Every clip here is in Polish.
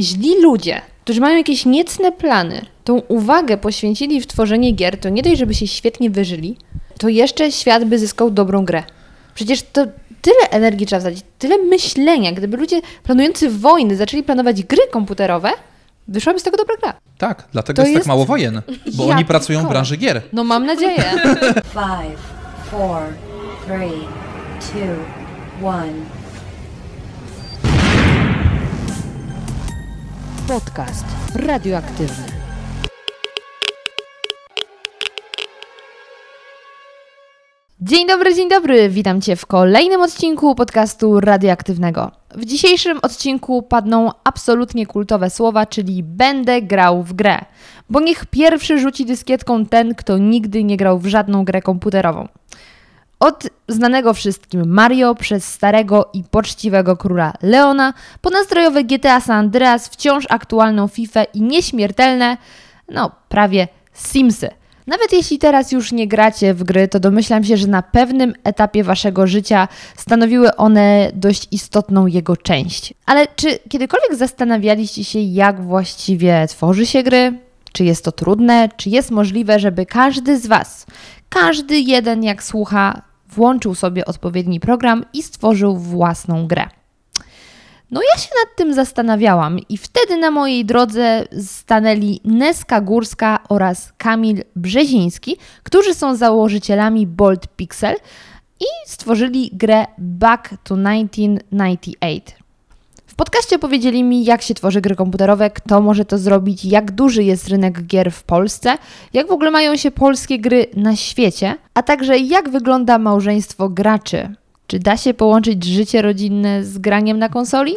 źli ludzie, którzy mają jakieś niecne plany, tą uwagę poświęcili w tworzenie gier, to nie dość, żeby się świetnie wyżyli, to jeszcze świat by zyskał dobrą grę. Przecież to tyle energii trzeba wsadzić, tyle myślenia. Gdyby ludzie planujący wojny zaczęli planować gry komputerowe, wyszłaby z tego dobra gra. Tak, dlatego jest, jest- tak mało wojen, bo Ja oni pracują w branży gier. No mam nadzieję. Five, four, three, two, one. Podcast radioaktywny. Dzień dobry, dzień dobry. Witam Cię w kolejnym odcinku podcastu radioaktywnego. W dzisiejszym odcinku padną absolutnie kultowe słowa, czyli będę grał w grę. Bo niech pierwszy rzuci dyskietką ten, kto nigdy nie grał w żadną grę komputerową. Od znanego wszystkim Mario przez starego i poczciwego króla Leona, po nastrojowe GTA San Andreas, wciąż aktualną FIFA i nieśmiertelne, no prawie Simsy. Nawet jeśli teraz już nie gracie w gry, to domyślam się, że na pewnym etapie waszego życia stanowiły one dość istotną jego część. Ale czy kiedykolwiek zastanawialiście się, jak właściwie tworzy się gry? Czy jest to trudne? Czy jest możliwe, żeby każdy z Was, każdy jeden jak słucha, włączył sobie odpowiedni program i stworzył własną grę? No ja się nad tym zastanawiałam i wtedy na mojej drodze stanęli Neska Górska oraz Kamil Brzeziński, którzy są założycielami Bolt Pixel i stworzyli grę Back to 1998. Podcaście powiedzieli mi, jak się tworzy gry komputerowe, kto może to zrobić, jak duży jest rynek gier w Polsce, jak w ogóle mają się polskie gry na świecie, a także jak wygląda małżeństwo graczy. Czy da się połączyć życie rodzinne z graniem na konsoli?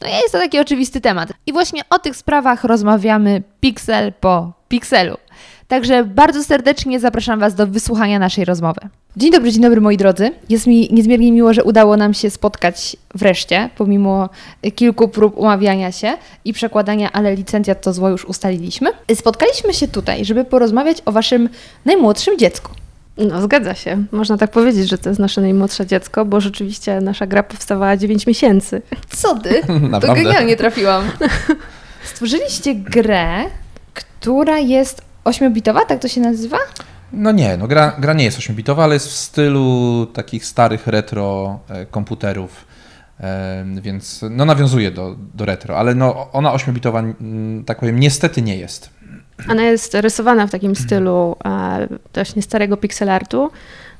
No jest to taki oczywisty temat. I właśnie o tych sprawach rozmawiamy piksel po pikselu. Także bardzo serdecznie zapraszam Was do wysłuchania naszej rozmowy. Dzień dobry, dzień dobry moi drodzy. Jest mi niezmiernie miło, że udało nam się spotkać wreszcie, pomimo kilku prób umawiania się i przekładania, ale licencjat to zło już ustaliliśmy. Spotkaliśmy się tutaj, żeby porozmawiać o Waszym najmłodszym dziecku. No, zgadza się. Można tak powiedzieć, że to jest nasze najmłodsze dziecko, bo rzeczywiście nasza gra powstawała 9 miesięcy. Co ty? To genialnie trafiłam. Stworzyliście grę, która jest ośmiobitowa, tak to się nazywa? No nie, no gra, gra nie jest 8-bitowa, ale jest w stylu takich starych retro e, komputerów, więc no nawiązuje do, do retro, ale no ona 8-bitowa, mm, tak powiem, niestety nie jest. Ona jest rysowana w takim stylu e, właśnie starego pixel artu.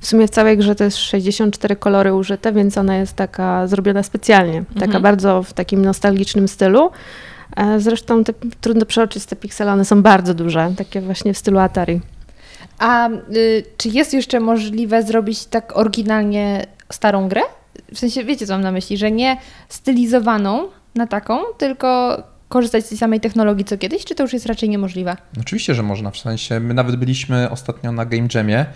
W sumie w całej grze to jest 64 kolory użyte, więc ona jest taka zrobiona specjalnie. Taka bardzo w takim nostalgicznym stylu. E, zresztą te, trudno przeoczyć te piksele, one są bardzo duże, takie właśnie w stylu Atari. A y, czy jest jeszcze możliwe zrobić tak oryginalnie starą grę? W sensie, wiecie co mam na myśli, że nie stylizowaną na taką, tylko korzystać z tej samej technologii co kiedyś, czy to już jest raczej niemożliwe? Oczywiście, że można, w sensie my nawet byliśmy ostatnio na Game Jamie.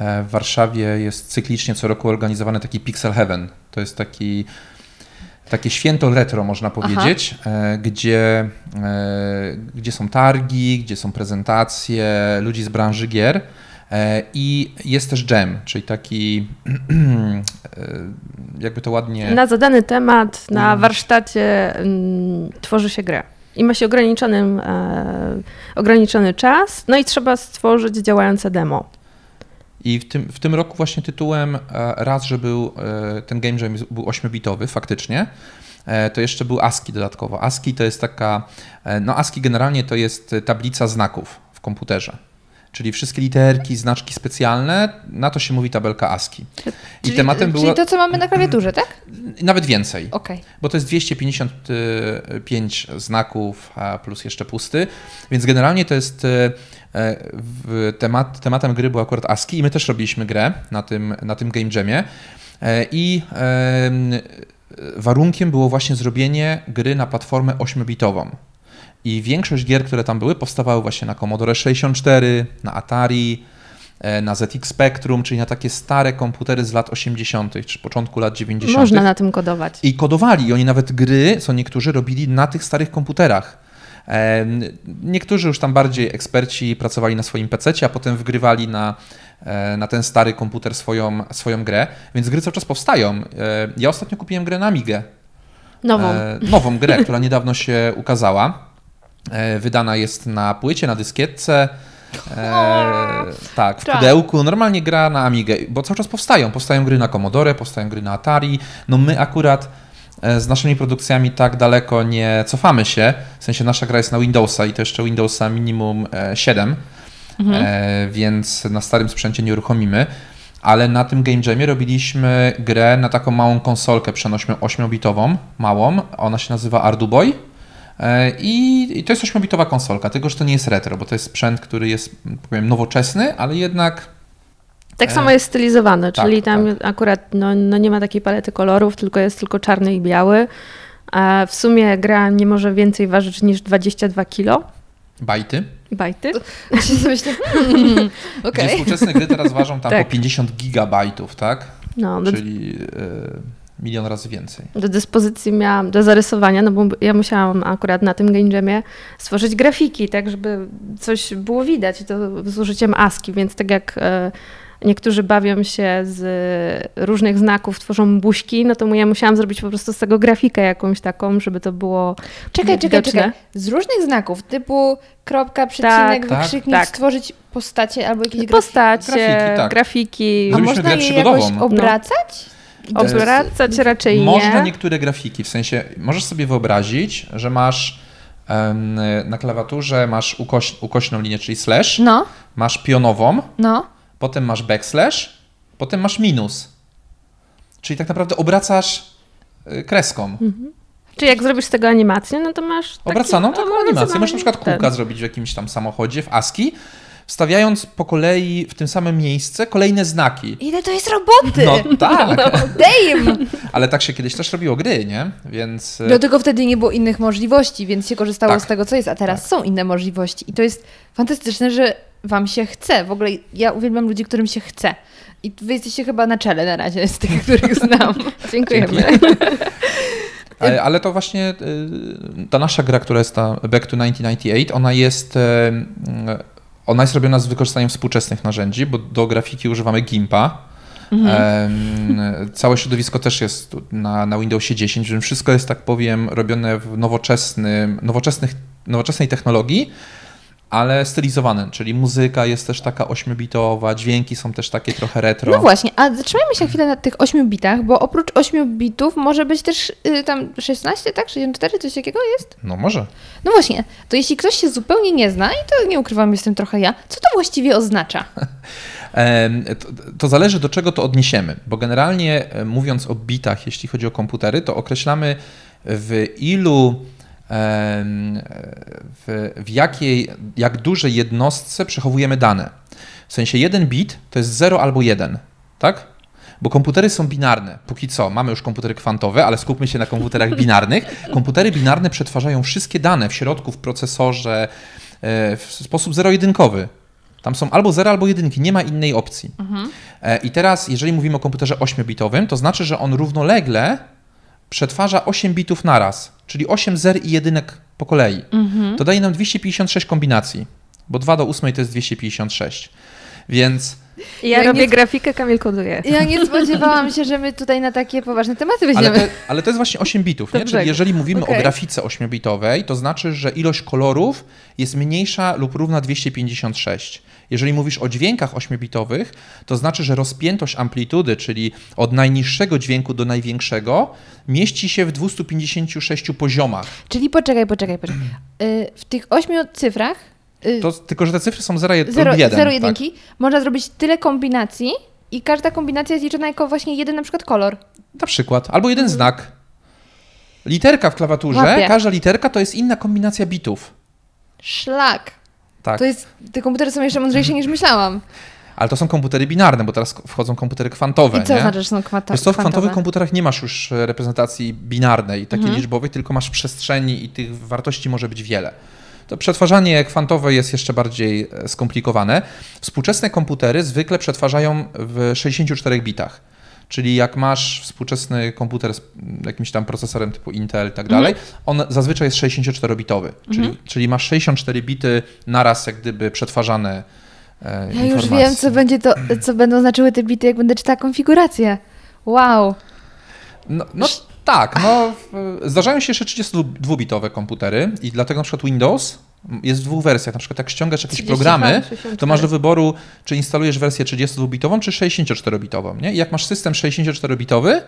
E, W Warszawie jest cyklicznie co roku organizowany taki Pixel Heaven. To jest taki, takie święto retro, można powiedzieć, e, gdzie, e, gdzie są targi, gdzie są prezentacje ludzi z branży gier. E, I jest też jam, czyli taki, jakby to ładnie. Na zadany temat, na Ujęć. warsztacie mm, tworzy się grę. I ma się ograniczony, e, ograniczony czas, no i trzeba stworzyć działające demo. I w tym, w tym roku właśnie tytułem e, raz, że był e, ten game jam był 8-bitowy faktycznie, e, to jeszcze był ASCII dodatkowo. ASCII to jest taka, no ASCII generalnie to jest tablica znaków w komputerze. Czyli wszystkie literki, znaczki specjalne, na to się mówi tabelka ASCII. I Czyli, tematem czyli było to, co mamy na klawiaturze, tak? nawet więcej. Okej. Bo to jest 255 znaków plus jeszcze pusty, więc generalnie to jest temat, tematem gry był akurat ASCII i my też robiliśmy grę na tym, na tym Game Jamie E, i em, warunkiem było właśnie zrobienie gry na platformę 8-bitową. I większość gier, które tam były, powstawały właśnie na Commodore 64, na Atari, e, na ZX Spectrum, czyli na takie stare komputery z lat 80. czy początku lat 90. Można na tym kodować. I kodowali. I oni nawet gry, co niektórzy robili na tych starych komputerach. Niektórzy już tam bardziej eksperci pracowali na swoim PC, a potem wgrywali na, e, na ten stary komputer swoją, swoją grę, więc gry cały czas powstają. E, Ja ostatnio kupiłem grę na Amigę. Nową. E, nową grę, która niedawno się ukazała. Wydana jest na płycie, na dyskietce. E, tak, w tak. pudełku. Normalnie gra na Amigę, bo cały czas powstają. Powstają gry na Commodore, powstają gry na Atari. No my akurat z naszymi produkcjami tak daleko nie cofamy się. W sensie nasza gra jest na Windowsa i to jeszcze Windowsa minimum e, 7, e, więc na starym sprzęcie nie uruchomimy. Ale na tym Game Jamie robiliśmy grę na taką małą konsolkę przenośną 8-bitową, małą. Ona się nazywa Arduboy. E, I, I to jest 8-bitowa konsolka, tylko że to nie jest retro, bo to jest sprzęt, który jest powiem, nowoczesny, ale jednak Tak E, samo jest stylizowany, tak, czyli tam akurat no, no nie ma takiej palety kolorów, tylko jest tylko czarny i biały. A w sumie gra nie może więcej ważyć niż 22 kilo bajty. bajty. Myślę, hmm, Gdzie okej. współczesne gry teraz ważą tam Tak. po 50 gigabajtów, tak? No, do, Czyli e, milion razy więcej. do dyspozycji miałam do zarysowania, no bo ja musiałam akurat na tym game jamie stworzyć grafiki, tak żeby coś było widać to z użyciem ASCII, więc tak jak e, niektórzy bawią się z różnych znaków, tworzą buźki, no to ja musiałam zrobić po prostu z tego grafikę jakąś taką, żeby to było Czekaj, czekaj, widoczne. czekaj. Z różnych znaków, typu kropka, przecinek, Tak, wykrzyknik, tak. stworzyć postacie albo jakieś grafiki. Postacie, Grafiki, tak. grafiki, A Zrobiliśmy można je jakoś obracać? Jest- obracać raczej Można nie. niektóre grafiki, w sensie możesz sobie wyobrazić, że masz na klawiaturze masz ukoś, ukośną linię, czyli slash, No, masz pionową, no. Potem masz backslash, potem masz minus. Czyli tak naprawdę obracasz y, kreską. Czy jak zrobisz z tego animację, no to masz taki, Obracaną taką no, animację. Możesz na przykład ten. kółka zrobić w jakimś tam samochodzie, w ASCII, wstawiając po kolei w tym samym miejsce kolejne znaki. Ile to jest roboty? No tak, Damn! ale tak się kiedyś też robiło gry, nie? Więc y, No tylko wtedy nie było innych możliwości, więc się korzystało Tak. z tego, co jest, a teraz są inne możliwości. I to jest fantastyczne, że wam się chce. W ogóle ja uwielbiam ludzi, którym się chce. I wy jesteście chyba na czele na razie z tych, których znam. Dziękujemy. Ale, ale to właśnie y, ta nasza gra, która jest ta Back to 1998, ona jest, y, y, ona jest robiona z wykorzystaniem współczesnych narzędzi, bo do grafiki używamy GIMPa. Em, całe środowisko też jest na, na Windowsie 10, więc wszystko jest, tak powiem, robione w nowoczesnym, nowoczesnych, nowoczesnej technologii, ale stylizowane, czyli muzyka jest też taka 8-bitowa, dźwięki są też takie trochę retro. No właśnie, a zatrzymajmy się chwilę na tych 8 bitach, bo oprócz 8 bitów może być też y, tam 16, tak? 64, coś takiego jest? No może. No właśnie, to jeśli ktoś się zupełnie nie zna, i to nie ukrywam, jestem trochę ja, co to właściwie oznacza? To, to zależy do czego to odniesiemy, bo generalnie e, mówiąc o bitach, jeśli chodzi o komputery, to określamy w ilu, w, w jakiej, jak dużej jednostce przechowujemy dane. W sensie jeden bit to jest 0 albo 1, tak? Bo komputery są binarne. Póki co mamy już komputery kwantowe, ale skupmy się na komputerach binarnych. Komputery binarne przetwarzają wszystkie dane w środku, w procesorze e, w sposób zero-jedynkowy. Tam są albo 0, albo jedynki, nie ma innej opcji. E, I teraz, jeżeli mówimy o komputerze 8-bitowym, to znaczy, że on równolegle przetwarza 8 bitów naraz, czyli 8 zer i jedynek po kolei. To daje nam 256 kombinacji, bo 2 do 8 to jest 256. Więc ja Ja robię nie- grafikę, Kamil koduje. Ja nie spodziewałam się, że my tutaj na takie poważne tematy Ale weźmiemy. to, ale to jest właśnie 8 bitów, nie? Czyli jeżeli mówimy Okej. o grafice 8-bitowej, to znaczy, że ilość kolorów jest mniejsza lub równa 256. Jeżeli mówisz o dźwiękach 8-bitowych, to znaczy, że rozpiętość amplitudy, czyli od najniższego dźwięku do największego, mieści się w 256 poziomach. Czyli poczekaj, poczekaj, poczekaj. Y, w tych 8 cyfrach, y, To, tylko, że te cyfry są 0, 1, 0, 1 0 tak? jedynki, można zrobić tyle kombinacji i każda kombinacja jest liczona jako właśnie jeden na przykład kolor. Na przykład. Albo jeden znak. Literka w klawiaturze, Łapię. każda literka to jest inna kombinacja bitów. Szlak. Tak. To jest, te komputery są jeszcze mądrzejsze niż myślałam. Ale to są komputery binarne, bo teraz wchodzą komputery kwantowe. I co nie? znaczy, że są kwanta, Wiesz co, w kwantowych kwantowe? komputerach nie masz już e, reprezentacji binarnej, takiej Mhm. liczbowej, tylko masz przestrzeni i tych wartości może być wiele. To przetwarzanie kwantowe jest jeszcze bardziej e, skomplikowane. Współczesne komputery zwykle przetwarzają w 64 bitach. Czyli jak masz współczesny komputer z jakimś tam procesorem typu Intel i tak Mhm. dalej, on zazwyczaj jest 64-bitowy. Czyli, czyli masz 64 bity naraz jak gdyby przetwarzane e, Ja już wiem, co, będzie to, co będą znaczyły te bity, jak będę czytała konfigurację. Wow. No, no Tak, no zdarzają się jeszcze 32-bitowe komputery i dlatego na przykład Windows jest w dwóch wersjach. Na przykład jak ściągasz jakieś 32, programy, 64. to masz do wyboru, czy instalujesz wersję 32-bitową, czy 64-bitową. Nie? I jak masz system 64-bitowy,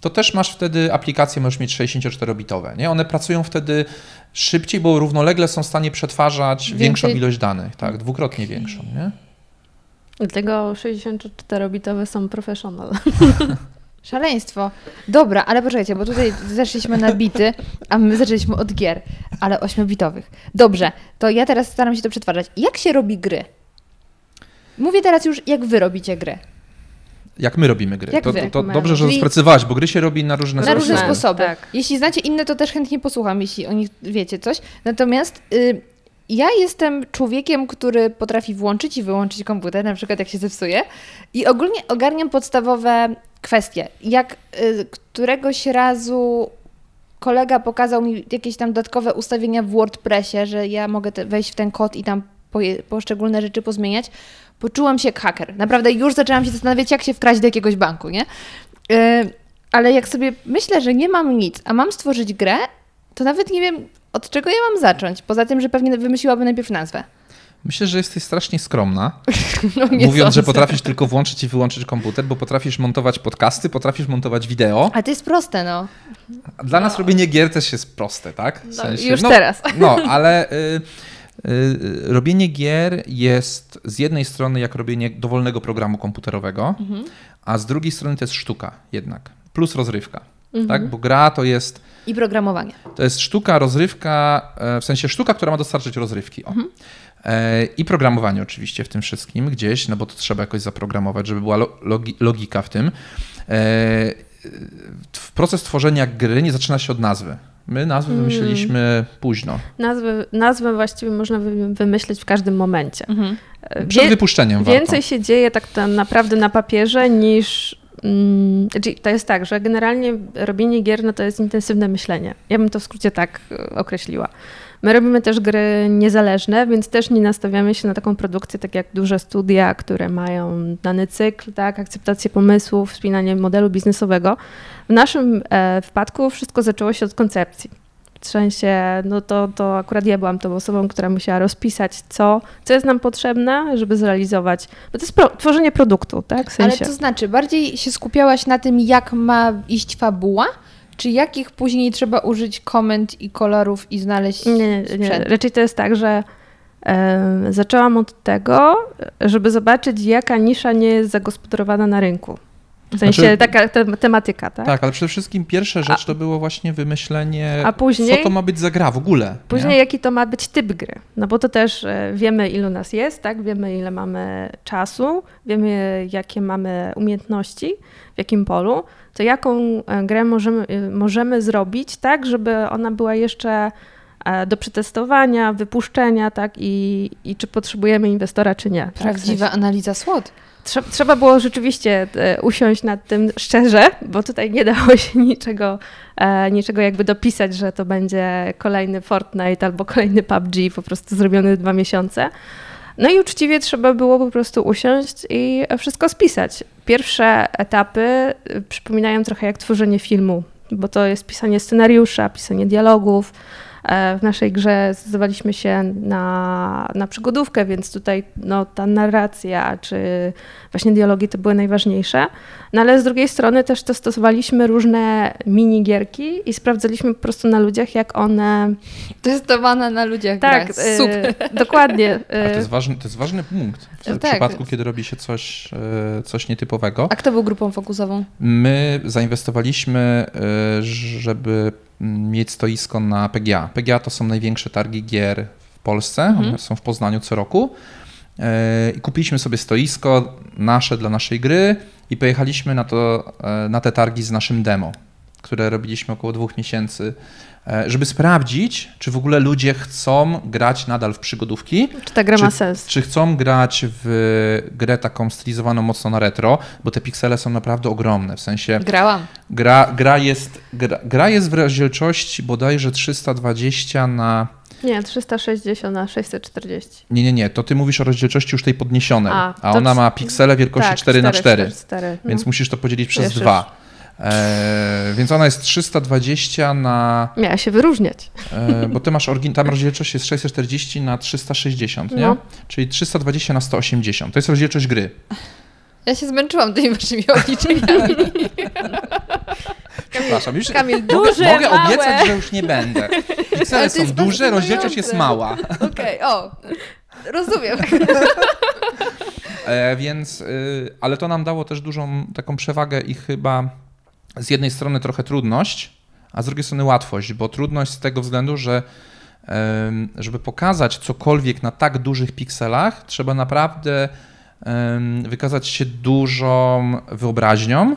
to też masz wtedy aplikacje, możesz mieć 64-bitowe. Nie? One pracują wtedy szybciej, bo równolegle są w stanie przetwarzać Więcej- większą ilość danych, tak, dwukrotnie większą. Nie? Dlatego 64-bitowe są professional. Szaleństwo. Dobra, ale poczekajcie, bo tutaj zeszliśmy na bity, a my zaczęliśmy od gier, ale ośmiobitowych. Dobrze, to ja teraz staram się to przetwarzać. Jak się robi gry? Mówię teraz już, jak wy robicie gry. Jak my robimy gry. Jak to, wy? to, to dobrze, że Czyli- sprecyzowałaś, bo gry się robi na różne Na różne sposoby. sposoby. Tak. Jeśli znacie inne, to też chętnie posłucham, jeśli o nich wiecie coś. Natomiast y, ja jestem człowiekiem, który potrafi włączyć i wyłączyć komputer, na przykład jak się zepsuje, i ogólnie ogarniam podstawowe kwestie. Jak y, któregoś razu kolega pokazał mi jakieś tam dodatkowe ustawienia w WordPressie, że ja mogę te, wejść w ten kod i tam poszczególne rzeczy pozmieniać, poczułam się jak haker. Naprawdę już zaczęłam się zastanawiać, jak się wkraść do jakiegoś banku, nie? Y, ale jak sobie myślę, że nie mam nic, a mam stworzyć grę, to nawet nie wiem, od czego ja mam zacząć. Poza tym, że pewnie wymyśliłabym najpierw nazwę. Myślę, że jesteś strasznie skromna, No, mówiąc, że sądzę. potrafisz tylko włączyć i wyłączyć komputer, bo potrafisz montować podcasty, potrafisz montować wideo. A to jest proste, no. Dla nas robienie gier też jest proste, tak? W No, już no, teraz. No, ale y, y, y, robienie gier jest z jednej strony jak robienie dowolnego programu komputerowego, Mhm. a z drugiej strony to jest sztuka jednak, plus rozrywka. Mhm. Tak? Bo gra to jest I programowanie. To jest sztuka, rozrywka, e, w sensie sztuka, która ma dostarczyć rozrywki. Mhm. E, I programowanie oczywiście w tym wszystkim gdzieś, no bo to trzeba jakoś zaprogramować, żeby była lo- logi- logika w tym. E, proces tworzenia gry nie zaczyna się od nazwy. My nazwy Mm. wymyśliliśmy późno, Nazwy, nazwę właściwie można wy- wymyśleć w każdym momencie. E, przed wie- wypuszczeniem Więcej warto. się dzieje tak naprawdę na papierze niż. Mm, znaczy to jest tak, że generalnie robienie gier no to jest intensywne myślenie. Ja bym to w skrócie tak określiła. My robimy też gry niezależne, więc też nie nastawiamy się na taką produkcję, tak jak duże studia, które mają dany cykl, tak, akceptację pomysłów, wspinanie modelu biznesowego. W naszym e, wypadku wszystko zaczęło się od koncepcji. W sensie, no to, to akurat ja byłam tą osobą, która musiała rozpisać, co, co jest nam potrzebne, żeby zrealizować. Bo to jest pro, tworzenie produktu, tak? W Ale sensie. to znaczy, bardziej się skupiałaś na tym, jak ma iść fabuła, czy jakich później trzeba użyć komend i kolorów i znaleźć Nie, nie, nie. Raczej to jest tak, że e, zaczęłam od tego, żeby zobaczyć, jaka nisza nie jest zagospodarowana na rynku. W sensie Znaczy- taka te, tematyka, tak? Tak, ale przede wszystkim pierwsza rzecz to było właśnie wymyślenie, A później- co to ma być za gra w ogóle. Później nie? jaki to ma być typ gry. No bo to też e, wiemy, ilu nas jest, tak? Wiemy, ile mamy czasu, wiemy, jakie mamy umiejętności, w jakim polu. To jaką e, grę możemy, e, możemy zrobić tak, żeby ona była jeszcze do przetestowania, wypuszczenia, tak? I, i czy potrzebujemy inwestora, czy nie. tak? W Prawdziwa sensie- analiza SWOT. Trze- Trzeba było rzeczywiście e, usiąść nad tym szczerze, bo tutaj nie dało się niczego, e, niczego jakby dopisać, że to będzie kolejny Fortnite albo kolejny PUBG, po prostu zrobiony dwa miesiące. No i uczciwie trzeba było po prostu usiąść i wszystko spisać. Pierwsze etapy e, przypominają trochę jak tworzenie filmu, bo to jest pisanie scenariusza, pisanie dialogów. E, W naszej grze zdecydowaliśmy się na, na przygodówkę, więc tutaj no, ta narracja czy właśnie dialogi to były najważniejsze. No ale z drugiej strony też to stosowaliśmy różne minigierki i sprawdzaliśmy po prostu na ludziach, jak one. Testowana na ludziach Tak, gra. Super. e, dokładnie. A to e, jest ważny, to jest ważny punkt w Tak. przypadku, kiedy robi się coś, e, coś nietypowego. A kto był grupą fokusową? My zainwestowaliśmy, y, żeby mieć stoisko na PGA. PGA to są największe targi gier w Polsce, Mhm. one są w Poznaniu co roku. Y, I kupiliśmy sobie stoisko nasze dla naszej gry i pojechaliśmy na, to, na te targi z naszym demo, które robiliśmy około dwóch miesięcy, żeby sprawdzić, czy w ogóle ludzie chcą grać nadal w przygodówki, czy ta gra czy- ma sens? czy chcą grać w grę taką stylizowaną mocno na retro, bo te piksele są naprawdę ogromne, w sensie Grałam. gra, gra, jest, gra, gra jest w rozdzielczości bodajże 320 na... Nie, 360 na 640. Nie, nie, nie, to ty mówisz o rozdzielczości już tej podniesionej, A, a, ona ma piksele wielkości tak, 4 na 4 4, więc musisz to podzielić przez Wiesz, dwa. E, więc ona jest 320 na. Miała się wyróżniać. E, bo ty masz orygin... tam rozdzielczość jest 640 na 360, nie? No. Czyli 320 na 180. To jest rozdzielczość gry. Ja się zmęczyłam tymi waszymi obliczeniami. Przepraszam, już Kamil, mogę, duże, mogę małe. obiecać, że już nie będę. Ale Piksele to są duże, rozdzielczość jest mała. Okej, o, rozumiem. E, więc, y, ale to nam dało też dużą taką przewagę i chyba z jednej strony trochę trudność, a z drugiej strony łatwość, bo trudność z tego względu, że żeby pokazać cokolwiek na tak dużych pikselach, trzeba naprawdę wykazać się dużą wyobraźnią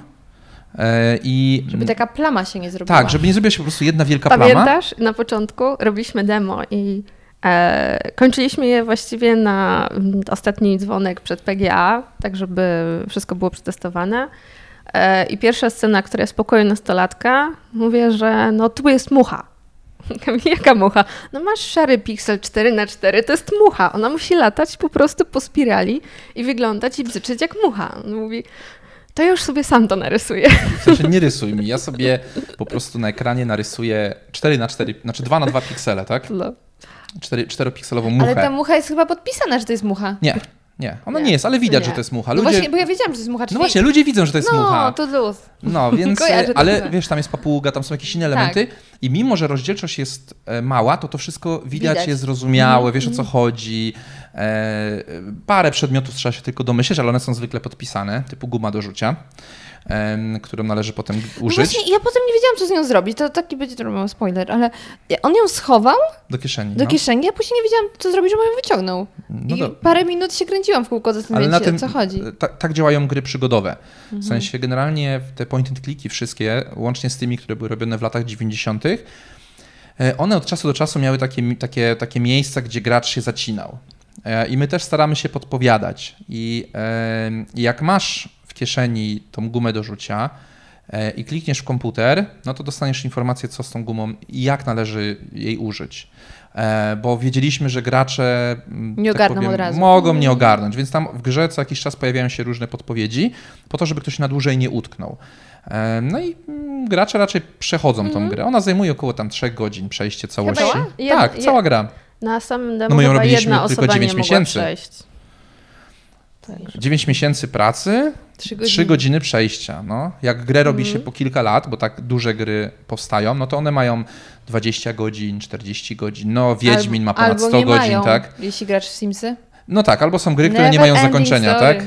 e, i Żeby taka plama się nie zrobiła. tak, żeby nie zrobiła się po prostu jedna wielka plama. Pamiętasz, na początku robiliśmy demo i e, kończyliśmy je właściwie na mm, ostatni dzwonek przed PGA, tak żeby wszystko było przetestowane. E, I pierwsza scena, która jest pokoju nastolatka, mówię, że no tu jest mucha. Jaka mucha? No masz szary piksel 4 na 4 to jest mucha. Ona musi latać po prostu po spirali i wyglądać i bzyczeć jak mucha. On mówi, to już sobie sam to narysuję. W sensie nie rysuj mi, ja sobie po prostu na ekranie narysuję 4 na 4, znaczy 2 na 2 piksele, tak? No. 4, 4-pikselową muchę. Ale ta mucha jest chyba podpisana, że to jest mucha. Nie, nie, ona nie, Nie. jest, ale widać, Nie. że to jest mucha. No Ludzie... właśnie, bo ja wiedziałam, że to jest mucha. No właśnie, ludzie widzą, że to jest no, mucha. to luz. No, więc, Kojarzę ale wiesz, tam jest papuga, tam są jakieś inne elementy i mimo, że rozdzielczość jest e, mała, to to wszystko widać, Widać. Mhm. jest zrozumiałe, wiesz o co chodzi. E, parę przedmiotów trzeba się tylko domyśleć, ale one są zwykle podpisane, typu guma do rzucia, którą należy potem No użyć właśnie, ja potem nie wiedziałam, co z nią zrobić. To taki będzie trochę mały spoiler, ale on ją schował do kieszeni. do no. kieszeni, a później nie wiedziałam, co zrobić, żeby ją wyciągnął. No I do- parę minut się kręciłam w kółko, zastanawiając na się, tym, o co chodzi. ta, tak działają gry przygodowe. W Mhm. sensie generalnie te point and clicki wszystkie, łącznie z tymi, które były robione w latach 90., e, one od czasu do czasu miały takie, takie, takie miejsca, gdzie gracz się zacinał. E, I my też staramy się podpowiadać. I jak masz kieszeni tą gumę do rzucia e, i klikniesz w komputer, no to dostaniesz informację, co z tą gumą i jak należy jej użyć. E, Bo wiedzieliśmy, że gracze mm, Nie ogarną od razu. mogą nie ogarnąć, więc tam w grze co jakiś czas pojawiają się różne podpowiedzi, po to, żeby ktoś na dłużej nie utknął. E, No i mm, gracze raczej przechodzą tą grę. Ona zajmuje około tam 3 godzin przejście całości. Jed- tak, cała gra. Na samym demo No my ją robiliśmy tylko osoba 9 nie mogła miesięcy. przejść. 9 miesięcy pracy, Trzy 3 godziny przejścia. No. Jak grę robi się po kilka lat, bo tak duże gry powstają, no to one mają 20 godzin, 40 godzin. No Wiedźmin ma ponad albo 100 nie godzin, mają, tak? jeśli grasz w Simsy. No tak, albo są gry, które nie Never mają ending zakończenia, story. tak?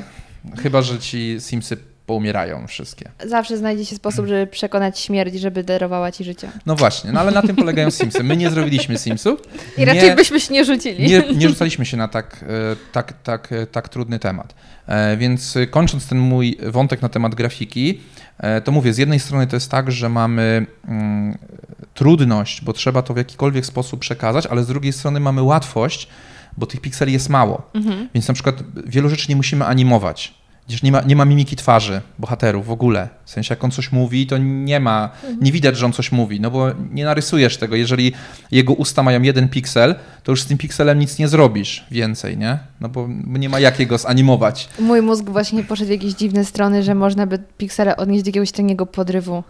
Chyba, że ci Simsy poumierają wszystkie. Zawsze znajdzie się sposób, żeby przekonać śmierć, żeby darowała ci życie. No właśnie, no ale na tym polegają Simsy. My nie zrobiliśmy Simsów. I raczej nie, byśmy się nie rzucili. nie, nie rzucaliśmy się na tak, e, tak, tak, e, tak trudny temat. E, Więc kończąc ten mój wątek na temat grafiki, to mówię, z jednej strony to jest tak, że mamy mm, trudność, bo trzeba to w jakikolwiek sposób przekazać, ale z drugiej strony mamy łatwość, bo tych pikseli jest mało. Więc na przykład wielu rzeczy nie musimy animować. Gdzieś nie ma, nie ma mimiki twarzy bohaterów w ogóle. W sensie, jak on coś mówi, to nie ma, nie widać, że on coś mówi, no bo nie narysujesz tego. Jeżeli jego usta mają jeden piksel, to już z tym pikselem nic nie zrobisz więcej, nie? No bo, nie ma jak jego zanimować. Mój mózg właśnie poszedł w jakieś dziwne strony, że można by piksele odnieść do jakiegoś taniego podrywu.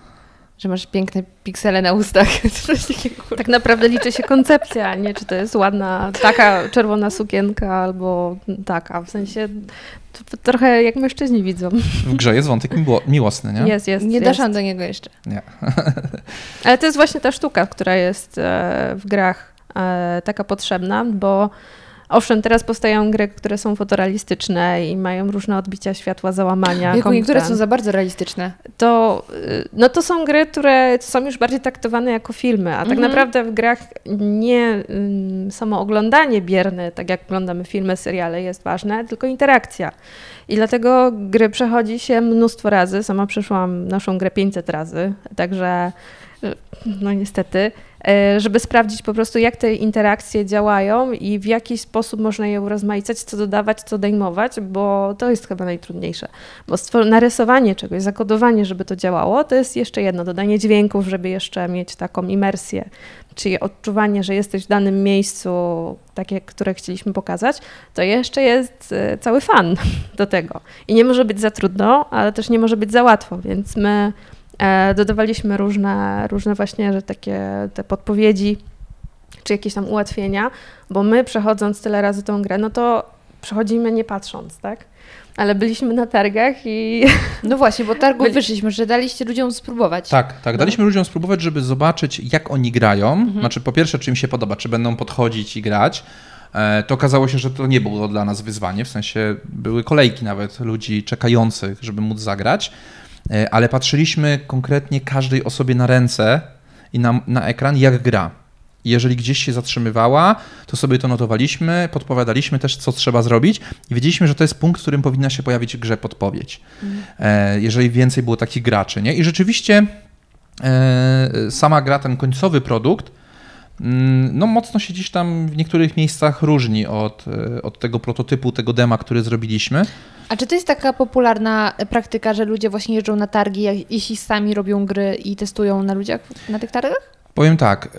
Że masz piękne piksele na ustach. Tak naprawdę liczy się koncepcja, a nie czy to jest ładna taka czerwona sukienka albo taka. W sensie to, to trochę jak mężczyźni widzą. W grze jest wątek miło, miłosny, nie? Jest, jest. Nie doszłam do niego jeszcze. Nie. Ale to jest właśnie ta sztuka, która jest e, w grach e, taka potrzebna, bo owszem, teraz powstają gry, które są fotorealistyczne i mają różne odbicia światła, załamania. Jejku, niektóre są za bardzo realistyczne. to, y, no to są gry, które są już bardziej traktowane jako filmy, a tak Mhm. naprawdę w grach nie ym, samo oglądanie bierne, tak jak oglądamy filmy, seriale jest ważne, tylko interakcja. I dlatego gry przechodzi się mnóstwo razy. Sama przeszłam naszą grę 500 razy, także no niestety, y, żeby sprawdzić po prostu, jak te interakcje działają i w jaki sposób można je urozmaicać, co dodawać, co odejmować, bo to jest chyba najtrudniejsze. Bo narysowanie czegoś, zakodowanie, żeby to działało, to jest jeszcze jedno. Dodanie dźwięków, żeby jeszcze mieć taką imersję, czyli odczuwanie, że jesteś w danym miejscu, takie, które chcieliśmy pokazać, to jeszcze jest e, cały fan do tego. I nie może być za trudno, ale też nie może być za łatwo, więc my E, dodawaliśmy różne, różne właśnie, że takie te podpowiedzi, czy jakieś tam ułatwienia, bo my przechodząc tyle razy tą grę, no to przechodzimy nie patrząc, tak? Ale byliśmy na targach i No właśnie, bo targów Byli- wyszliśmy, że daliście ludziom spróbować. Tak, tak. Daliśmy ludziom spróbować, żeby zobaczyć, jak oni grają. Znaczy, po pierwsze, czy im się podoba, czy będą podchodzić i grać. E, To okazało się, że to nie było dla nas wyzwanie, w sensie były kolejki nawet ludzi czekających, żeby móc zagrać, E, ale patrzyliśmy konkretnie każdej osobie na ręce i na, na ekran, jak gra. Jeżeli gdzieś się zatrzymywała, to sobie to notowaliśmy, podpowiadaliśmy też, co trzeba zrobić i wiedzieliśmy, że to jest punkt, w którym powinna się pojawić grze podpowiedź. E, Jeżeli więcej było takich graczy, nie? I rzeczywiście e, sama gra, ten końcowy produkt, no mocno się gdzieś tam w niektórych miejscach różni od, e, od tego prototypu, tego dema, który zrobiliśmy. A czy to jest taka popularna praktyka, że ludzie właśnie jeżdżą na targi, jak- jeśli sami robią gry i testują na ludziach na tych targach? Powiem tak, e,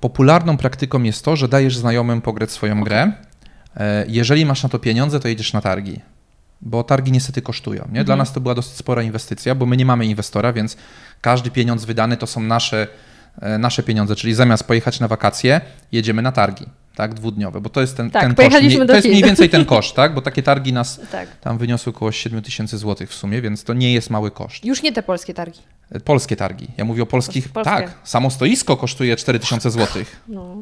popularną praktyką jest to, że dajesz znajomym pograć swoją grę. E, Jeżeli masz na to pieniądze, to jedziesz na targi. Bo targi niestety kosztują. Nie? Dla nas to była dosyć spora inwestycja, bo my nie mamy inwestora, więc każdy pieniądz wydany to są nasze, nasze pieniądze, czyli zamiast pojechać na wakacje, jedziemy na targi, tak, dwudniowe, bo to jest ten, Tak, ten koszt. do To jest mniej więcej ten koszt, tak, bo takie targi nas tak. tam wyniosły około 7 tysięcy złotych w sumie, więc to nie jest mały koszt. Już nie te polskie targi. E, Polskie targi. Ja mówię o polskich. Polskie. Tak, samo stoisko kosztuje 4000 złotych. No.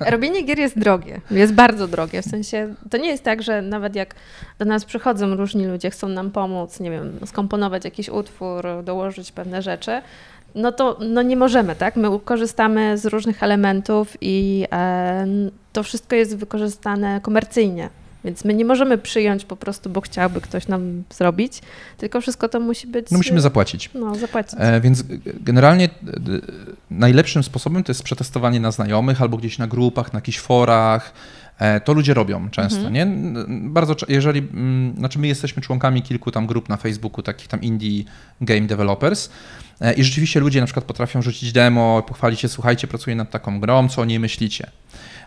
Robienie gier jest drogie, jest bardzo drogie. W sensie to nie jest tak, że nawet jak do nas przychodzą różni ludzie, chcą nam pomóc, nie wiem, skomponować jakiś utwór, dołożyć pewne rzeczy, no to no nie możemy, tak? My korzystamy z różnych elementów i e, to wszystko jest wykorzystane komercyjnie. Więc my nie możemy przyjąć po prostu, bo chciałby ktoś nam zrobić, tylko wszystko to musi być. No musimy zapłacić. No, zapłacić. E, więc generalnie najlepszym sposobem to jest przetestowanie na znajomych albo gdzieś na grupach, na jakichś forach. E, To ludzie robią często, nie? N- Bardzo, jeżeli, mm, znaczy my jesteśmy członkami kilku tam grup na Facebooku, takich tam indie game developers e, i rzeczywiście ludzie na przykład potrafią rzucić demo, pochwalić się, słuchajcie, pracuję nad taką grą, co o niej myślicie?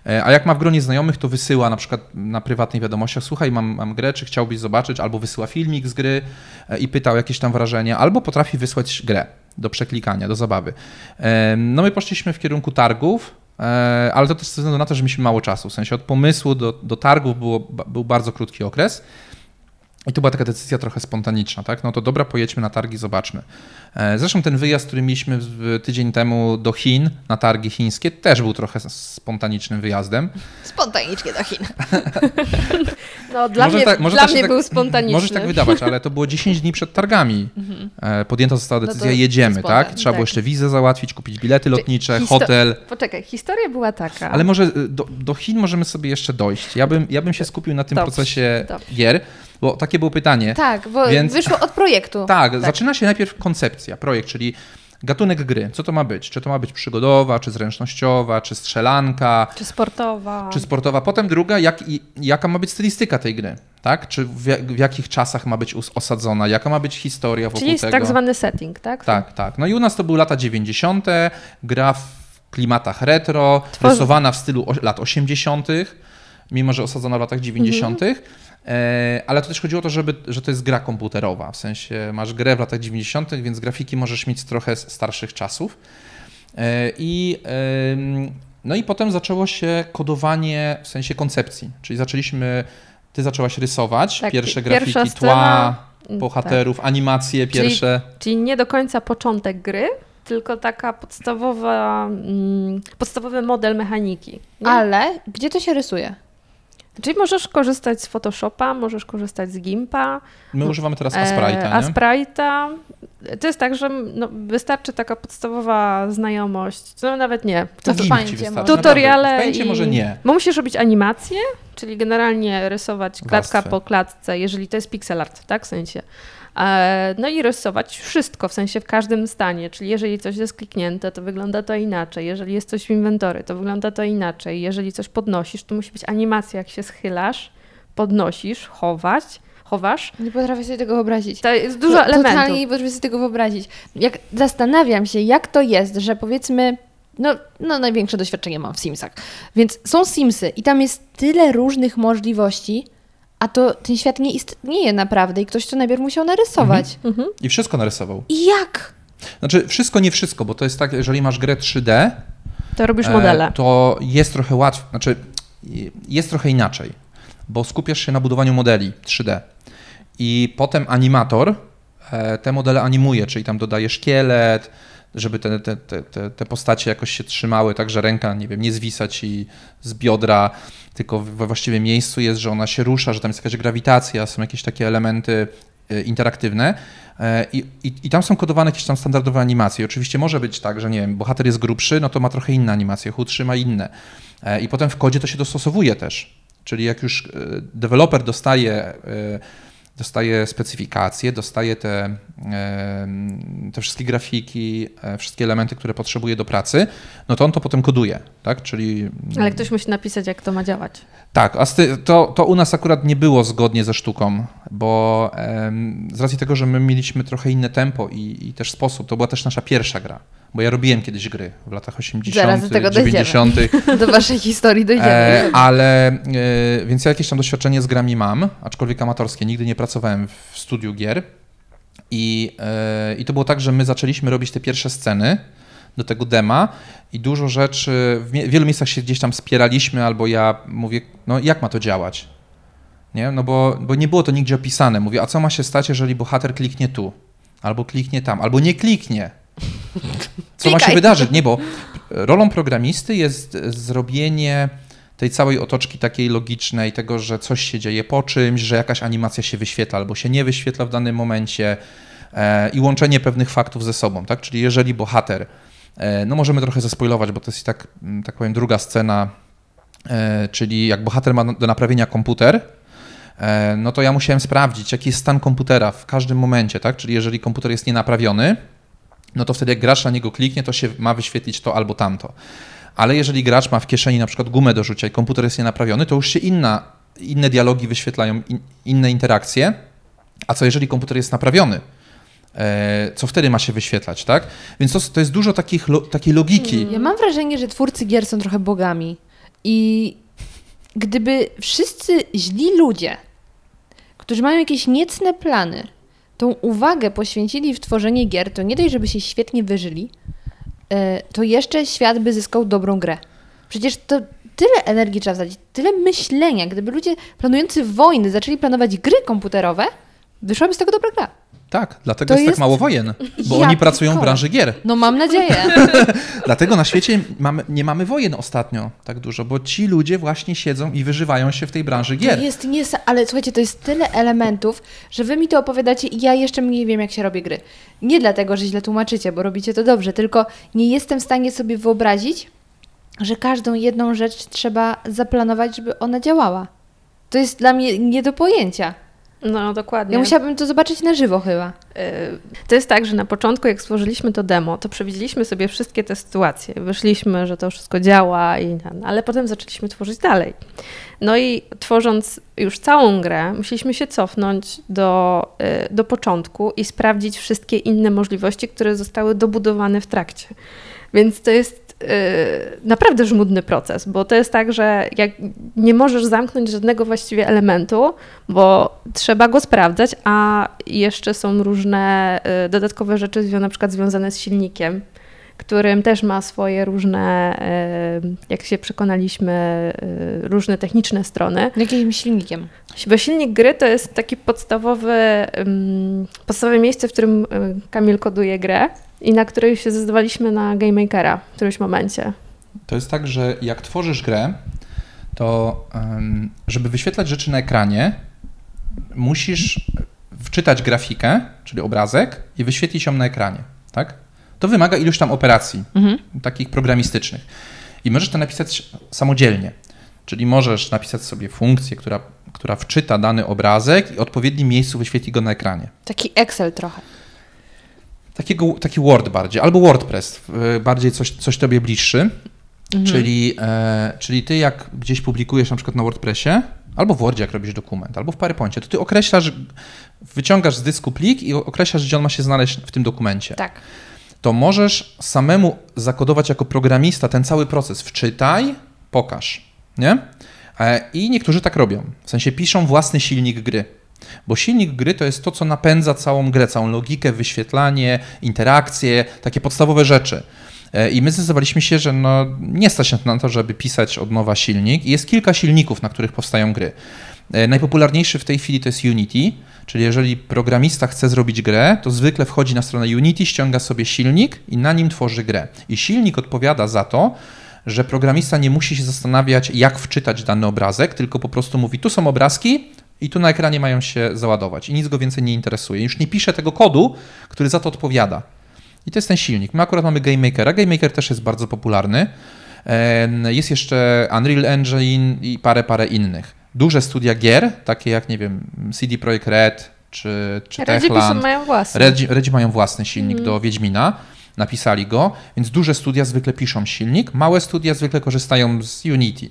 E, A jak ma w gronie znajomych, to wysyła na przykład na prywatnej wiadomościach, słuchaj, mam, mam grę, czy chciałbyś zobaczyć, albo wysyła filmik z gry i pyta o jakieś tam wrażenia, albo potrafi wysłać grę do przeklikania, do zabawy. No my poszliśmy w kierunku targów, ale to też ze względu na to, że mieliśmy mało czasu. W sensie od pomysłu do, do targów było, był bardzo krótki okres. I to była taka decyzja trochę spontaniczna, tak? No to dobra, pojedźmy na targi, zobaczmy. E, Zresztą ten wyjazd, który mieliśmy tydzień temu do Chin, na targi chińskie, też był trochę spontanicznym wyjazdem. Spontanicznie do Chin. No, dla Może mnie, tak- może dla mnie tak- był spontaniczny. Może się tak wydawać, ale to było 10 dni przed targami. E, Podjęta została No decyzja, jedziemy, spontan, tak? Trzeba było tak. jeszcze wizę załatwić, kupić bilety lotnicze, histo- hotel. Poczekaj, historia była taka. Ale może y, do, do Chin możemy sobie jeszcze dojść. Ja bym, ja bym się skupił na tym Dobrze, procesie dobrze. gier, bo takie było pytanie. Tak, bo Więc- wyszło od projektu. Tak, zaczyna się najpierw koncepcja, projekt, czyli gatunek gry. Co to ma być? Czy to ma być przygodowa, czy zręcznościowa, czy strzelanka, Czy sportowa? czy sportowa. Potem druga, jak, i- jaka ma być stylistyka tej gry, tak? Czy w, w jakich czasach ma być osadzona, jaka ma być historia wokół Czyli jest tego. tak zwany setting, tak? Tak, tak. No i u nas to były lata 90., gra w klimatach retro, Tworzy- rysowana w stylu lat 80., mimo że osadzona w latach 90., e, ale to też chodziło o to, żeby, że to jest gra komputerowa, w sensie masz grę w latach 90., więc grafiki możesz mieć trochę z starszych czasów. E, I, no i potem zaczęło się kodowanie w sensie koncepcji, czyli zaczęliśmy, ty zaczęłaś rysować Tak, pierwsze grafiki, scena, tła, mm, bohaterów, animacje Czyli- pierwsze. Czyli nie do końca początek gry, tylko taka podstawowa, mm, podstawowy model mechaniki. Nie? Ale gdzie to się rysuje? Czyli możesz korzystać z Photoshopa, możesz korzystać z Gimpa, My używamy teraz e, Asprite'a, nie? Asprite'a. To jest tak, że no, wystarczy taka podstawowa znajomość, no nawet nie. To w naprawdę. Tutoriale W Paincie i... może nie. Bo musisz robić animacje, czyli generalnie rysować klatka Warstwę. po klatce, jeżeli to jest pixel art, tak, w sensie. E, No i rysować wszystko, w sensie w każdym stanie, czyli jeżeli coś jest kliknięte, to wygląda to inaczej, jeżeli jest coś w inwentory, to wygląda to inaczej, jeżeli coś podnosisz, to musi być animacja, jak się schylasz, podnosisz, chować, chowasz. Nie potrafię sobie tego wyobrazić. To jest dużo To- elementów. Totalnie nie potrafię sobie tego wyobrazić. Jak zastanawiam się, jak to jest, że powiedzmy, no, no największe doświadczenie mam w Simsach, więc są Simsy i tam jest tyle różnych możliwości, a to ten świat nie istnieje naprawdę i ktoś to najpierw musiał narysować. Mhm. I wszystko narysował. I jak? Znaczy wszystko, nie wszystko, bo to jest tak, jeżeli masz grę 3D, To robisz e, modele. to jest trochę łatwiej, znaczy jest trochę inaczej, bo skupiasz się na budowaniu modeli 3D i potem animator e, te modele animuje, czyli tam dodaje szkielet, żeby te, te, te, te- postacie jakoś się trzymały, tak że ręka, nie wiem, nie zwisa ci z biodra, tylko we właściwym miejscu jest, że ona się rusza, że tam jest jakaś grawitacja, są jakieś takie elementy e, interaktywne e, i, i, i tam są kodowane jakieś tam standardowe animacje. Oczywiście może być tak, że nie wiem, bohater jest grubszy, no to ma trochę inne animacje, chudszy ma inne. E, I potem w kodzie to się dostosowuje też. Czyli jak już deweloper dostaje, dostaje specyfikacje, dostaje te, te wszystkie grafiki, e, wszystkie elementy, które potrzebuje do pracy, no to on to potem koduje, tak? Czyli Ale ktoś musi napisać, jak to ma działać. tak, a to, to u nas akurat nie było zgodnie ze sztuką, bo z racji tego, że my mieliśmy trochę inne tempo i, i też sposób, to była też nasza pierwsza gra, bo ja robiłem kiedyś gry w latach 80., Zaraz do tego dojdziemy. 90., Do waszej historii dojdziemy. e, ale e, więc ja jakieś tam doświadczenie z grami mam, aczkolwiek amatorskie, nigdy nie pracowałem w studiu gier i, e, i to było tak, że my zaczęliśmy robić te pierwsze sceny do tego dema i dużo rzeczy, w w wielu miejscach się gdzieś tam spieraliśmy, albo ja mówię, no jak ma to działać? Nie? No bo, bo nie było to nigdzie opisane. Mówię, a co ma się stać, jeżeli bohater kliknie tu? Albo kliknie tam, albo nie kliknie. Co ma się wydarzyć? Nie, bo rolą programisty jest zrobienie tej całej otoczki takiej logicznej, tego, że coś się dzieje po czymś, że jakaś animacja się wyświetla albo się nie wyświetla w danym momencie e, i łączenie pewnych faktów ze sobą, tak? Czyli jeżeli bohater, e, no możemy trochę zespoilować, bo to jest i tak, mm, tak powiem, druga scena, e, czyli jak bohater ma do naprawienia komputer, e, no to ja musiałem sprawdzić, jaki jest stan komputera w każdym momencie, tak? Czyli jeżeli komputer jest nienaprawiony, no to wtedy jak gracz na niego kliknie, to się ma wyświetlić to albo tamto. Ale jeżeli gracz ma w kieszeni na przykład gumę do rzucia i komputer jest nienaprawiony, to już się inna, inne dialogi wyświetlają, in, inne interakcje. A co jeżeli komputer jest naprawiony? E, co wtedy ma się wyświetlać, tak? Więc to, to jest dużo takich, lo, takiej logiki. Ja mam wrażenie, że twórcy gier są trochę bogami. I gdyby wszyscy źli ludzie, którzy mają jakieś niecne plany, tą uwagę poświęcili w tworzenie gier, to nie dość, żeby się świetnie wyżyli, e, to jeszcze świat by zyskał dobrą grę. Przecież to tyle energii trzeba wsadzić, tyle myślenia. Gdyby ludzie planujący wojny zaczęli planować gry komputerowe, wyszłaby z tego dobra gra. Tak, dlatego jest, jest- tak mało wojen, bo Ja oni pracują w branży gier. No mam nadzieję. Dlatego na świecie mamy, nie mamy wojen ostatnio tak dużo, bo ci ludzie właśnie siedzą i wyżywają się w tej branży gier. To jest niesa- ale słuchajcie, to jest tyle elementów, że wy mi to opowiadacie i ja jeszcze mniej wiem, jak się robi gry. Nie dlatego, że źle tłumaczycie, bo robicie to dobrze, tylko nie jestem w stanie sobie wyobrazić, że każdą jedną rzecz trzeba zaplanować, żeby ona działała. To jest dla mnie nie do pojęcia. No, dokładnie. Ja musiałabym to zobaczyć na żywo chyba. Y, To jest tak, że na początku, jak stworzyliśmy to demo, to przewidzieliśmy sobie wszystkie te sytuacje. Wyszliśmy, że to wszystko działa, i ale potem zaczęliśmy tworzyć dalej. No i tworząc już całą grę, musieliśmy się cofnąć do, y, do początku i sprawdzić wszystkie inne możliwości, które zostały dobudowane w trakcie. Więc to jest y, naprawdę żmudny proces, bo to jest tak, że jak nie możesz zamknąć żadnego właściwie elementu, bo trzeba go sprawdzać, a jeszcze są różne y, dodatkowe rzeczy na przykład związane z silnikiem, którym też ma swoje różne, y, jak się przekonaliśmy, y, różne techniczne strony. Jakimś silnikiem. Bo silnik gry to jest taki podstawowy, ym, podstawowe miejsce, w którym y, Kamil koduje grę i na której się zdecydowaliśmy na Game Makera w którymś momencie. To jest tak, że jak tworzysz grę, to żeby wyświetlać rzeczy na ekranie, musisz wczytać grafikę, czyli obrazek i wyświetlić ją na ekranie, tak? To wymaga iluś tam operacji, takich programistycznych. I możesz to napisać samodzielnie. Czyli możesz napisać sobie funkcję, która, która wczyta dany obrazek i w odpowiednim miejscu wyświetli go na ekranie. Taki Excel trochę. Takiego, taki Word bardziej, albo WordPress, bardziej coś, coś tobie bliższy. Czyli, e, czyli ty jak gdzieś publikujesz na przykład na WordPressie, albo w Wordzie jak robisz dokument, albo w PowerPoincie, to ty określasz, wyciągasz z dysku plik i określasz, gdzie on ma się znaleźć w tym dokumencie. Tak. To możesz samemu zakodować jako programista ten cały proces. Wczytaj, pokaż, nie? E, I niektórzy tak robią. W sensie piszą własny silnik gry. Bo silnik gry to jest to, co napędza całą grę, całą logikę, wyświetlanie, interakcje, takie podstawowe rzeczy. E, I my zdecydowaliśmy się, że no, nie stać na to, żeby pisać od nowa silnik. I jest kilka silników, na których powstają gry. E, najpopularniejszy w tej chwili to jest Unity, czyli jeżeli programista chce zrobić grę, to zwykle wchodzi na stronę Unity, ściąga sobie silnik i na nim tworzy grę. I silnik odpowiada za to, że programista nie musi się zastanawiać, jak wczytać dany obrazek, tylko po prostu mówi, tu są obrazki i tu na ekranie mają się załadować i nic go więcej nie interesuje. Już nie pisze tego kodu, który za to odpowiada. I to jest ten silnik. My akurat mamy GameMakera. GameMaker też jest bardzo popularny. Jest jeszcze Unreal Engine i parę, parę innych. Duże studia gier, takie jak, nie wiem, CD Projekt Red czy, czy Redzi Techland. mają własne. Redzi, Redzi mają własny silnik do Wiedźmina napisali go, więc duże studia zwykle piszą silnik, małe studia zwykle korzystają z Unity.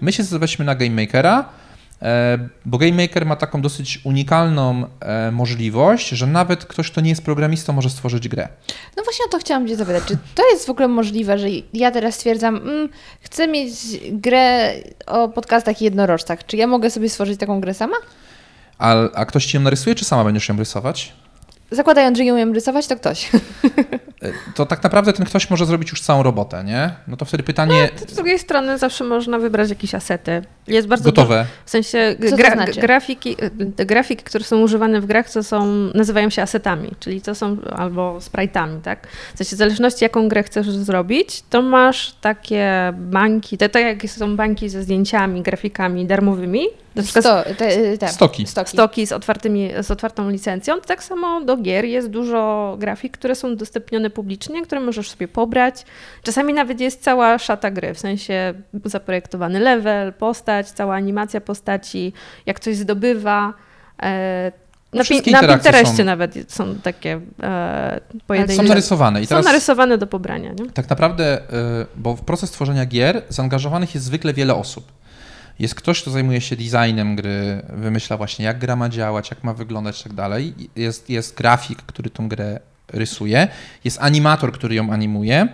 My się zdecydowaliśmy na GameMakera, bo GameMaker ma taką dosyć unikalną e, możliwość, że nawet ktoś, kto nie jest programistą, może stworzyć grę. No właśnie o to chciałam Cię zapytać. Czy to jest w ogóle możliwe, że ja teraz stwierdzam, mm, chcę mieć grę o podcastach i jednorożcach. Czy ja mogę sobie stworzyć taką grę sama? A, a ktoś ci ją narysuje, czy sama będziesz ją rysować? Zakładając, że ją umiem rysować, to ktoś. E, to tak naprawdę ten ktoś może zrobić już całą robotę, nie? No to wtedy pytanie... No, z drugiej strony zawsze można wybrać jakieś asety. Jest bardzo Gotowe. Dużo, w sensie gra, znaczy? grafiki, te grafiki, które są używane w grach, to są, nazywają się asetami, czyli to są albo sprite'ami, tak? W sensie w zależności jaką grę chcesz zrobić, to masz takie bańki, te, tak jak są bańki ze zdjęciami, grafikami darmowymi, na przykład Sto, te, te, Stoki. stoki. stoki z, otwartymi, z otwartą licencją. Tak samo do gier jest dużo grafik, które są udostępnione publicznie, które możesz sobie pobrać. Czasami nawet jest cała szata gry, w sensie zaprojektowany level, postać, cała animacja postaci, jak coś zdobywa. E, na, pin- na interakcje Pinterestie są- nawet są takie e, pojedyncze. Są narysowane. I Są narysowane do pobrania. Nie? tak naprawdę, y, bo w proces tworzenia gier zaangażowanych jest zwykle wiele osób. Jest ktoś, kto zajmuje się designem gry, wymyśla właśnie jak gra ma działać, jak ma wyglądać i tak dalej. Jest, jest grafik, który tą grę rysuje, jest animator, który ją animuje,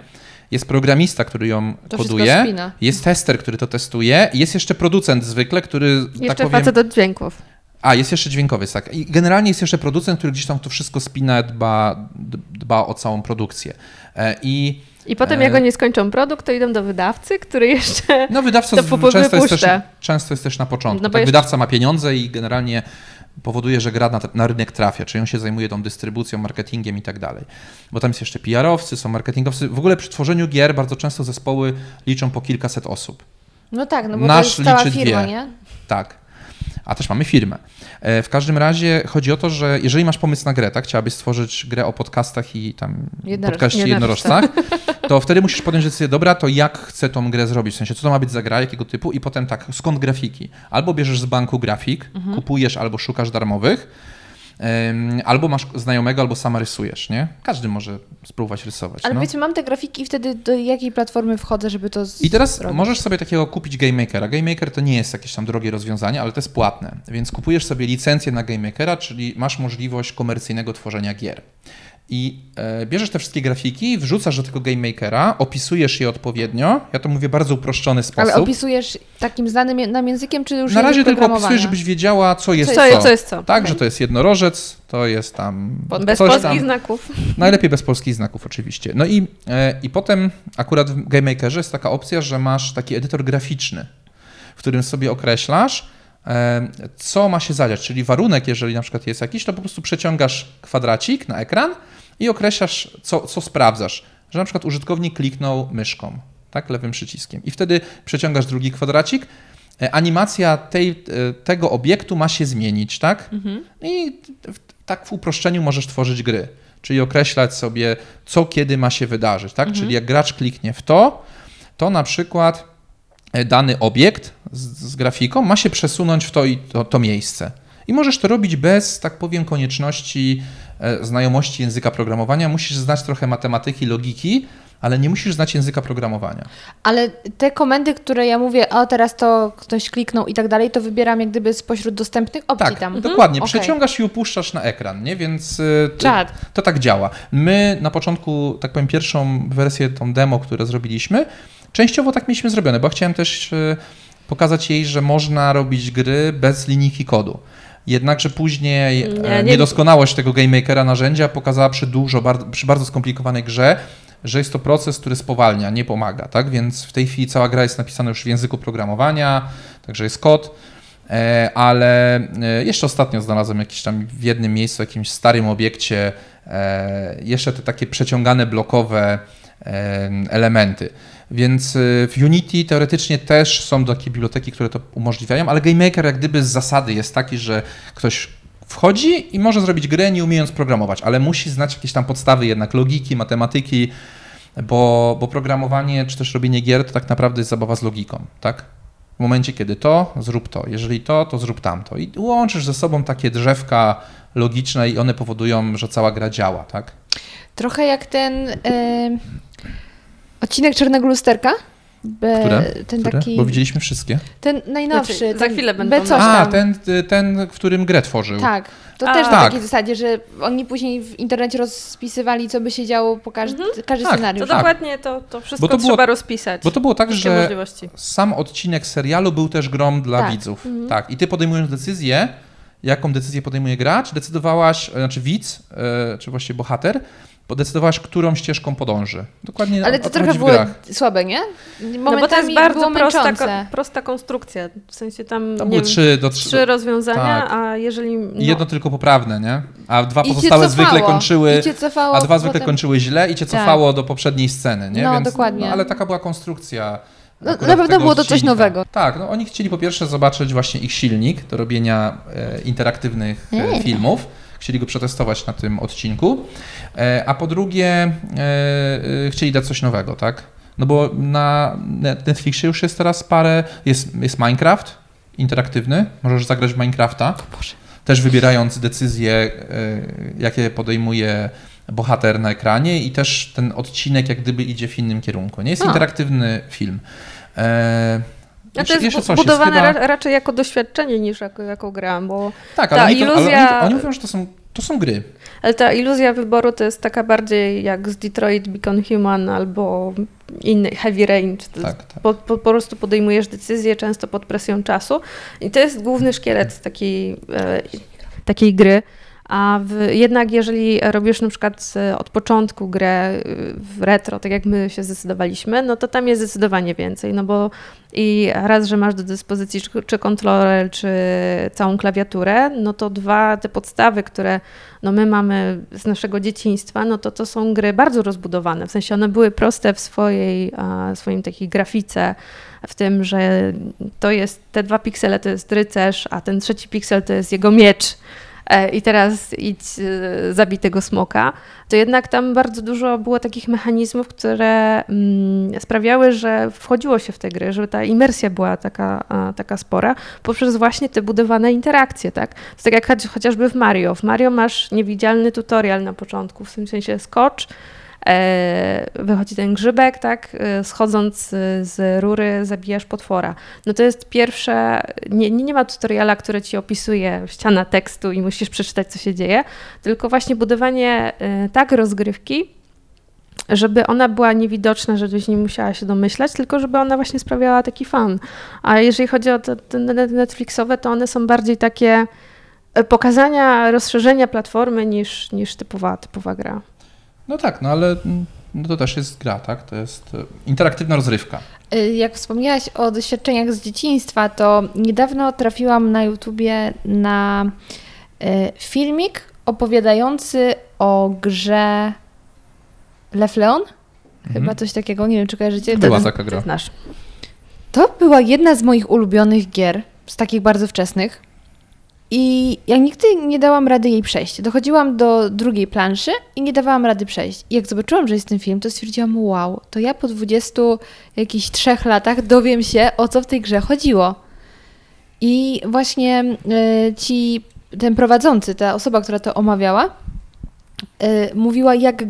jest programista, który ją To koduje, jest tester, który to testuje, jest jeszcze producent zwykle, który Jeszcze tak powiem... facet od dźwięków. A, jest jeszcze dźwiękowiec, tak. I generalnie jest jeszcze producent, który gdzieś tam to wszystko spina, dba, dba o całą produkcję. E, I I potem E, jak oni skończą produkt, to idą do wydawcy, który jeszcze... no wydawca To często, jest też, często jest też na początku. No tak, jeszcze- Wydawca ma pieniądze i generalnie powoduje, że gra na, na rynek trafia, czyli on się zajmuje tą dystrybucją, marketingiem i tak dalej. Bo tam jest jeszcze PR-owcy, są marketingowcy. W ogóle przy tworzeniu gier bardzo często zespoły liczą po kilkaset osób. No tak, no bo Nasz to jest cała liczy firma, dwie. nie? Tak. A też mamy firmę. E, W każdym razie chodzi o to, że jeżeli masz pomysł na grę, tak, chciałabyś stworzyć grę o podcastach i tam Jednoroż- podcaście jednorożcach, to wtedy musisz podjąć decyzję, dobra, to jak chcę tą grę zrobić, w sensie co to ma być za gra, jakiego typu i potem tak, skąd grafiki. Albo bierzesz z banku grafik, Mhm. kupujesz albo szukasz darmowych, albo masz znajomego, albo sama rysujesz, nie? Każdy może spróbować rysować. Ale no. powiedzmy, mam te grafiki i wtedy do jakiej platformy wchodzę, żeby to I teraz zrobić? możesz sobie takiego kupić GameMakera. GameMaker to nie jest jakieś tam drogie rozwiązanie, ale to jest płatne. Więc kupujesz sobie licencję na GameMakera, czyli masz możliwość komercyjnego tworzenia gier. I e, bierzesz te wszystkie grafiki, wrzucasz do tego GameMakera, opisujesz je odpowiednio. Ja to mówię w bardzo uproszczony sposób. Ale opisujesz takim znanym nam językiem, czy już Na razie tylko opisujesz, żebyś wiedziała, co jest Co co. jest- co jest co. Tak, Okej. że to jest jednorożec, to jest tam Bez coś polskich tam. znaków. Najlepiej bez polskich znaków oczywiście. No i, e, i potem akurat w GameMakerze jest taka opcja, że masz taki edytor graficzny, w którym sobie określasz, e, co ma się zadziać, czyli warunek, jeżeli na przykład jest jakiś, to po prostu przeciągasz kwadracik na ekran i określasz, co, co sprawdzasz, że na przykład użytkownik kliknął myszką, tak, lewym przyciskiem i wtedy przeciągasz drugi kwadracik, e, animacja tej, e, tego obiektu ma się zmienić, tak? I w, tak w uproszczeniu możesz tworzyć gry, czyli określać sobie, co kiedy ma się wydarzyć, tak? Czyli jak gracz kliknie w to, to na przykład e, dany obiekt z, z grafiką ma się przesunąć w to i to, to miejsce. I możesz to robić bez, tak powiem, konieczności znajomości języka programowania. Musisz znać trochę matematyki, logiki, ale nie musisz znać języka programowania. Ale te komendy, które ja mówię, o teraz to ktoś kliknął i tak dalej, to wybieram jak gdyby spośród dostępnych opcji Tak, tam. dokładnie. Okej. Przeciągasz i upuszczasz na ekran, nie? Więc y, to, Czad. to tak działa. My na początku, tak powiem, pierwszą wersję, tą demo, które zrobiliśmy, częściowo tak mieliśmy zrobione, bo chciałem też y, pokazać jej, że można robić gry bez linijki kodu. Jednakże później Nie, e, nie- niedoskonałość tego Game Makera narzędzia pokazała przy dużo, bar- przy bardzo skomplikowanej grze, że jest to proces, który spowalnia, nie pomaga, tak? Więc w tej chwili cała gra jest napisana już w języku programowania, także jest kod, e, ale e, jeszcze ostatnio znalazłem jakiś tam w jednym miejscu, w jakimś starym obiekcie, jeszcze te takie przeciągane blokowe elementy. Więc y, w Unity teoretycznie też są takie biblioteki, które to umożliwiają, ale Game Maker jak gdyby z zasady jest taki, że ktoś wchodzi i może zrobić grę nie umiejąc programować, ale musi znać jakieś tam podstawy jednak logiki, matematyki, bo, bo programowanie czy też robienie gier to tak naprawdę jest zabawa z logiką, tak? W momencie, kiedy to, zrób to. Jeżeli to, to zrób tamto. I łączysz ze sobą takie drzewka logiczne i one powodują, że cała gra działa, tak? Trochę jak ten e, odcinek Czarnego Lusterka. Be, Które? Ten Które? taki, Bo widzieliśmy wszystkie. ten najnowszy. Znaczy, za ten chwilę będą be coś. A, ten, ten, w którym grę tworzył. Tak, to A. też na Tak. takiej zasadzie, że oni później w internecie rozpisywali, co by się działo po każdy, każdy Tak, To scenariusz. tak. dokładnie to, to wszystko to było- trzeba rozpisać. Bo to było tak, że możliwości. sam odcinek serialu był też grą dla Tak. widzów. Tak. I ty podejmując decyzję, jaką decyzję podejmuje gracz, decydowałaś, e, znaczy widz, e, czy właściwie bohater, bo decydowałaś, którą ścieżką podąży. Dokładnie Ale to trochę było słabe, nie? Momentami No bo to jest bardzo prosta, ko- prosta konstrukcja. W sensie tam Tam nie były wiem, trzy do trzy. trzy rozwiązania, tak. a jeżeli... No, jedno tylko poprawne, nie? A dwa pozostałe zwykle kończyły. I cię cofało A dwa zwykle potem- kończyły źle i cię Tak. cofało do poprzedniej sceny, nie? No, Więc, dokładnie. No, ale taka była konstrukcja. No, na pewno było to coś nowego. Tak, no oni chcieli po pierwsze zobaczyć właśnie ich silnik do robienia e, interaktywnych e, filmów. Chcieli go przetestować na tym odcinku. E, a po drugie, e, e, chcieli dać coś nowego, tak? No bo na Net- Netflixie już jest teraz parę, jest, jest Minecraft interaktywny, możesz zagrać w Minecrafta, też wybierając decyzje, jakie podejmuje bohater na ekranie i też ten odcinek jak gdyby idzie w innym kierunku. Nie jest A. interaktywny film. E, A jeszcze- to jest jeszcze budowane chyba- ra- raczej jako doświadczenie niż jako, jako gra, bo Tak, ta ale, oni, to, ale iluzja- oni, oni mówią, że to są, to są gry. ale ta iluzja wyboru to jest taka bardziej jak z Detroit Become Human albo inny Heavy Rain. To Tak, tak. po, po, po prostu podejmujesz decyzje często pod presją czasu i to jest główny szkielet takiej, e, takiej gry. A w, jednak jeżeli robisz na przykład od początku grę w retro, tak jak my się zdecydowaliśmy, no to tam jest zdecydowanie więcej, no bo i raz, że masz do dyspozycji czy, kontroler, czy całą klawiaturę, no to dwa te podstawy, które no my mamy z naszego dzieciństwa, no to to są gry bardzo rozbudowane, w sensie one były proste w swojej, swoim takiej grafice, w tym, że to jest, te dwa piksele to jest rycerz, a ten trzeci piksel to jest jego miecz i teraz idź e, zabij tego smoka, to jednak tam bardzo dużo było takich mechanizmów, które mm, sprawiały, że wchodziło się w te gry, żeby ta imersja była taka, taka spora, poprzez właśnie te budowane interakcje, tak? To tak jak chociażby w Mario. W Mario masz niewidzialny tutorial na początku, w tym sensie skocz, e, wychodzi ten grzybek, tak, e, schodząc e, z rury zabijasz potwora. No to jest pierwsze, nie, nie ma tutoriala, które ci opisuje ściana tekstu i musisz przeczytać, co się dzieje, tylko właśnie budowanie e, tak rozgrywki, żeby ona była niewidoczna, żebyś nie musiała się domyślać, tylko żeby ona właśnie sprawiała taki fan. A jeżeli chodzi o te, Netflixowe, to one są bardziej takie e, pokazania, rozszerzenia platformy niż, niż typowa, typowa gra. No tak, no ale mm, no to też jest gra, tak? To jest e, interaktywna rozrywka. Y, Jak wspomniałaś o doświadczeniach z dzieciństwa, to niedawno trafiłam na YouTubie na y, filmik opowiadający o grze Lef Leon? Chyba Mhm. coś takiego, nie wiem czy kojarzycie. Była To- taka gra. Znasz. To była jedna z moich ulubionych gier, z takich bardzo wczesnych. I ja nigdy nie dałam rady jej przejść. Dochodziłam do drugiej planszy i nie dawałam rady przejść. I jak zobaczyłam, że jest ten film, to stwierdziłam, wow, to ja po 20 jakichś trzech latach dowiem się, o co w tej grze chodziło. I właśnie y, ci, ten prowadzący, ta osoba, która to omawiała, y, mówiła, jak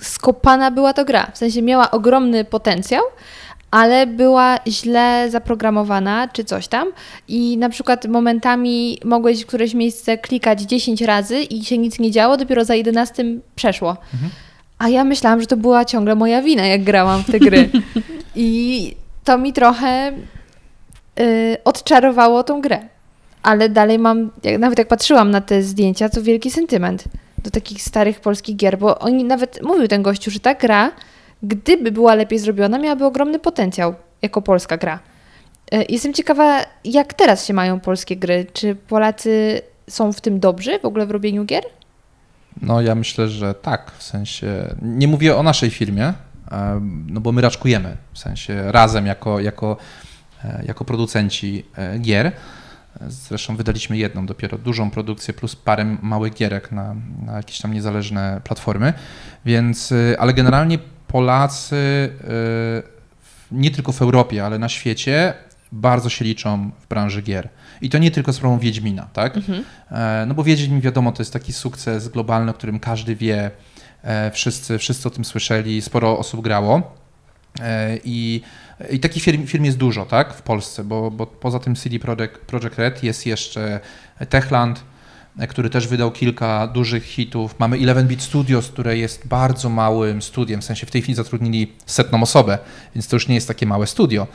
skopana była to gra. W sensie miała ogromny potencjał, ale była źle zaprogramowana czy coś tam i na przykład momentami mogłeś w któreś miejsce klikać 10 razy i się nic nie działo, dopiero za 11 przeszło. A ja myślałam, że to była ciągle moja wina, jak grałam w te gry. I to mi trochę y, odczarowało tą grę. ale dalej mam, jak, nawet jak patrzyłam na te zdjęcia, to wielki sentyment do takich starych polskich gier, bo oni nawet, mówił ten gościu, że ta gra, gdyby była lepiej zrobiona, miałaby ogromny potencjał jako polska gra. E, Jestem ciekawa, jak teraz się mają polskie gry. Czy Polacy są w tym dobrzy, w ogóle w robieniu gier? No ja myślę, że tak, w sensie, nie mówię o naszej firmie, em, no bo my raczkujemy, w sensie razem jako, jako, e, jako producenci e, gier. Zresztą wydaliśmy jedną dopiero dużą produkcję plus parę małych gierek na, na jakieś tam niezależne platformy, więc, ale generalnie Polacy y, nie tylko w Europie, ale na świecie bardzo się liczą w branży gier. I to nie tylko sprawą Wiedźmina, tak? E, No bo Wiedźmin, wiadomo, to jest taki sukces globalny, o którym każdy wie, e, wszyscy, wszyscy o tym słyszeli, sporo osób grało. E, I, i takich firm, firm jest dużo, tak, w Polsce, bo, bo poza tym CD Projekt, Projekt Red jest jeszcze Techland, który też wydał kilka dużych hitów. Mamy 11-Bit Studios, które jest bardzo małym studiem, w sensie w tej chwili zatrudnili setną osobę, więc to już nie jest takie małe studio,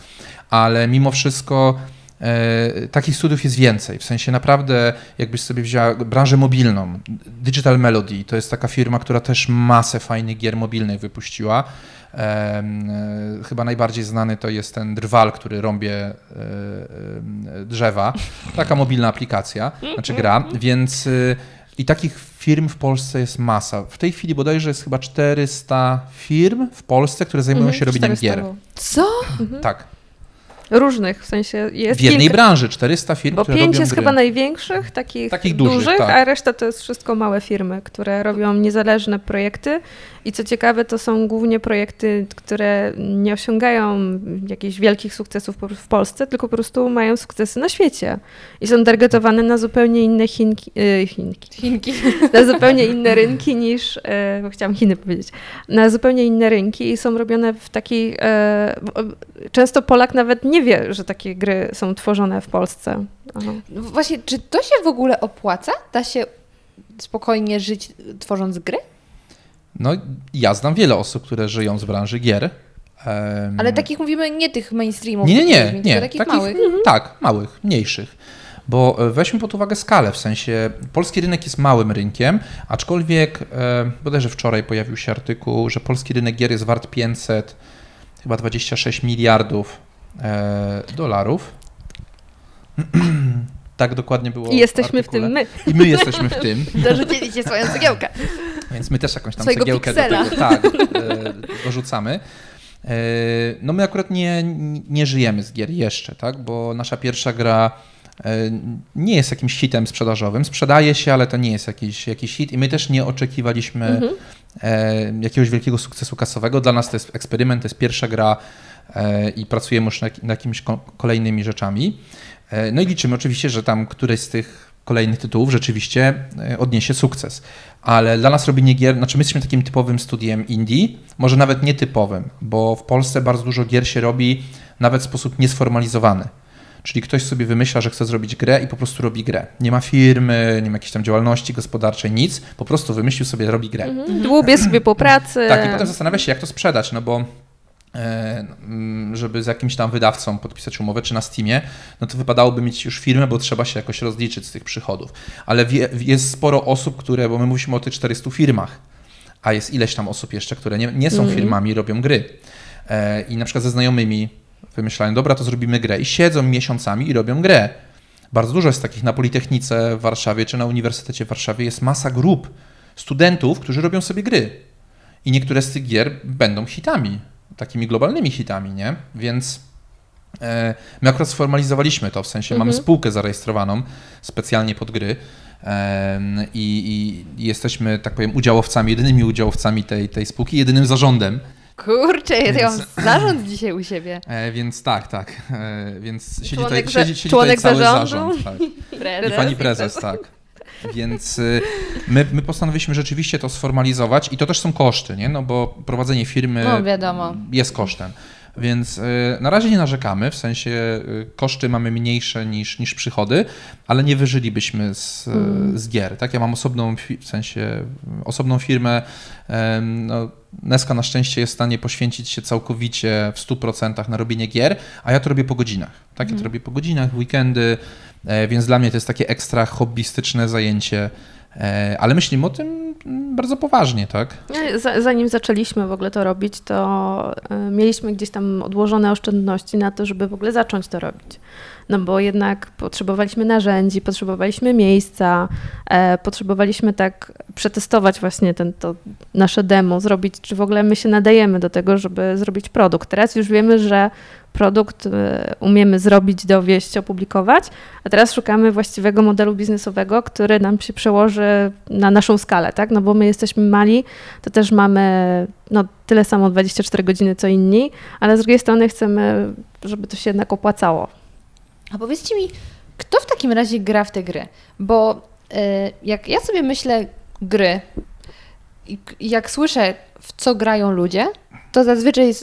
ale mimo wszystko e, takich studiów jest więcej. W sensie naprawdę, jakbyś sobie wzięła branżę mobilną, Digital Melody, to jest taka firma, która też masę fajnych gier mobilnych wypuściła. Em, e, chyba najbardziej znany to jest ten drwal, który rąbie e, e, drzewa. Taka mobilna aplikacja, znaczy gra, więc i takich firm w Polsce jest masa. W tej chwili bodajże jest chyba 400 firm w Polsce, które zajmują się robieniem 400 gier. Co? Tak, Różnych, w sensie jest w jednej kilka- branży 400 firm, Bo które pięć robią jest gry. chyba największych, takich, Takich dużych, tak. a reszta to jest wszystko małe firmy, które robią niezależne projekty. I co ciekawe, to są głównie projekty, które nie osiągają jakichś wielkich sukcesów w Polsce, tylko po prostu mają sukcesy na świecie. I są targetowane na zupełnie inne Chinki, y, Chinki Chinki. na zupełnie inne rynki niż, e, bo chciałam Chiny powiedzieć, na zupełnie inne rynki i są robione w takiej, e, często Polak nawet nie wie, że takie gry są tworzone w Polsce. Aha. No Właśnie, czy to się w ogóle opłaca? Da się spokojnie żyć tworząc gry? No, ja znam wiele osób, które żyją z branży gier. Ale takich mówimy nie tych mainstreamów, Nie, nie, nie, tylko nie. takich małych. Tak, małych, mniejszych. Bo e, weźmy pod uwagę skalę, w sensie polski rynek jest małym rynkiem, aczkolwiek e, bodajże wczoraj pojawił się artykuł, że polski rynek gier jest wart 500, chyba 26 miliardów e, dolarów. tak dokładnie było. I jesteśmy w artykule. tym my. I my jesteśmy w tym. Dorzuciliście swoją cegiełkę. Więc my też jakąś tam Swojego cegiełkę do piksela. tego tak, e, dorzucamy. E, No my akurat nie, nie żyjemy z gier jeszcze, tak? bo nasza pierwsza gra e, nie jest jakimś hitem sprzedażowym. Sprzedaje się, ale to nie jest jakiś, jakiś hit i my też nie oczekiwaliśmy e, jakiegoś wielkiego sukcesu kasowego. Dla nas to jest eksperyment, to jest pierwsza gra i pracujemy już nad jakimiś ko- kolejnymi rzeczami. No i liczymy oczywiście, że tam któreś z tych kolejnych tytułów rzeczywiście e, odniesie sukces. Ale dla nas robienie gier, znaczy my jesteśmy takim typowym studiem indie, może nawet nietypowym, bo w Polsce bardzo dużo gier się robi nawet w sposób niesformalizowany. Czyli ktoś sobie wymyśla, że chce zrobić grę i po prostu robi grę. Nie ma firmy, nie ma jakiejś tam działalności gospodarczej, nic, po prostu wymyślił sobie, robi grę. Dłubie sobie po pracy. Tak, i potem zastanawia się, jak to sprzedać, no bo żeby z jakimś tam wydawcą podpisać umowę, czy na Steamie, no to wypadałoby mieć już firmę, bo trzeba się jakoś rozliczyć z tych przychodów. Ale wie, jest sporo osób, które, bo my mówimy o tych 400 firmach, a jest ileś tam osób jeszcze, które nie, nie są firmami, robią gry. E, I na przykład ze znajomymi wymyślają, dobra, to zrobimy grę i siedzą miesiącami i robią grę. Bardzo dużo jest takich na Politechnice w Warszawie czy na Uniwersytecie w Warszawie jest masa grup studentów, którzy robią sobie gry. I niektóre z tych gier będą hitami, takimi globalnymi hitami, nie? Więc e, my akurat sformalizowaliśmy to, w sensie mamy spółkę zarejestrowaną specjalnie pod gry i, i jesteśmy, tak powiem, udziałowcami, jedynymi udziałowcami tej, tej spółki, jedynym zarządem. Kurczę, ja mam zarząd dzisiaj u siebie. E, więc tak, tak. E, więc siedzi Członek tutaj, za- siedzi, siedzi członek tutaj cały zarządu? zarząd. Tak. I Prezes. pani prezes, tak. Więc y, my, my postanowiliśmy rzeczywiście to sformalizować i to też są koszty, nie? No bo prowadzenie firmy No, jest kosztem. Więc y, na razie nie narzekamy, w sensie y, koszty mamy mniejsze niż, niż przychody, ale nie wyżylibyśmy z, y, z gier. Tak, ja mam osobną, w sensie osobną firmę. No, Neska na szczęście jest w stanie poświęcić się całkowicie w 100% na robienie gier, a ja to robię po godzinach. Tak, ja to robię po godzinach, w weekendy, Więc dla mnie to jest takie ekstra hobbystyczne zajęcie, e, ale myślimy o tym mm, bardzo poważnie, tak? Za- Zanim zaczęliśmy w ogóle to robić, to y, mieliśmy gdzieś tam odłożone oszczędności na to, żeby w ogóle zacząć to robić. No bo jednak potrzebowaliśmy narzędzi, potrzebowaliśmy miejsca, e, potrzebowaliśmy tak przetestować właśnie ten, to nasze demo, zrobić, czy w ogóle my się nadajemy do tego, żeby zrobić produkt. Teraz już wiemy, że produkt y, umiemy zrobić, dowieść, opublikować, a teraz szukamy właściwego modelu biznesowego, który nam się przełoży na naszą skalę, tak? No bo my jesteśmy mali, to też mamy no, tyle samo 24 godziny co inni, ale z drugiej strony chcemy, żeby to się jednak opłacało. A powiedzcie mi, kto w takim razie gra w te gry? Bo e, jak ja sobie myślę gry i jak słyszę, w co grają ludzie, to zazwyczaj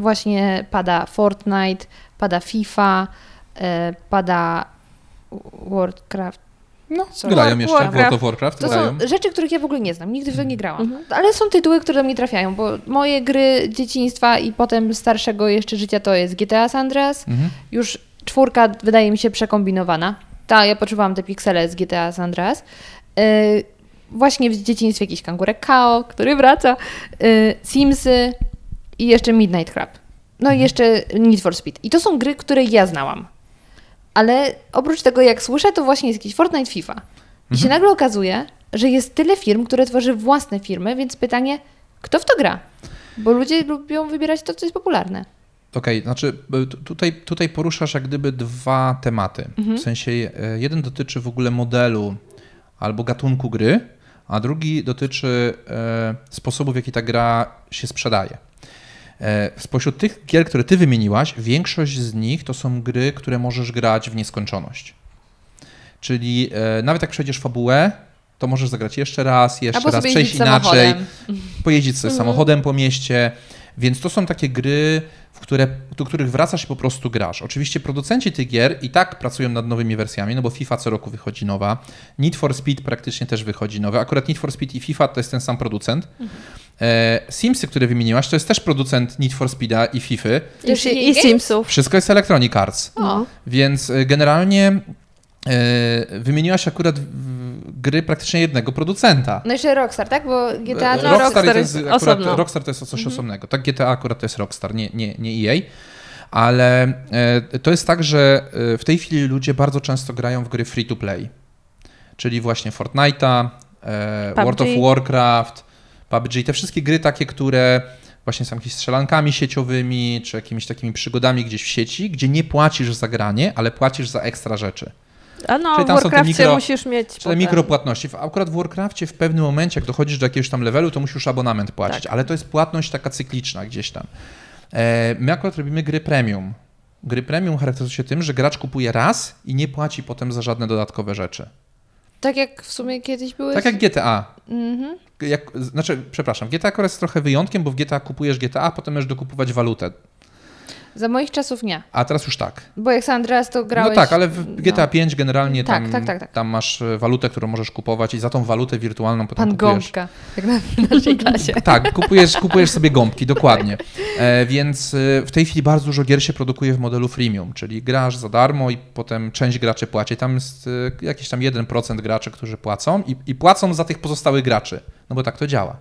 właśnie pada Fortnite, pada FIFA, e, pada Warcraft. No, Sorry. grają jeszcze Warcraft. World of Warcraft, To grają. są rzeczy, których ja w ogóle nie znam, nigdy w to nie grałam. Mhm. Ale są tytuły, które do mnie trafiają, bo moje gry dzieciństwa i potem starszego jeszcze życia to jest GTA San Andreas, Mhm. już czwórka wydaje mi się przekombinowana. Ta, ja poczuwałam te piksele z GTA San Andreas. Yy, właśnie w dzieciństwie jakiś kangurek Kao, który wraca, yy, Simsy i jeszcze Midnight Club. No i jeszcze Need for Speed. I to są gry, które ja znałam. Ale oprócz tego, jak słyszę, to właśnie jest jakiś Fortnite, FIFA. I się nagle okazuje, że jest tyle firm, które tworzy własne firmy, więc pytanie, kto w to gra? Bo ludzie lubią wybierać to, co jest popularne. Okej, znaczy y, tu- tutaj, tutaj poruszasz jak gdyby dwa tematy. W sensie e, jeden dotyczy w ogóle modelu albo gatunku gry, a drugi dotyczy e, sposobu, w jaki ta gra się sprzedaje. E, Spośród tych gier, które ty wymieniłaś, większość z nich to są gry, które możesz grać w nieskończoność. Czyli e, nawet jak przejdziesz fabułę, to możesz zagrać jeszcze raz, jeszcze Albo raz, przejść inaczej samochodem. pojeździć sobie samochodem po mieście, więc to są takie gry, w które, do których wracasz i po prostu grasz. Oczywiście producenci tych gier i tak pracują nad nowymi wersjami, no bo FIFA co roku wychodzi nowa, Need for Speed praktycznie też wychodzi nowe. Akurat Need for Speed i FIFA to jest ten sam producent. E, Simsy, które wymieniłaś, to jest też producent Need for Speeda i FIFA. I, i? Simsów. Wszystko jest Electronic Arts. No. Więc e, generalnie wymieniłaś akurat gry praktycznie jednego producenta. No jeszcze Rockstar, tak? Bo GTA E, to Rockstar Rockstar, jest jest osobno. Rockstar to jest coś osobnego. Tak, GTA akurat to jest Rockstar, nie, nie, nie EA. Ale e, to jest tak, że e, w tej chwili ludzie bardzo często grają w gry free to play. Czyli właśnie Fortnite'a, e, World of. Warcraft, PUBG, te wszystkie gry takie, które właśnie są jakimiś strzelankami sieciowymi, czy jakimiś takimi przygodami gdzieś w sieci, gdzie nie płacisz za granie, ale płacisz za ekstra rzeczy. A no, Czyli w tam te Warcraftie mikro- musisz mieć Czyli potem- mikropłatności. W- Akurat w Warcraftie w pewnym momencie, jak dochodzisz do jakiegoś tam levelu, to musisz abonament płacić, Tak. ale to jest płatność taka cykliczna gdzieś tam. E, my akurat robimy gry premium. Gry premium charakteryzują się tym, że gracz kupuje raz i nie płaci potem za żadne dodatkowe rzeczy. Tak jak w sumie kiedyś były. Tak jak GTA. Mhm. Jak, znaczy, przepraszam, GTA akurat jest trochę wyjątkiem, bo w GTA kupujesz GTA, a potem możesz dokupować walutę. Za moich czasów nie. A teraz już tak. Bo jak San Andreas to grałeś... No tak, ale w GTA no. 5 generalnie Tak, tam, tak, tak, tak. tam masz e, walutę, którą możesz kupować i za tą walutę wirtualną potem Pan kupujesz. Gąbka, jak na w naszej klasie. Tak, kupujesz, kupujesz sobie gąbki, dokładnie. E, więc e, w tej chwili bardzo dużo gier się produkuje w modelu freemium, czyli grasz za darmo i potem część graczy płaci. Tam jest e, jakiś tam 1% graczy, którzy płacą i, i płacą za tych pozostałych graczy, no bo tak to działa.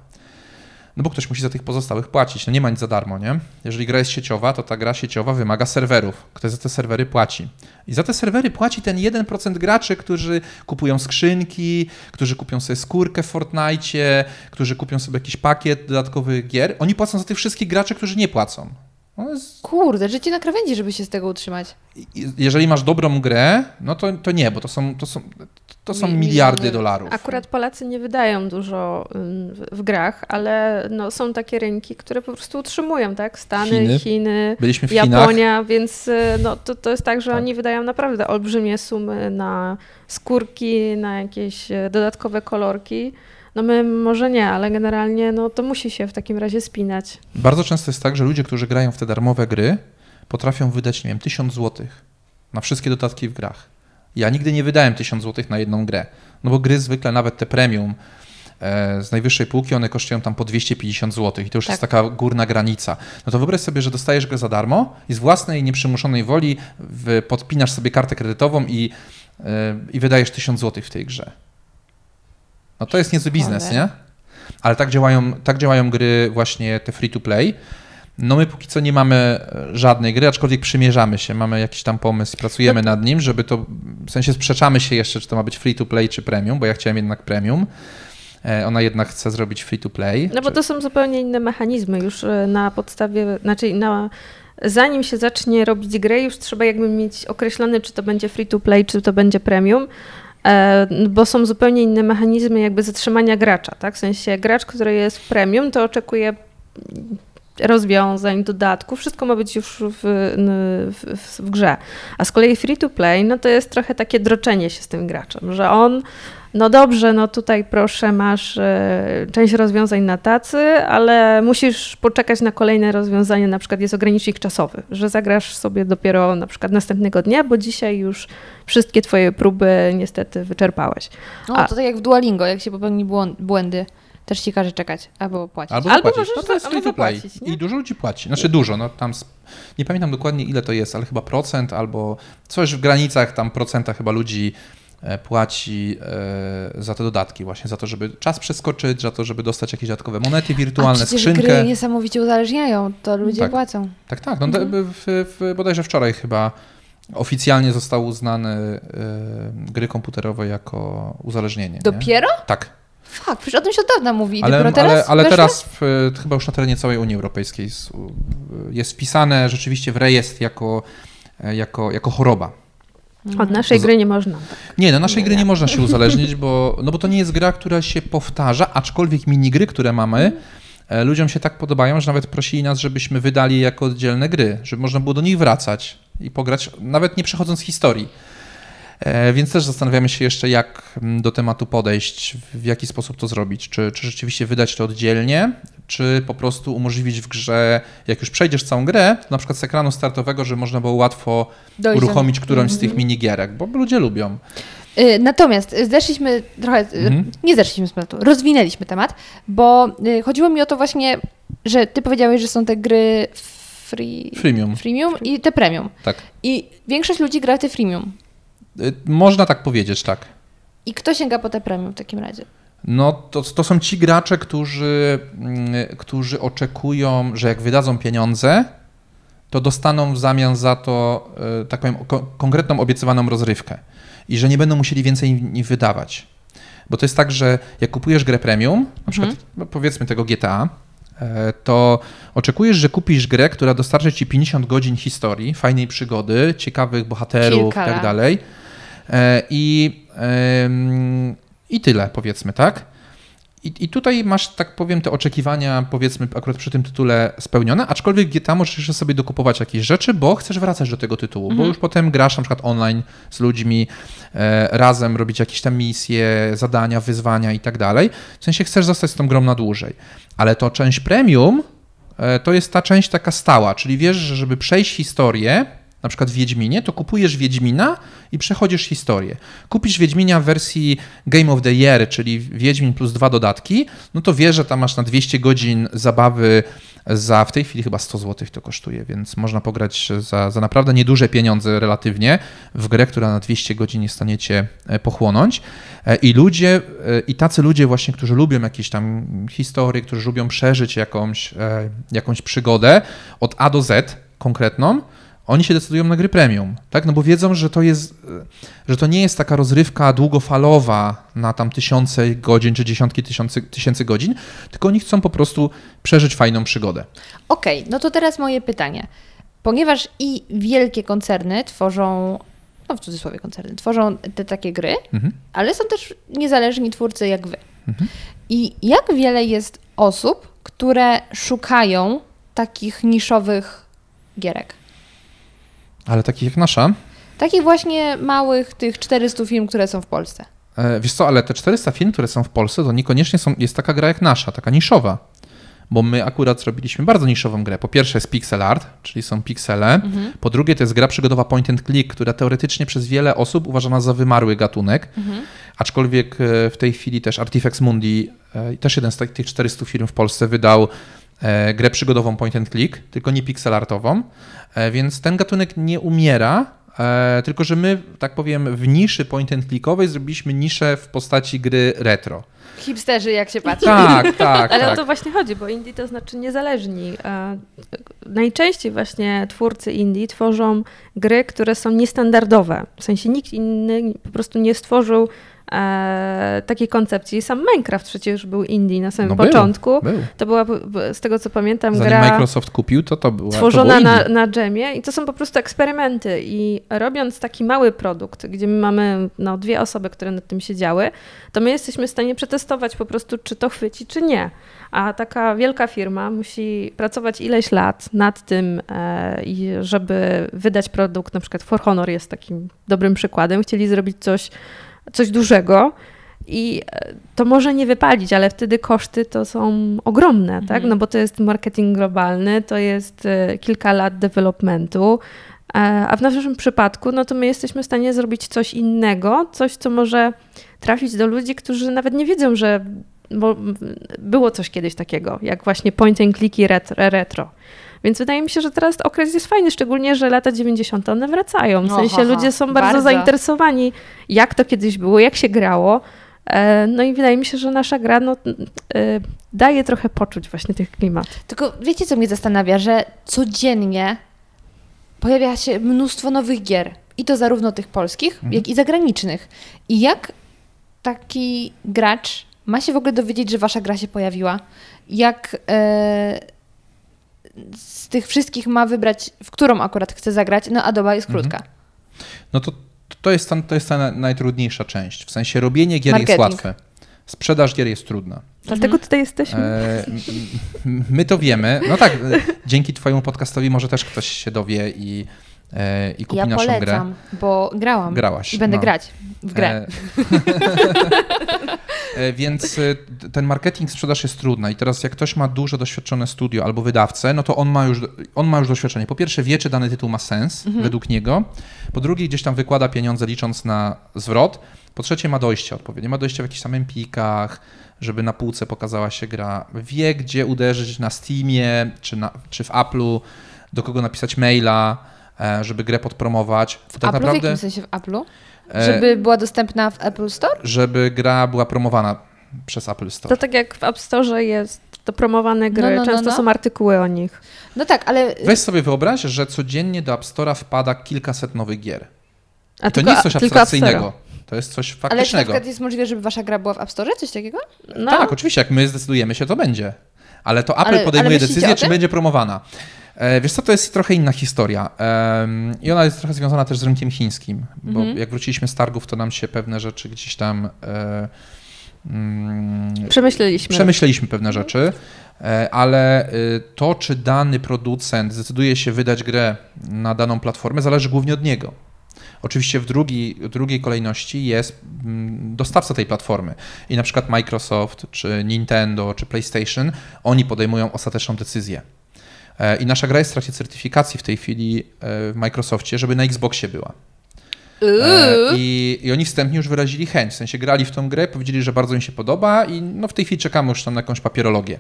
No bo ktoś musi za tych pozostałych płacić, no nie ma nic za darmo, nie? Jeżeli gra jest sieciowa, to ta gra sieciowa wymaga serwerów. Ktoś za te serwery płaci. I za te serwery płaci ten 1% graczy, którzy kupują skrzynki, którzy kupią sobie skórkę w Fortnite, którzy kupią sobie jakiś pakiet dodatkowych gier. Oni płacą za tych wszystkich graczy, którzy nie płacą. No jest, Kurde, życie na krawędzi, żeby się z tego utrzymać. jeżeli masz dobrą grę, no to, to nie, bo to są, to są, to są Mi- miliardy dolarów. Akurat Polacy nie wydają dużo w, w grach, ale no, są takie rynki, które po prostu utrzymują, tak? Stany, Chiny. Chiny, w Chinach. Japonia, więc y, no, to, to jest tak, że Tak. oni wydają naprawdę olbrzymie sumy na skórki, na jakieś e, dodatkowe kolorki. No my może nie, ale generalnie no, to musi się w takim razie spinać. Bardzo często jest tak, że ludzie, którzy grają w te darmowe gry, potrafią wydać, nie wiem, 1000 złotych na wszystkie dodatki w grach. Ja nigdy nie wydałem 1000 złotych na jedną grę, no bo gry zwykle, nawet te premium e, z najwyższej półki, one kosztują tam po 250 zł i to już Tak. jest taka górna granica. No to wyobraź sobie, że dostajesz go za darmo i z własnej nieprzymuszonej woli podpinasz sobie kartę kredytową i i wydajesz 1000 zł w tej grze. No to jest niezły biznes, nie? Ale tak działają, tak działają gry właśnie te free to play. No my póki co nie mamy e, żadnej gry, aczkolwiek przymierzamy się, mamy jakiś tam pomysł pracujemy No nad nim, żeby to, w sensie sprzeczamy się jeszcze, czy to ma być free to play, czy premium, bo ja chciałem jednak premium. E, Ona jednak chce zrobić free to play. No bo czy- to są zupełnie inne mechanizmy już e, na podstawie, znaczy na, zanim się zacznie robić grę, już trzeba jakby mieć określone, czy to będzie free to play, czy to będzie premium, bo są zupełnie inne mechanizmy jakby zatrzymania gracza, tak? W sensie gracz, który jest premium, to oczekuje rozwiązań, dodatków, wszystko ma być już w, w, w, grze. A z kolei free to play, no to jest trochę takie droczenie się z tym graczem, że on no dobrze, no tutaj proszę, masz e, część rozwiązań na tacy, ale musisz poczekać na kolejne rozwiązanie, na przykład jest ogranicznik czasowy, że zagrasz sobie dopiero na przykład następnego dnia, bo dzisiaj już wszystkie twoje próby niestety wyczerpałeś. No, A- to tak jak w Duolingo, jak się popełni błędy, też ci każe czekać albo płacić. Albo, Albo możesz no to jest free to play. zapłacić, nie? I dużo ludzi płaci. Znaczy dużo, no tam nie pamiętam dokładnie ile to jest, ale chyba procent albo coś w granicach tam procenta chyba ludzi e, płaci e, za te dodatki właśnie, za to, żeby czas przeskoczyć, za to, żeby dostać jakieś dodatkowe monety A wirtualne, przecież skrzynkę. gry niesamowicie uzależniają, to ludzie Tak. płacą. Tak, tak. No, Mhm. w, w, bodajże wczoraj chyba oficjalnie został uznany e, gry komputerowe jako uzależnienie. Nie? Dopiero? Tak. Fuck, przecież o tym się od dawna mówi. Ale, teraz ale, ale teraz w, chyba już na terenie całej Unii Europejskiej jest, jest wpisane rzeczywiście w rejestr jako, jako, jako choroba. Od naszej gry nie można. Nie, na naszej Nie gry nie można się uzależnić, bo, no bo to nie jest gra, która się powtarza, aczkolwiek minigry, które mamy, e, ludziom się tak podobają, że nawet prosili nas, żebyśmy wydali je jako oddzielne gry, żeby można było do nich wracać i pograć, nawet nie przechodząc historii. E, Więc też zastanawiamy się jeszcze, jak mm, do tematu podejść, w jaki sposób to zrobić. Czy, czy rzeczywiście wydać to oddzielnie, czy po prostu umożliwić w grze, jak już przejdziesz całą grę, na przykład z ekranu startowego, że można było łatwo Dojść do- uruchomić którąś z tych minigierek, bo ludzie lubią. Y, Natomiast zeszliśmy trochę, y, Mhm. nie zeszliśmy z tematu, rozwinęliśmy temat, bo y, chodziło mi o to właśnie, że ty powiedziałeś, że są te gry free, Freemium. freemium i te premium. Tak. I większość ludzi gra w te freemium. Y, Można tak powiedzieć, tak. I kto sięga po te premium w takim razie? No to, to są ci gracze, którzy, mm, którzy oczekują, że jak wydadzą pieniądze, to dostaną w zamian za to, y, tak powiem, ko- konkretną obiecywaną rozrywkę i że nie będą musieli więcej wydawać. Bo to jest tak, że jak kupujesz grę premium, na przykład no powiedzmy tego GTA, e, to oczekujesz, że kupisz grę, która dostarczy ci 50 godzin historii, fajnej przygody, ciekawych bohaterów Kilka i. E, I, I tyle, powiedzmy, tak? I, I tutaj masz, tak powiem, te oczekiwania, powiedzmy, akurat przy tym tytule spełnione, aczkolwiek GTA możesz jeszcze sobie dokupować jakieś rzeczy, bo chcesz wracać do tego tytułu, bo już potem grasz na przykład online z ludźmi, e, razem robić jakieś tam misje, zadania, wyzwania i tak dalej. W sensie chcesz zostać z tą grą na dłużej. Ale to część premium e, to jest ta część taka stała, czyli wiesz, że żeby przejść historię, na przykład w Wiedźminie, to kupujesz Wiedźmina i przechodzisz historię. Kupisz Wiedźmina w wersji Game of the Year, czyli Wiedźmin plus dwa dodatki, no to wiesz, że tam masz na 200 godzin zabawy za, w tej chwili chyba 100 zł to kosztuje, więc można pograć za, za naprawdę nieduże pieniądze relatywnie w grę, która na 200 godzin jest w stanie cię e, pochłonąć. E, I ludzie, e, i tacy ludzie właśnie, którzy lubią jakieś tam historie, którzy lubią przeżyć jakąś, e, jakąś przygodę od A do Z konkretną, oni się decydują na gry premium, tak? No bo wiedzą, że to jest, e, że to nie jest taka rozrywka długofalowa na tam tysiące godzin czy dziesiątki tysięcy, tysięcy godzin, tylko oni chcą po prostu przeżyć fajną przygodę. Okej, no to teraz moje pytanie. Ponieważ i wielkie koncerny tworzą, no w cudzysłowie koncerny, tworzą te takie gry, Mhm. ale są też niezależni twórcy jak wy. I jak wiele jest osób, które szukają takich niszowych gierek? Ale takich jak nasza, Takich właśnie małych, tych 400 film, które są w Polsce. E, Wiesz co, ale te 400 firm, które są w Polsce, to niekoniecznie są, jest taka gra jak nasza, taka niszowa. Bo my akurat zrobiliśmy bardzo niszową grę. Po pierwsze jest pixel art, czyli są piksele. Po drugie to jest gra przygodowa point and click, która teoretycznie przez wiele osób uważana za wymarły gatunek. Aczkolwiek e, w tej chwili też Artifex Mundi, e, też jeden z tak- tych 400 firm w Polsce wydał grę przygodową point and click, tylko nie pixel artową. E, Więc ten gatunek nie umiera, E, tylko, że my, tak powiem, w niszy point and clickowej zrobiliśmy niszę w postaci gry retro. Hipsterzy, jak się patrzy. Tak, tak, Ale o tak. to właśnie chodzi, bo indie to znaczy niezależni. E, Najczęściej właśnie twórcy indie tworzą gry, które są niestandardowe. W sensie nikt inny po prostu nie stworzył e, takiej koncepcji. Sam Minecraft przecież był indie na samym No był, początku. Był. To była, z tego co pamiętam, Zanim gra Microsoft kupił, to to była stworzona to na, na dżemie i to są po prostu eksperymenty. I robiąc taki mały produkt, gdzie my mamy no, dwie osoby, które nad tym siedziały, to my jesteśmy w stanie przetestować po prostu, czy to chwyci, czy nie. A taka wielka firma musi pracować ileś lat nad tym, e, żeby wydać produkt, na przykład For Honor jest takim dobrym przykładem. Chcieli zrobić coś, coś dużego. I e, to może nie wypalić, ale wtedy koszty to są ogromne, tak? No bo to jest marketing globalny, to jest e, kilka lat developmentu, e, a w naszym przypadku, no to my jesteśmy w stanie zrobić coś innego, coś, co może trafić do ludzi, którzy nawet nie wiedzą, że bo było coś kiedyś takiego, jak właśnie point and click i ret- retro. Więc wydaje mi się, że teraz okres jest fajny, szczególnie, że lata 90. one wracają. W No, sensie ludzie są bardzo, Bardzo. zainteresowani, jak to kiedyś było, jak się grało. E, No i wydaje mi się, że nasza gra no, e, daje trochę poczuć właśnie tych klimatów. Tylko wiecie, co mnie zastanawia, że codziennie pojawia się mnóstwo nowych gier. I to zarówno tych polskich, jak i zagranicznych. I jak taki gracz ma się w ogóle dowiedzieć, że wasza gra się pojawiła? Jak e, z tych wszystkich ma wybrać, w którą akurat chce zagrać? No a doba jest krótka. No to, to, jest, ta- to jest ta na- najtrudniejsza część. W sensie robienie gier jest Marketing. łatwe. Sprzedaż gier jest trudna. Dlatego tutaj jesteśmy. E, my to wiemy. No tak, e, dzięki Twojemu podcastowi może też ktoś się dowie i, e, i kupi Ja naszą grę. polecam, bo grałam. Grałaś, I będę no. grać w grę. E, Więc e, ten marketing, sprzedaż jest trudna i teraz jak ktoś ma dużo doświadczone studio albo wydawcę, no to on ma już, on ma już doświadczenie. Po pierwsze wie, czy dany tytuł ma sens Mhm. według niego. Po drugie gdzieś tam wykłada pieniądze licząc na zwrot. Po trzecie ma dojście odpowiednie. Ma dojście w jakichś tam empikach, żeby na półce pokazała się gra. Wie, gdzie uderzyć na Steamie czy, na, czy w Apple'u, do kogo napisać maila, e, żeby grę podpromować. W tak Apple'u? naprawdę, W jakim sensie w Apple'u? E, Żeby była dostępna w Apple Store? żeby gra była promowana przez Apple Store. To tak jak w App Store jest to promowane gry, No, no, no, często no. są artykuły o nich. No tak, ale Weź sobie wyobraź, że codziennie do App Store'a wpada kilkaset nowych gier. A To nie jest coś tylko abstrakcyjnego. To jest coś Ale czy na faktycznego. przykład jest możliwe, żeby wasza gra była w App Store? Coś takiego? No, Tak, oczywiście, jak my zdecydujemy się, to będzie. Ale to Apple Ale- ale podejmuje myślicie decyzję, czy będzie promowana. E, Wiesz co, to jest trochę inna historia. I ona jest trochę związana też z rynkiem chińskim, bo Mhm. jak wróciliśmy z targów, to nam się pewne rzeczy gdzieś tam e, mm, przemyśleliśmy. Przemyśleliśmy pewne rzeczy, e, ale y, to, czy dany producent zdecyduje się wydać grę na daną platformę, zależy głównie od niego. Oczywiście w, drugi, drugiej kolejności jest mm, dostawca tej platformy. I na przykład Microsoft, czy Nintendo, czy PlayStation, oni podejmują ostateczną decyzję. E, I nasza gra jest w trakcie certyfikacji w tej chwili e, w Microsoftie, żeby na Xboxie była. E, I, I oni wstępnie już wyrazili chęć, w sensie grali w tą grę, powiedzieli, że bardzo im się podoba i no w tej chwili czekamy już tam na jakąś papierologię.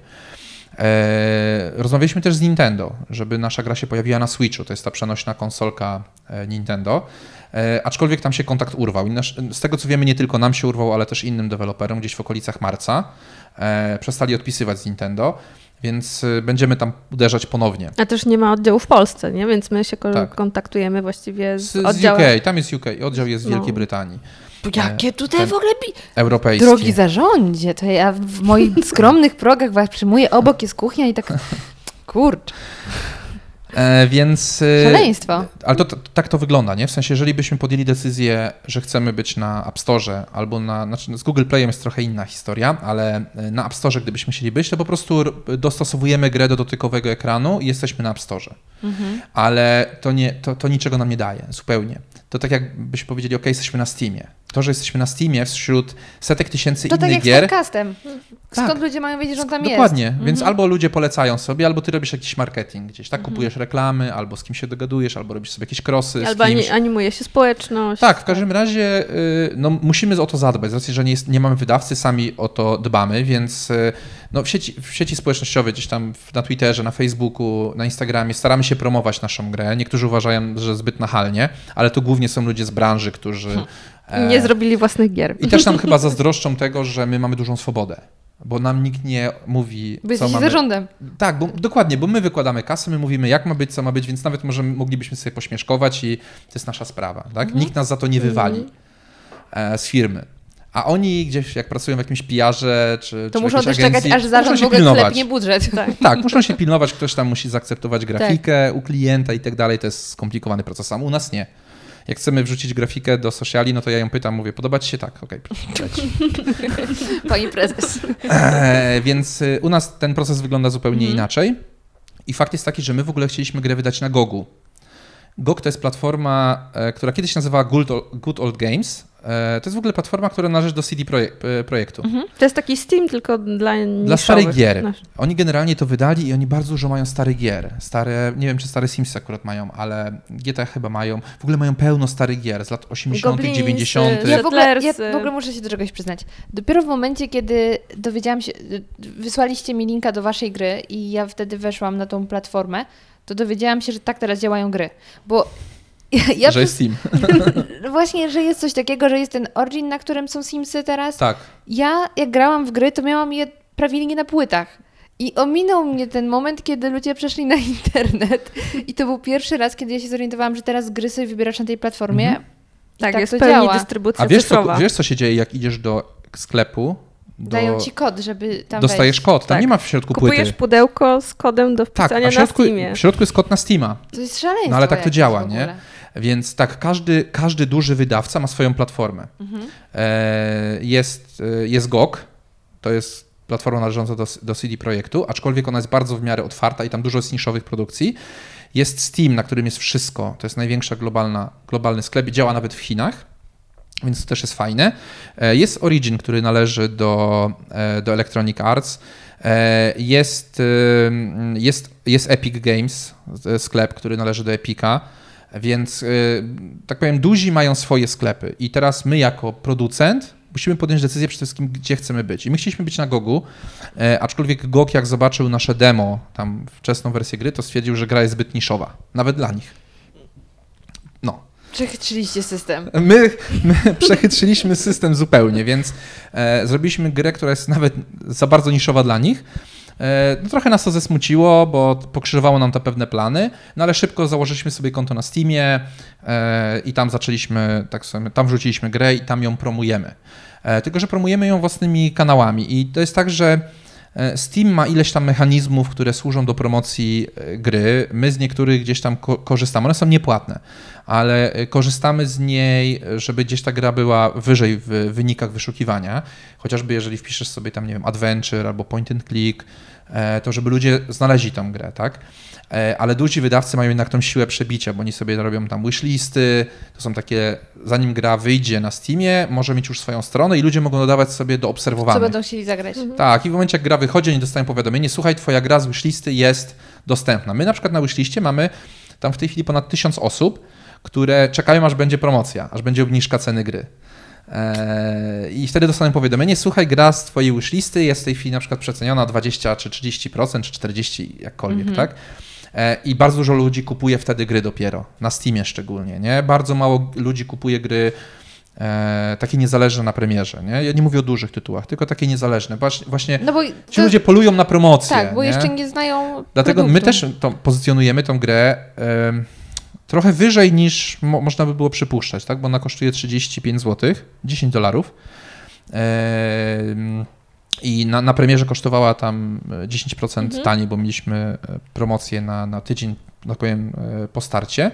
E, rozmawialiśmy też z Nintendo, żeby nasza gra się pojawiła na Switchu, to jest ta przenośna konsolka Nintendo, e, aczkolwiek tam się kontakt urwał. Nasz, z tego co wiemy, nie tylko nam się urwał, ale też innym deweloperom gdzieś w okolicach marca. E, przestali odpisywać z Nintendo, więc e, będziemy tam uderzać ponownie. A też nie ma oddziału w Polsce, nie? więc my się Tak. kontaktujemy właściwie z, Z, z. UK, tam jest UK, oddział jest w No. Wielkiej Brytanii, Jakie tutaj ten- w ogóle... Pi- europejski. Drogi zarządzie, to ja w moich skromnych progach was przyjmuję, obok jest kuchnia i tak... Kurcz, E, więc... e, szaleństwo. Ale to, to, tak to wygląda, nie? W sensie, jeżeli byśmy podjęli decyzję, że chcemy być na App Store albo na, znaczy z Google Playem jest trochę inna historia, ale e, na App Store, gdybyśmy chcieli być, to po prostu dostosowujemy grę do dotykowego ekranu i jesteśmy na App Store. Ale to, nie, to, to niczego nam nie daje, zupełnie. To tak jakbyśmy powiedzieli, ok, jesteśmy na Steamie. To, że jesteśmy na Steamie wśród setek tysięcy To tak innych jak z gier. podcastem. Skąd Tak. ludzie mają wiedzieć, że on tam jest? Dokładnie, więc Mhm. albo ludzie polecają sobie, albo ty robisz jakiś marketing gdzieś, tak? Mhm. Kupujesz reklamy, albo z kim się dogadujesz, albo robisz sobie jakieś krosy Albo z kimś. ani- animuje się społeczność. Tak, w każdym razie y, no, musimy o to zadbać, z racji, że nie, jest, nie mamy wydawcy, sami o to dbamy, więc y, no, w, sieci, w sieci społecznościowej, gdzieś tam na Twitterze, na Facebooku, na Instagramie staramy się promować naszą grę. Niektórzy uważają, że zbyt nachalnie, ale to głównie są ludzie z branży, którzy... e, Nie zrobili własnych gier. I też nam chyba zazdroszczą tego, że my mamy dużą swobodę. Bo nam nikt nie mówi, Bo co mamy. zarządem. Tak, bo, dokładnie, bo my wykładamy kasę, my mówimy, jak ma być, co ma być, więc nawet możemy, moglibyśmy sobie pośmieszkować i to jest nasza sprawa. Tak? Mhm. Nikt nas za to nie wywali e, z firmy. A oni gdzieś, jak pracują w jakimś PR-ze czy, To czy muszą też czekać, agencji, aż zarząd w ogóle klepnie budżet. Tak. Tak, muszą się pilnować, ktoś tam musi zaakceptować grafikę u klienta i tak dalej. To jest skomplikowany proces. A u nas nie. Jak chcemy wrzucić grafikę do sociali, no to ja ją pytam, mówię, podoba ci się? Tak, okej, proszę, leci. Pani prezes. E, więc y, u nas ten proces wygląda zupełnie Mhm. inaczej. I fakt jest taki, że my w ogóle chcieliśmy grę wydać na Gogu. GOG to jest platforma, e, która kiedyś nazywała Good Old, Good Old Games. E, To jest w ogóle platforma, która należy do CD e, projektu. Mhm. To jest taki Steam tylko dla Dla starych gier. No, Oni generalnie to wydali i oni bardzo dużo mają starych gier. Stare, nie wiem czy stare Sims akurat mają, ale GTA chyba mają. W ogóle mają pełno starych gier z lat 80., Goblinsy, 90. Ja w, ogóle, ja Settlersy. w ogóle muszę się do czegoś przyznać. Dopiero w momencie, kiedy dowiedziałam się, wysłaliście mi linka do waszej gry i ja wtedy weszłam na tą platformę, to dowiedziałam się, że tak teraz działają gry. Bo ja, że jest Steam. przez- właśnie, że jest coś takiego, że jest ten Origin, na którym są Simsy teraz. Tak. Ja jak grałam w gry, to miałam je prawie nie na płytach. I ominął mnie ten moment, kiedy ludzie przeszli na internet. I to był pierwszy raz, kiedy ja się zorientowałam, że teraz gry sobie wybierasz na tej platformie. Mhm. Tak, tak jest to pełni działa. dystrybucja A wiesz co, wiesz, co się dzieje, jak idziesz do sklepu? Do, Dają ci kod, żeby tam dostajesz wejść. kod. Tam Tak. nie ma w środku Kupujesz płyty. pudełko z kodem do Tak, wpisania a w środku, na Steamie. w środku jest kod na Steama. To jest szaleństwo No ale tak to działa, w ogóle. nie? Więc tak, każdy, każdy duży wydawca ma swoją platformę. Mhm. E, Jest, e, jest GOG, to jest platforma należąca do, do CD Projektu, aczkolwiek ona jest bardzo w miarę otwarta i tam dużo jest niszowych produkcji. Jest Steam, na którym jest wszystko, to jest największa globalna, globalny sklep, i działa nawet w Chinach, więc to też jest fajne. E, Jest Origin, który należy do, do Electronic Arts. Jest, jest, jest Epic Games, sklep, który należy do Epica. Więc, y, tak powiem, duzi mają swoje sklepy i teraz my jako producent musimy podjąć decyzję przede wszystkim, gdzie chcemy być. I my chcieliśmy być na Gogu, e, aczkolwiek Gog jak zobaczył nasze demo, tam wczesną wersję gry, to stwierdził, że gra jest zbyt niszowa, nawet dla nich. No. Przechytrzyliście system. My, my przechytrzyliśmy system zupełnie, więc e, zrobiliśmy grę, która jest nawet za bardzo niszowa dla nich. E, no, trochę nas to zesmuciło, bo pokrzyżowało nam to pewne plany, no ale szybko założyliśmy sobie konto na Steamie e, i tam zaczęliśmy, tak sobie, tam wrzuciliśmy grę i tam ją promujemy. E, tylko, że promujemy ją własnymi kanałami i to jest tak, że Steam ma ileś tam mechanizmów, które służą do promocji gry. My z niektórych gdzieś tam ko- korzystamy. One są niepłatne, ale e, korzystamy z niej, żeby gdzieś ta gra była wyżej w wynikach wyszukiwania. Chociażby jeżeli wpiszesz sobie tam, nie wiem, adventure albo point and click, e, to żeby ludzie znaleźli tą grę, tak? E, Ale duzi wydawcy mają jednak tą siłę przebicia, bo oni sobie robią tam wishlisty, to są takie, zanim gra wyjdzie na Steamie, może mieć już swoją stronę i ludzie mogą dodawać sobie do Co obserwowanych. będą chcieli zagrać? Tak, i w momencie jak gra wychodzi, oni dostają powiadomienie, słuchaj, twoja gra z wishlisty jest dostępna. My na przykład na wishliście mamy tam w tej chwili ponad tysiąc osób, które czekają, aż będzie promocja, aż będzie obniżka ceny gry. Eee, I wtedy dostaną powiadomienie, słuchaj, gra z twojej wishlisty jest w tej chwili na przykład przeceniona 20 czy 30% czy 40 jakkolwiek, Mhm. tak? E, I bardzo dużo ludzi kupuje wtedy gry dopiero, na Steamie szczególnie, nie? Bardzo mało ludzi kupuje gry e, takie niezależne na premierze, nie? Ja nie mówię o dużych tytułach, tylko takie niezależne. Właśnie, No bo ci to, ludzie polują na promocję. tak, bo nie? jeszcze nie znają Dlatego my produktu. też to, pozycjonujemy tą grę em, trochę wyżej niż mo, można by było przypuszczać, tak? bo ona kosztuje 35 zł, 10 dolarów. I na, na premierze kosztowała tam e, 10% Mhm. taniej, bo mieliśmy e, promocję na, na tydzień, tak powiem, e, po starcie.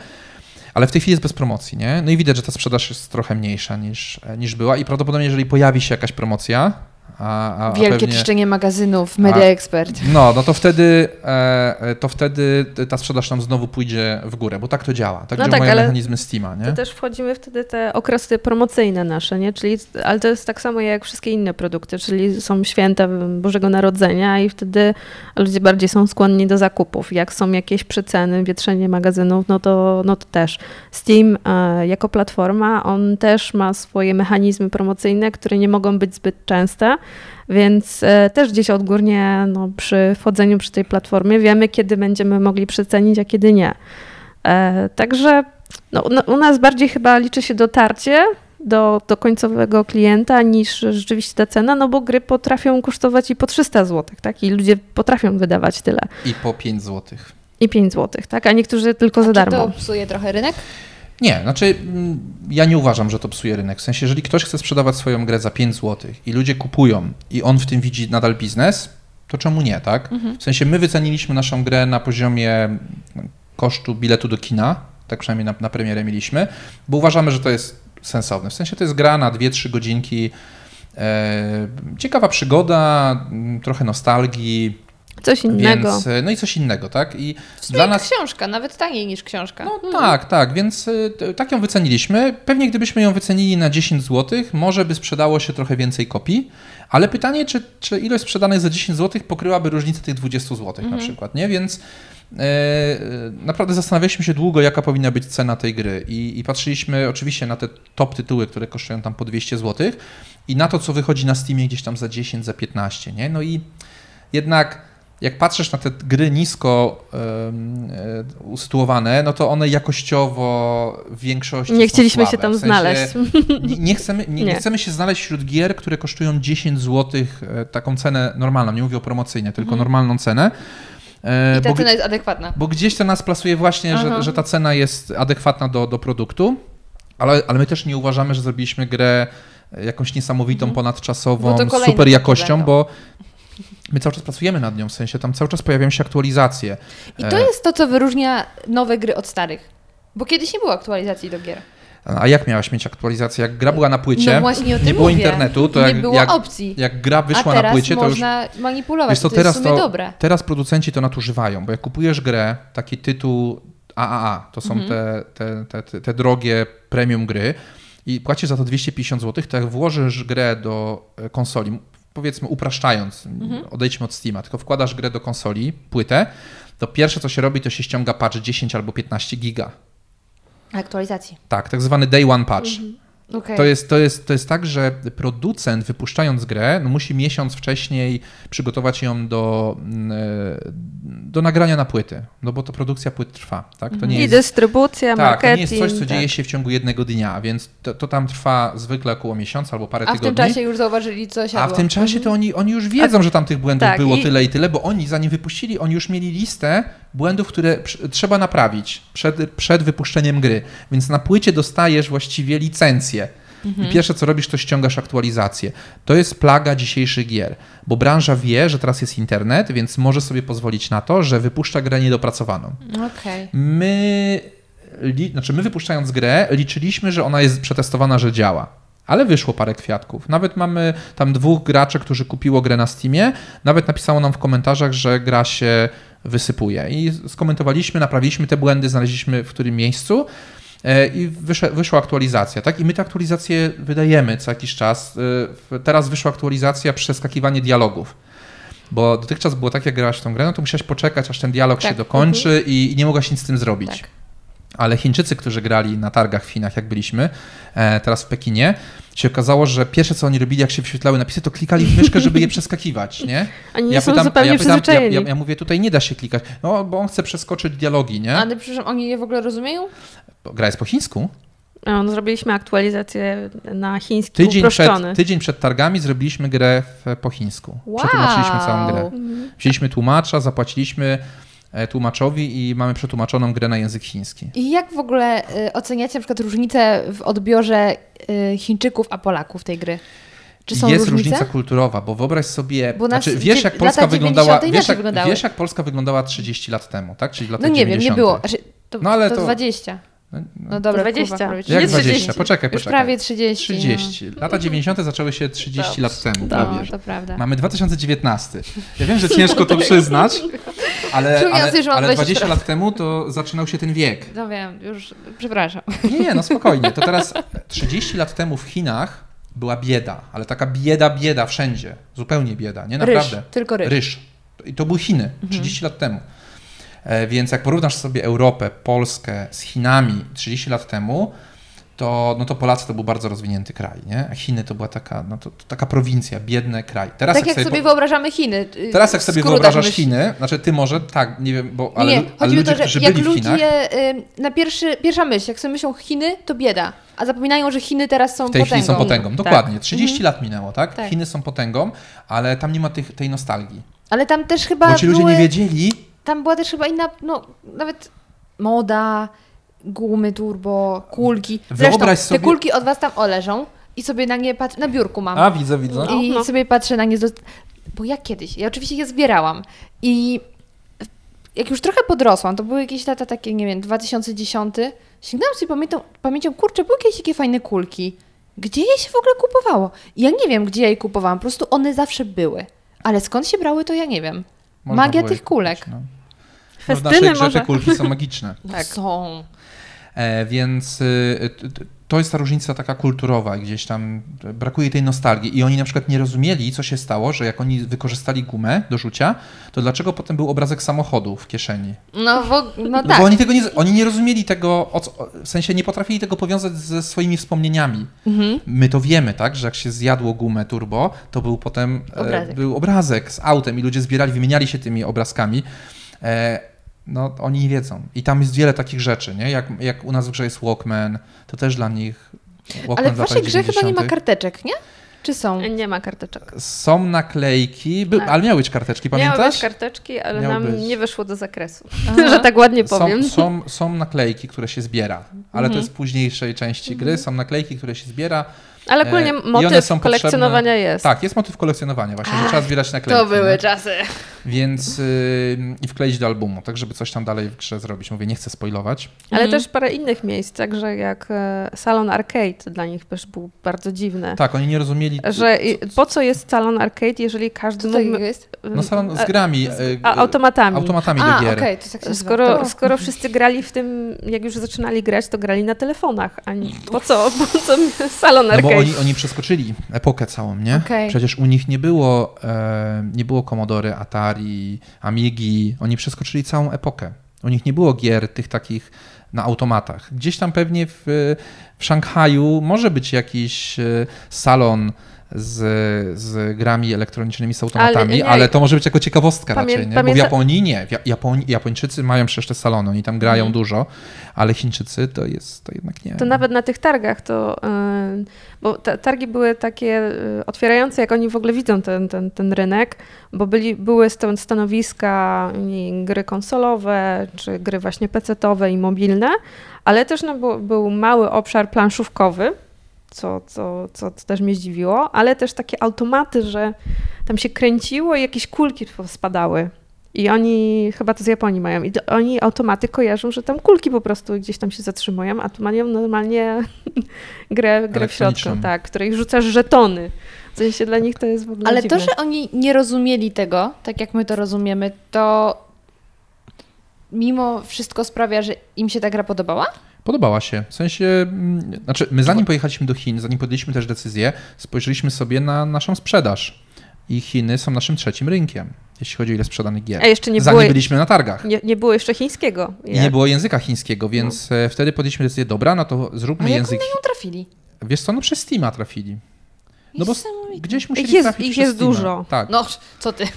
Ale w tej chwili jest bez promocji, nie? No i widać, że ta sprzedaż jest trochę mniejsza niż, e, niż była i prawdopodobnie jeżeli pojawi się jakaś promocja, A, a, a Wielkie pewnie... czyszczenie magazynów, Media A- Expert. No, no to wtedy, e, to wtedy ta sprzedaż nam znowu pójdzie w górę, bo tak to działa. Tak No działają tak, ale mechanizmy Steama, nie? To też wchodzimy wtedy te okresy promocyjne nasze, nie? Czyli, ale to jest tak samo jak wszystkie inne produkty, czyli są święta Bożego Narodzenia i wtedy ludzie bardziej są skłonni do zakupów. Jak są jakieś przeceny, wietrzenie magazynów, no to, no to też. Steam e, jako platforma, on też ma swoje mechanizmy promocyjne, które nie mogą być zbyt częste, więc e, też gdzieś odgórnie no, przy wchodzeniu przy tej platformie wiemy, kiedy będziemy mogli przecenić, a kiedy nie. E, także no, no, u nas bardziej chyba liczy się dotarcie do, do końcowego klienta niż rzeczywiście ta cena, no bo gry potrafią kosztować i po 300 zł, tak? I ludzie potrafią wydawać tyle. I po 5 złotych. I 5 zł, tak? A niektórzy tylko za Czy darmo. to psuje trochę rynek? Nie, znaczy mm, ja nie uważam, że to psuje rynek. W sensie, jeżeli ktoś chce sprzedawać swoją grę za 5 zł i ludzie kupują i on w tym widzi nadal biznes, to czemu nie, tak? W sensie my wyceniliśmy naszą grę na poziomie mm, kosztu biletu do kina, tak przynajmniej na, na premierę mieliśmy, bo uważamy, że to jest sensowne. W sensie to jest gra na 2-3 godzinki, e, ciekawa przygoda, mm, trochę nostalgii, Coś innego. więc, e, no i coś innego, tak? I W sumie dla nas książka, nawet taniej niż książka. no tak, tak, więc t- tak ją wyceniliśmy. Pewnie gdybyśmy ją wycenili na 10 zł, może by sprzedało się trochę więcej kopii, ale pytanie, czy, czy ilość sprzedanych za 10 zł pokryłaby różnicę tych 20 zł na przykład, nie? Więc e, naprawdę zastanawialiśmy się długo, jaka powinna być cena tej gry i, i patrzyliśmy oczywiście na te top tytuły, które kosztują tam po 200 zł i na to, co wychodzi na Steamie gdzieś tam za 10, za 15, nie? No i jednak jak patrzysz na te gry nisko e, usytuowane, no to one jakościowo w większości Nie są chcieliśmy słabe. się tam W sensie znaleźć. Nie, nie, chcemy, nie, nie Nie. chcemy się znaleźć wśród gier, które kosztują 10 zł, taką cenę normalną, nie mówię o promocyjnie, tylko normalną cenę. e, I ta bo, cena jest adekwatna. bo gdzieś to nas plasuje właśnie, że, że ta cena jest adekwatna do, do produktu, ale, ale my też nie uważamy, że zrobiliśmy grę jakąś niesamowitą, ponadczasową, to kolejne super jakością, bo my cały czas pracujemy nad nią, w sensie tam cały czas pojawiają się aktualizacje. I to E, jest to, co wyróżnia nowe gry od starych. Bo kiedyś nie było aktualizacji do gier. A jak miałaś mieć aktualizację? Jak gra była na płycie, No właśnie o tym nie było mówię. internetu, to nie jak, było jak, opcji. jak gra wyszła na płycie, to już można manipulować. Wiesz co, to teraz jest w sumie to, dobre. teraz producenci to nadużywają, bo jak kupujesz grę, taki tytuł AAA, to są Mhm. te, te, te, te, te drogie premium gry i płacisz za to 250 zł, to jak włożysz grę do e, konsoli, powiedzmy upraszczając, Mhm. odejdźmy od Steama, tylko wkładasz grę do konsoli, płytę, to pierwsze co się robi, to się ściąga patch 10 albo 15 giga. Aktualizacji. Tak, tak zwany day one patch. Okej. To jest, to, jest, to jest tak, że producent wypuszczając grę, no musi miesiąc wcześniej przygotować ją do, mm, e, do nagrania na płyty, no bo to produkcja płyt trwa, tak? To nie I jest, dystrybucja, tak, to marketing. nie jest coś, co tak. dzieje się w ciągu jednego dnia, więc to, to tam trwa zwykle około miesiąca albo parę A w tym tygodni. czasie już zauważyli, co się A w tym czasie to oni, oni już wiedzą, że tam tych błędów tak, było i- tyle i tyle, bo oni zanim wypuścili, oni już mieli listę błędów, które trzeba naprawić przed, przed wypuszczeniem gry. Więc na płycie dostajesz właściwie licencję. I pierwsze co robisz, to ściągasz aktualizację. To jest plaga dzisiejszych gier, bo branża wie, że teraz jest internet, więc może sobie pozwolić na to, że wypuszcza grę niedopracowaną. Okej. My, li, znaczy my wypuszczając grę, liczyliśmy, że ona jest przetestowana, że działa. Ale wyszło parę kwiatków. Nawet mamy tam dwóch graczy, którzy kupiło grę na Steamie. Nawet napisało nam w komentarzach, że gra się wysypuje. I skomentowaliśmy, naprawiliśmy te błędy, znaleźliśmy w którym miejscu e, i wyszła, wyszła aktualizacja. Tak? I my tę aktualizację wydajemy co jakiś czas. E, Teraz wyszła aktualizacja przeskakiwanie dialogów. Bo dotychczas było tak, jak grałaś w tą grę, no to musiałaś poczekać, aż ten dialog Tak. się dokończy i, i nie mogłaś nic z tym zrobić. Tak. Ale Chińczycy, którzy grali na targach w Chinach, jak byliśmy, e, teraz w Pekinie, się okazało, że pierwsze co oni robili, jak się wyświetlały napisy, to klikali w myszkę, żeby je przeskakiwać, nie? Oni nie są pytam, zupełnie ja, pytam, ja, ja, ja mówię, tutaj nie da się klikać, no bo on chce przeskoczyć dialogi, nie? Ale przepraszam, oni je w ogóle rozumieją? Gra jest po chińsku. No, zrobiliśmy aktualizację na chiński Tydzień uproszczony. przed, tydzień przed targami zrobiliśmy grę w, po chińsku. Wow. Przetłumaczyliśmy całą grę. Mhm. Wzięliśmy tłumacza, zapłaciliśmy tłumaczowi i mamy przetłumaczoną grę na język chiński. I jak w ogóle y, oceniacie na przykład różnicę w odbiorze y, Chińczyków a Polaków tej gry? Czy są jest różnice? różnica kulturowa, bo wyobraź sobie, Bo znaczy, wiesz, jak Polska 90. wyglądała, wiesz jak, wiesz jak Polska wyglądała 30 lat temu, tak? Czyli w No latach nie wiem, nie 90. było. Znaczy, to, No ale to, to- 20. No, No dobra, 20. Kuba, powiedz. Jak nie 20? 30. Poczekaj, Już poczekaj. prawie 30. 30. Lata 90. zaczęły się 30 lat temu, No, prawie. no to prawda. Mamy 2019. Ja wiem, że ciężko to przyznać, ale, ale, ale 20 20 lat. temu to zaczynał się ten wiek. No wiem, już przepraszam. Nie, no spokojnie. To teraz 30 lat temu w Chinach była bieda, ale taka bieda, bieda wszędzie. Zupełnie bieda, nie? Naprawdę. Ryż, tylko ryż. Ryż. I to były Chiny 30 lat temu. E, Więc jak porównasz sobie Europę, Polskę z Chinami 30 lat temu, to, no to Polacy to był bardzo rozwinięty kraj, nie? A Chiny to była taka, no to, to taka prowincja, biedny kraj. Teraz tak jak sobie po- wyobrażamy Chiny. y, Teraz jak sobie wyobrażasz myśl- Chiny, znaczy ty może, tak, nie wiem, bo, ale, nie, ale ludzie, to, że którzy jak byli w Chinach, ludzie y, na pierwszy, pierwsza myśl, jak sobie myślą Chiny, to bieda. A zapominają, że Chiny teraz są w tej potęgą. chwili są potęgą. Tak. Dokładnie, 30 lat minęło, tak? Tak. Chiny są potęgą, ale tam nie ma tych, tej nostalgii. Ale tam też chyba Bo ci ludzie były, nie wiedzieli, tam była też chyba inna, no nawet moda, gumy turbo, kulki. Zresztą Wyobraź sobie- te kulki od was tam oleżą i sobie na nie patrzę, na biurku mam. a widzę, widzę. I No. sobie patrzę na nie, bo jak kiedyś, ja oczywiście je zbierałam i jak już trochę podrosłam, to były jakieś lata takie, nie wiem, 2010, sięgnęłam sobie pamiętą, pamięcią, kurczę, były jakieś takie fajne kulki. Gdzie je się w ogóle kupowało? I ja nie wiem, gdzie ja je kupowałam, po prostu one zawsze były. Ale skąd się brały, to ja nie wiem. Można Magia tych kulek. kupić, No. No, w Festyny naszej grze kulki są magiczne. Tak. Są. E, więc y, to jest ta różnica taka kulturowa, gdzieś tam brakuje tej nostalgii. I oni na przykład nie rozumieli, co się stało, że jak oni wykorzystali gumę do rzucia, to dlaczego potem był obrazek samochodu w kieszeni? No, bo, no No tak. bo oni tego nie, oni nie rozumieli tego, o co, w sensie nie potrafili tego powiązać ze swoimi wspomnieniami. Mhm. My to wiemy, tak, że jak się zjadło gumę turbo, to był potem e, Obrazek. był obrazek z autem i ludzie zbierali, wymieniali się tymi obrazkami. E, no, oni nie wiedzą. I tam jest wiele takich rzeczy, nie? Jak, jak u nas w grze jest Walkman, to też dla nich Walkman Ale w waszej grze chyba nie ma 90.. karteczek, nie? Czy są? Nie ma karteczek. Są naklejki, by, Tak. ale miały być karteczki, Miały być pamiętasz? karteczki, ale Miały nam być. nie wyszło do zakresu. Aha. że tak ładnie powiem. Są, są, są naklejki, które się zbiera, ale Mhm. to jest w późniejszej części gry. Są naklejki, które się zbiera. Ale ogólnie E, motyw są kolekcjonowania jest. Tak, jest motyw kolekcjonowania właśnie, że trzeba zbierać naklejki. To były nie? czasy. Więc y, i wkleić do albumu, tak żeby coś tam dalej w grze zrobić. Mówię, nie chcę spoilować. Ale Mhm. też parę innych miejsc, także jak e, salon arcade dla nich też był bardzo dziwny. Tak, oni nie rozumieli. Że po co jest salon arcade, jeżeli każdy Co mógł... jest? No salon z a- grami. z- a, automatami. automatami A, do gier. okej, to jest tak się. Skoro, skoro wszyscy grali w tym, jak już zaczynali grać, to grali na telefonach, a nie, po co, po co salon No arcade? bo oni, oni przeskoczyli epokę całą, nie? Okej. Przecież u nich nie było, e, nie było Commodory, Atari, Amigi. Oni przeskoczyli całą epokę. U nich nie było gier tych takich na automatach. Gdzieś tam pewnie w, w Szanghaju może być jakiś e, salon z, z grami elektronicznymi, z automatami, Ale ale, nie. to może być jako ciekawostka Pamię- raczej, nie? Bo w Japonii nie. Japoni, Japończycy mają przecież te salony, oni tam grają Mhm. dużo, ale Chińczycy to jest, to jednak nie. To nawet na tych targach to, yy, bo te targi były takie yy, otwierające, jak oni w ogóle widzą ten, ten, ten rynek, bo byli, były sto- stanowiska i gry konsolowe, czy gry właśnie pecetowe i mobilne, ale też no, był, był mały obszar planszówkowy, co, co, co też mnie zdziwiło, ale też takie automaty, że tam się kręciło i jakieś kulki spadały. I oni chyba to z Japonii mają. I oni automaty kojarzą, że tam kulki po prostu gdzieś tam się zatrzymują, a tu mają normalnie grę, grę w środku, tak, której rzucasz żetony. W sensie dla nich to jest w ogóle Ale dziwne. to, że oni nie rozumieli tego, tak jak my to rozumiemy, to mimo wszystko sprawia, że im się ta gra podobała? Podobała się. W sensie, mm, znaczy, my zanim pojechaliśmy do Chin, zanim podjęliśmy też decyzję, spojrzeliśmy sobie na naszą sprzedaż. I Chiny są naszym trzecim rynkiem, jeśli chodzi o ile sprzedanych gier. A jeszcze nie zanim było, byliśmy na targach. nie, nie było jeszcze chińskiego. I nie było języka chińskiego, więc e, wtedy podjęliśmy decyzję, dobra, no to zróbmy A jak język. oni ją trafili? Wiesz co, no przez Steama trafili. No bo gdzieś musieli Ich jest- trafić ich jest Steama. dużo. Tak. No, co ty?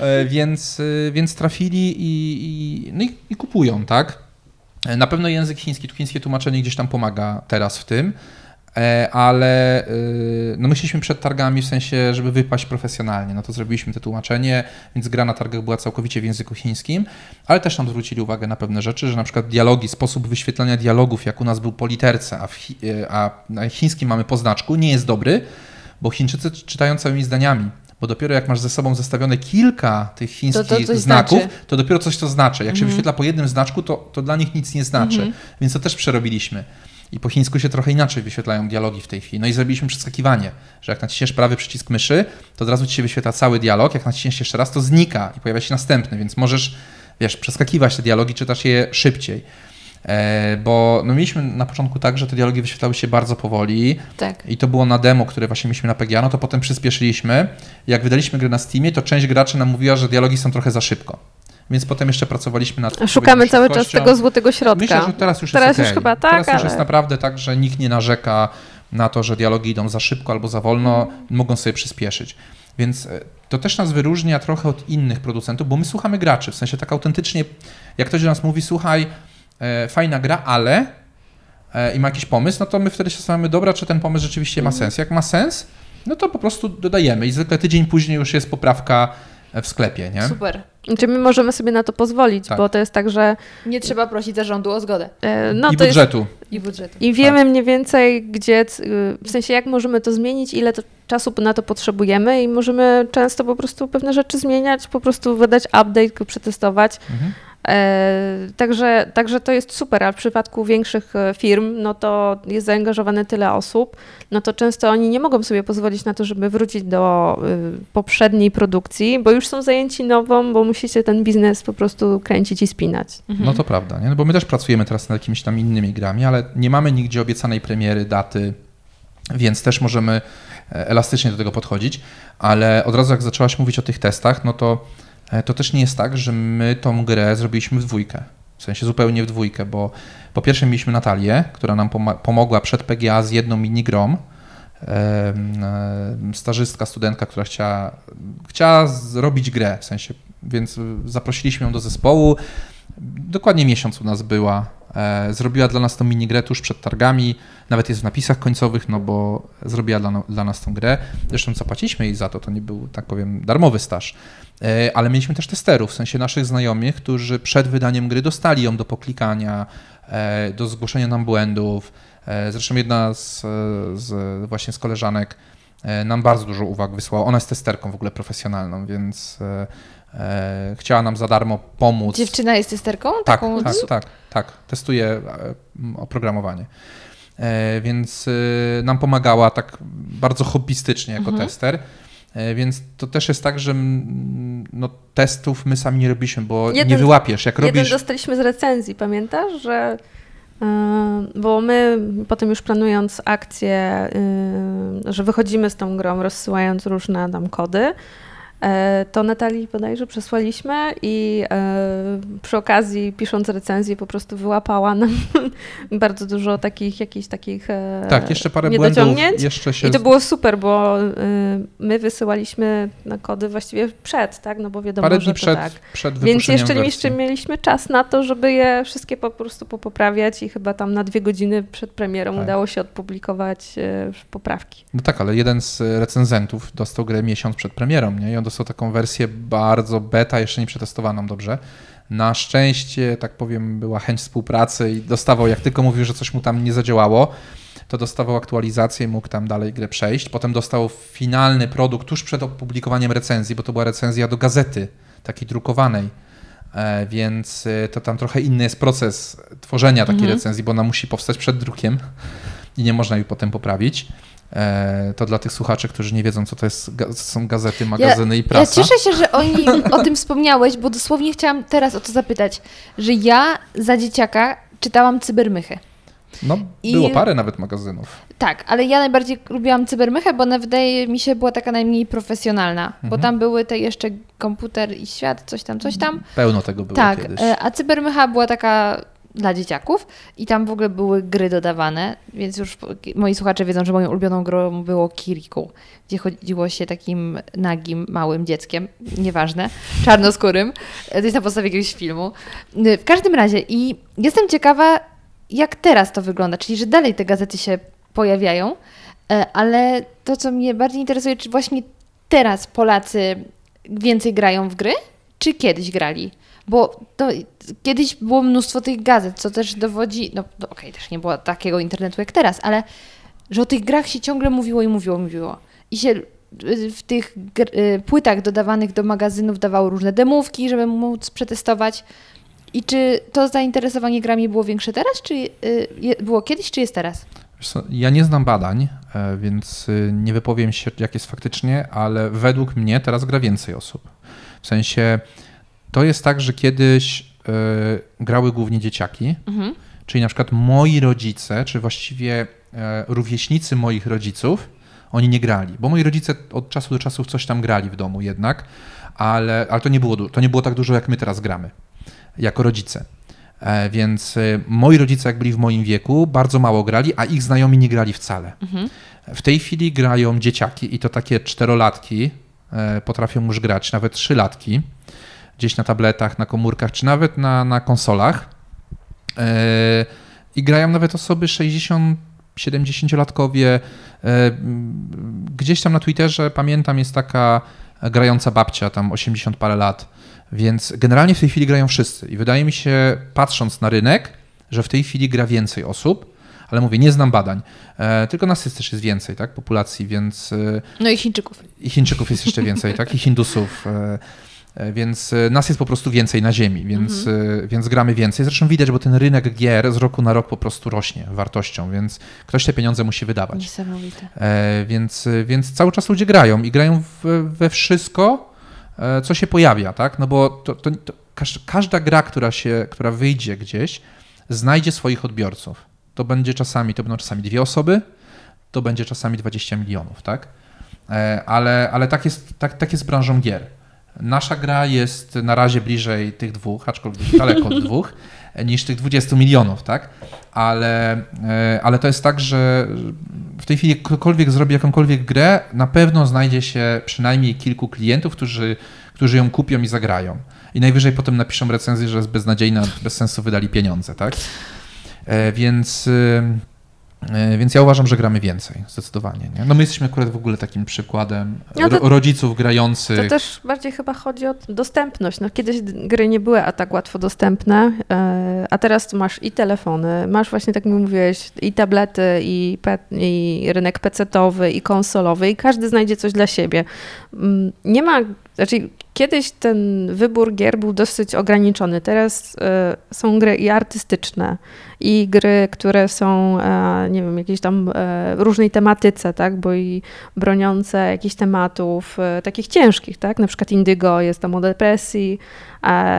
E, więc, e, więc trafili i, i, no i, i kupują, tak? E, Na pewno język chiński, chińskie tłumaczenie gdzieś tam pomaga teraz w tym, ale no myśleliśmy przed targami w sensie, żeby wypaść profesjonalnie, no to zrobiliśmy to tłumaczenie, więc gra na targach była całkowicie w języku chińskim, ale też nam zwrócili uwagę na pewne rzeczy, że na przykład dialogi, sposób wyświetlania dialogów, jak u nas był po literce, a, chi- a na chińskim mamy po znaczku, nie jest dobry, bo Chińczycy czytają całymi zdaniami. Bo dopiero jak masz ze sobą zestawione kilka tych chińskich To- to coś znaków, znaczy. to dopiero coś to znaczy. Jak się Mhm. wyświetla po jednym znaczku, to, to dla nich nic nie znaczy. Mhm. Więc to też przerobiliśmy. I po chińsku się trochę inaczej wyświetlają dialogi w tej chwili. No i zrobiliśmy przeskakiwanie, że jak naciśniesz prawy przycisk myszy, to od razu ci się wyświetla cały dialog. Jak naciśniesz jeszcze raz, to znika i pojawia się następny, więc możesz, wiesz, przeskakiwać te dialogi, czytasz je szybciej. E, bo no mieliśmy na początku tak, że te dialogi wyświetlały się bardzo powoli Tak. i to było na demo, które właśnie mieliśmy na PGA, no to potem przyspieszyliśmy. Jak wydaliśmy grę na Steamie, to część graczy nam mówiła, że dialogi są trochę za szybko. Więc potem jeszcze pracowaliśmy nad Szukamy cały czas tego złotego środka. Myślę, że teraz już Teraz jest już okej. chyba tak, Teraz już ale- jest naprawdę tak, że nikt nie narzeka na to, że dialogi idą za szybko albo za wolno, mogą sobie przyspieszyć. Więc e, to też nas wyróżnia trochę od innych producentów, bo my słuchamy graczy, w sensie tak autentycznie, jak ktoś do nas mówi, słuchaj, e, fajna gra, ale e, i ma jakiś pomysł, no to my wtedy się zastanawiamy, dobra, czy ten pomysł rzeczywiście ma sens. Jak ma sens, no to po prostu dodajemy i zwykle tydzień później już jest poprawka e, w sklepie, nie? Super. Czy my możemy sobie na to pozwolić, Tak. bo to jest tak, że Nie trzeba prosić zarządu o zgodę e, no I to jest budżetu. i budżetu. I wiemy mniej więcej, gdzie, y, w sensie jak możemy to zmienić, ile to czasu na to potrzebujemy i możemy często po prostu pewne rzeczy zmieniać, po prostu wydać update, go przetestować. Mhm. E, także, także to jest super, a w przypadku większych e, firm, no to jest zaangażowane tyle osób, no to często oni nie mogą sobie pozwolić na to, żeby wrócić do y, poprzedniej produkcji, bo już są zajęci nową, bo musicie ten biznes po prostu kręcić i spinać. Mhm. No to prawda, nie? No bo my też pracujemy teraz nad jakimiś tam innymi grami, ale nie mamy nigdzie obiecanej premiery, daty, więc też możemy e, elastycznie do tego podchodzić, ale od razu jak zaczęłaś mówić o tych testach, no to e, to też nie jest tak, że my tą grę zrobiliśmy w dwójkę. W sensie zupełnie w dwójkę, bo po pierwsze mieliśmy Natalię, która nam pomogła przed PGA z jedną minigrą. E, Stażystka, studentka, która chciała, chciała zrobić grę, w sensie, więc zaprosiliśmy ją do zespołu. Dokładnie miesiąc u nas była. E, Zrobiła dla nas tą minigrę tuż przed targami. Nawet jest w napisach końcowych, no bo zrobiła dla, no- dla nas tą grę. Zresztą zapłaciliśmy jej za to, to nie był, tak powiem, darmowy staż. E, Ale mieliśmy też testerów, w sensie naszych znajomych, którzy przed wydaniem gry dostali ją do poklikania, e, do zgłoszenia nam błędów. Zresztą jedna z, z właśnie z koleżanek nam bardzo dużo uwag wysłała. Ona jest testerką w ogóle profesjonalną, więc e, e, chciała nam za darmo pomóc. Dziewczyna jest testerką? Tak, Taką... tak, tak, tak. Testuje e, oprogramowanie. E, Więc e, nam pomagała tak bardzo hobbystycznie jako Mhm. tester. E, Więc to też jest tak, że no, testów my sami nie robiliśmy, bo nie Jeden- wyłapiesz. Jak Jeden robisz. dostaliśmy z recenzji, pamiętasz, że yy, bo my potem już planując akcję, że wychodzimy z tą grą, rozsyłając różne tam kody, e, to Natalii bodajże przesłaliśmy i e, przy okazji pisząc recenzję po prostu wyłapała nam bardzo dużo takich jakichś takich e, Tak, jeszcze parę błędów. Jeszcze się I to było super, bo y, my wysyłaliśmy na kody właściwie przed, tak? No bo wiadomo, parę że dni to przed, tak. przed Więc jeszcze, wersji. jeszcze mieliśmy czas na to, żeby je wszystkie po prostu popoprawiać i chyba tam na dwie godziny przed premierą Tak. udało się odpublikować poprawki. No tak, ale jeden z recenzentów dostał grę miesiąc przed premierą, nie? I on dostał taką wersję bardzo beta, jeszcze nie przetestowaną dobrze. Na szczęście, tak powiem, była chęć współpracy i dostawał, jak tylko mówił, że coś mu tam nie zadziałało, to dostawał aktualizację i mógł tam dalej grę przejść. Potem dostał finalny produkt tuż przed opublikowaniem recenzji, bo to była recenzja do gazety, takiej drukowanej. E, Więc e, to tam trochę inny jest proces tworzenia takiej Mhm. recenzji, bo ona musi powstać przed drukiem i nie można jej potem poprawić. E, To dla tych słuchaczy, którzy nie wiedzą, co to jest, są gazety, magazyny i Ja prasa. cieszę się, że oni o tym wspomniałeś, bo dosłownie chciałam teraz o to zapytać, że ja za dzieciaka czytałam cybermychę. No, I- było parę nawet magazynów. Tak, ale ja najbardziej lubiłam cybermychę, bo ona wydaje mi się była taka najmniej profesjonalna, bo Mhm. tam były te jeszcze komputer i świat, coś tam, coś tam. Pełno tego było tak, kiedyś. e, a cybermycha była taka dla dzieciaków i tam w ogóle były gry dodawane, więc już moi słuchacze wiedzą, że moją ulubioną grą było Kirikou, gdzie chodziło się takim nagim, małym dzieckiem, nieważne, czarnoskórym. To jest na podstawie jakiegoś filmu. E, W każdym razie i jestem ciekawa, jak teraz to wygląda, czyli że dalej te gazety się pojawiają, e, ale to, co mnie bardziej interesuje, czy właśnie teraz Polacy więcej grają w gry, czy kiedyś grali? Bo to, kiedyś było mnóstwo tych gazet, co też dowodzi, no, no okej, też nie było takiego internetu jak teraz, ale że o tych grach się ciągle mówiło i mówiło, mówiło. I się y, w tych y, płytach dodawanych do magazynów dawało różne demówki, żeby móc przetestować. I czy to zainteresowanie grami było większe teraz, czy y, było kiedyś, czy jest teraz? Ja nie znam badań, e, więc nie wypowiem się, jak jest faktycznie, ale według mnie teraz gra więcej osób. W sensie to jest tak, że kiedyś e, grały głównie dzieciaki, Mhm. czyli na przykład moi rodzice, czy właściwie e, rówieśnicy moich rodziców, oni nie grali, bo moi rodzice od czasu do czasu coś tam grali w domu jednak, ale, ale to, nie było, to nie było tak dużo, jak my teraz gramy, jako rodzice. E, Więc moi rodzice, jak byli w moim wieku, bardzo mało grali, a ich znajomi nie grali wcale. W tej chwili grają dzieciaki i to takie czterolatki potrafią już grać, nawet trzylatki, gdzieś na tabletach, na komórkach, czy nawet na, na konsolach. E, I grają nawet osoby 60, 70-latkowie. E, Gdzieś tam na Twitterze, pamiętam, jest taka grająca babcia, tam 80 parę lat. Więc generalnie w tej chwili grają wszyscy. I wydaje mi się, patrząc na rynek, że w tej chwili gra więcej osób, ale mówię, nie znam badań. E, tylko nas jest też jest więcej, tak, populacji, więc No i Chińczyków. i Chińczyków jest jeszcze więcej, tak, i Hindusów. E, Więc e, nas jest po prostu więcej na ziemi, więc, e, więc gramy więcej. Zresztą widać, bo ten rynek gier z roku na rok po prostu rośnie wartością, więc ktoś te pieniądze musi wydawać. Niesamowite. Więc, więc cały czas ludzie grają i grają we wszystko, co się pojawia, tak? No bo to, to, to każ- każda gra, która, się, która wyjdzie gdzieś, znajdzie swoich odbiorców. To będzie czasami, to będą czasami dwie osoby, to będzie czasami 20 milionów, tak? Ale, ale tak, jest, tak, tak jest z branżą gier. Nasza gra jest na razie bliżej tych dwóch, aczkolwiek daleko od dwóch, niż tych 20 milionów, tak? Ale, e, ale to jest tak, że w tej chwili ktokolwiek zrobi jakąkolwiek grę, na pewno znajdzie się przynajmniej kilku klientów, którzy, którzy ją kupią i zagrają. I najwyżej potem napiszą recenzję, że jest beznadziejna, bez sensu wydali pieniądze, tak? E, Więc, więc ja uważam, że gramy więcej, zdecydowanie. Nie? No my jesteśmy akurat w ogóle takim przykładem No to- ro- rodziców grających. To też bardziej chyba chodzi o dostępność. No, kiedyś gry nie były a tak łatwo dostępne, e, a teraz masz i telefony, masz właśnie, tak jak mówiłeś, i tablety, i, pe- i rynek pecetowy, i konsolowy, i każdy znajdzie coś dla siebie. Mm, Nie ma, znaczy kiedyś ten wybór gier był dosyć ograniczony. Teraz e, są gry i artystyczne, i gry, które są, e, nie wiem, jakieś tam e, różnej tematyce, tak, bo i broniące jakichś tematów e, takich ciężkich, tak, na przykład Indygo jest tam o depresji,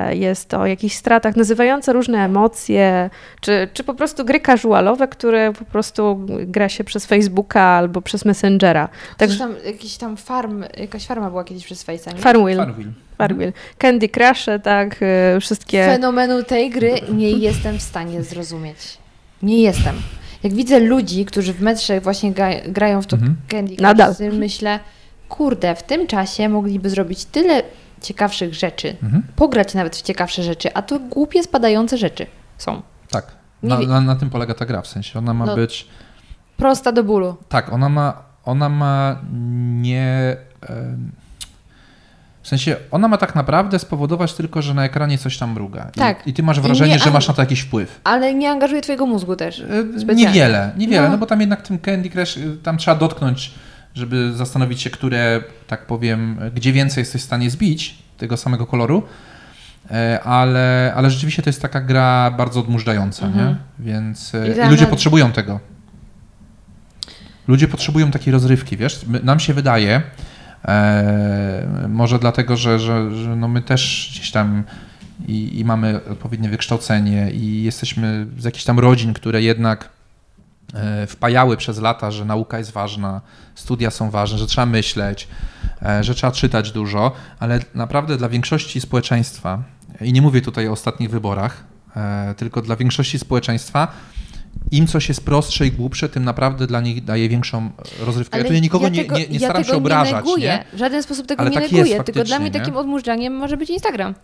jest o jakichś stratach, nazywające różne emocje, czy, czy po prostu gry casualowe, które po prostu gra się przez Facebooka albo przez Messengera. Także tam jakiś tam farm, jakaś farma była kiedyś przez Face'a, nie? Farmville, Farmville. Candy Crush, tak, e, wszystkie... Fenomenu tej gry nie jestem w stanie zrozumieć. Nie jestem. Jak widzę ludzi, którzy w metrze właśnie gra, grają w to Mhm. Candy Crush, Nadal. myślę, kurde, w tym czasie mogliby zrobić tyle ciekawszych rzeczy, Mhm. pograć nawet w ciekawsze rzeczy, a to głupie spadające rzeczy są. Tak. Na, na, na tym polega ta gra, w sensie ona ma No. być... Prosta do bólu. Tak, ona ma, ona ma nie... W sensie, ona ma tak naprawdę spowodować tylko, że na ekranie coś tam mruga. I, Tak. I ty masz wrażenie, nie- że masz na to jakiś wpływ. Ale nie angażuje twojego mózgu też. E, Specjalnie. Niewiele, niewiele, no. No. bo tam jednak tym Candy Crush, y, tam trzeba dotknąć, żeby zastanowić się, które, tak powiem, gdzie więcej jesteś w stanie zbić tego samego koloru, E, ale, ale rzeczywiście to jest taka gra bardzo odmurzająca, Mhm. nie? Więc e, I ludzie potrzebują tego. Ludzie potrzebują takiej rozrywki, wiesz? Nam się wydaje, może dlatego, że, że, że no my też gdzieś tam i, i mamy odpowiednie wykształcenie i jesteśmy z jakichś tam rodzin, które jednak e, wpajały przez lata, że nauka jest ważna, studia są ważne, że trzeba myśleć, e, że trzeba czytać dużo, ale naprawdę dla większości społeczeństwa, i nie mówię tutaj o ostatnich wyborach, e, tylko dla większości społeczeństwa, im coś jest prostsze i głupsze, tym naprawdę dla nich daje większą rozrywkę. ja tu nikogo nie, tego- nie, nie ja staram się obrażać. Nie neguję. nie? W żaden sposób tego Ale nie tak neguję. Tylko dla mnie nie? takim odmurzaniem może być Instagram.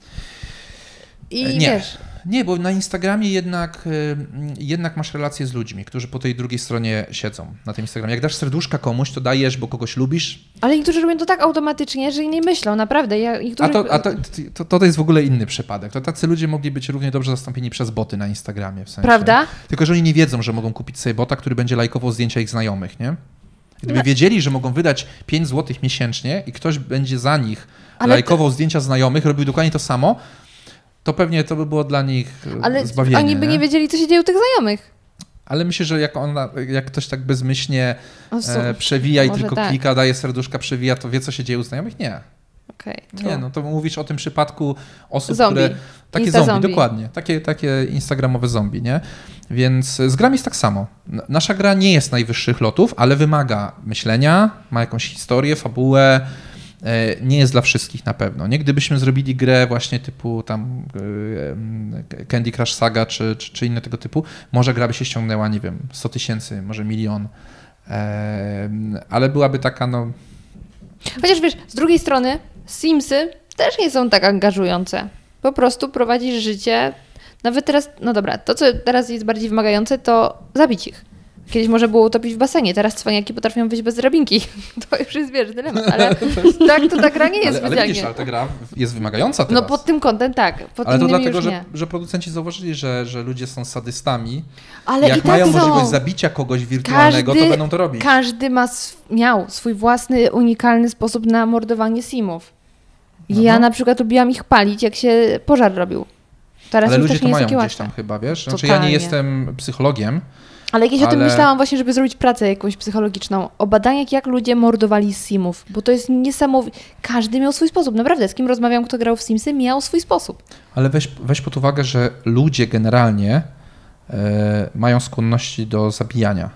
I nie. wiesz, Nie, bo na Instagramie jednak, y, jednak masz relacje z ludźmi, którzy po tej drugiej stronie siedzą na tym Instagramie. Jak dasz serduszka komuś, to dajesz, bo kogoś lubisz, ale niektórzy robią to tak automatycznie, że nie myślą, naprawdę. Ja, a, to, a to, to, to jest w ogóle inny przypadek. To tacy ludzie mogli być równie dobrze zastąpieni przez boty na Instagramie. W sensie. Prawda? Tylko, że oni nie wiedzą, że mogą kupić sobie bota, który będzie lajkował zdjęcia ich znajomych, nie? Gdyby No. wiedzieli, że mogą wydać 5 zł miesięcznie i ktoś będzie za nich Ale lajkował zdjęcia znajomych, robił dokładnie to samo, to pewnie to by było dla nich e, Ale zbawienie. oni by nie wiedzieli, co się dzieje u tych znajomych. Ale myślę, że jak, ona, jak ktoś tak bezmyślnie O, e, przewija i tylko tak. klika, daje serduszka, przewija, to wie, co się dzieje u znajomych? Nie. Okej, Nie, no to mówisz o tym przypadku osób, Zombie. które... Takie Insta zombie, zombie. dokładnie. Takie, takie instagramowe zombie, nie? Więc z grami jest tak samo. Nasza gra nie jest najwyższych lotów, ale wymaga myślenia, ma jakąś historię, fabułę. E, Nie jest dla wszystkich na pewno. Nie gdybyśmy zrobili grę właśnie typu tam e, Candy Crush Saga czy, czy, czy inne tego typu, może gra by się ściągnęła, nie wiem, 100 tysięcy, może milion. Ale byłaby taka, no, Chociaż wiesz, z drugiej strony Simsy też nie są tak angażujące. Po prostu prowadzisz życie. Nawet teraz, no dobra, to co teraz jest bardziej wymagające, to zabić ich. Kiedyś można było utopić w basenie, teraz cwaniaki potrafią wyjść bez drabinki. To już jest, wiesz, dylemat, ale tak to ta gra nie jest ale, ale widzisz, ale ta gra jest wymagająca teraz. no pod tym kątem tak, pod Ale to dlatego, że, że producenci zauważyli, że, że ludzie są sadystami. Ale Jak i tak mają są. możliwość zabicia kogoś wirtualnego, Każdy- to będą to robić. Każdy ma miał swój własny, unikalny sposób na mordowanie simów. Ja No. na przykład lubiłam ich palić, jak się pożar robił. Teraz Ale ludzie to mają gdzieś tam chyba, wiesz? Znaczy ja nie jestem psychologiem, Ale kiedyś o tym Ale- myślałam właśnie, żeby zrobić pracę jakąś psychologiczną. O badaniach, jak ludzie mordowali simów. Bo to jest niesamowite. Każdy miał swój sposób. Naprawdę, z kim rozmawiam, kto grał w Simsy, miał swój sposób. ale weź, weź pod uwagę, że ludzie generalnie e, mają skłonności do zabijania.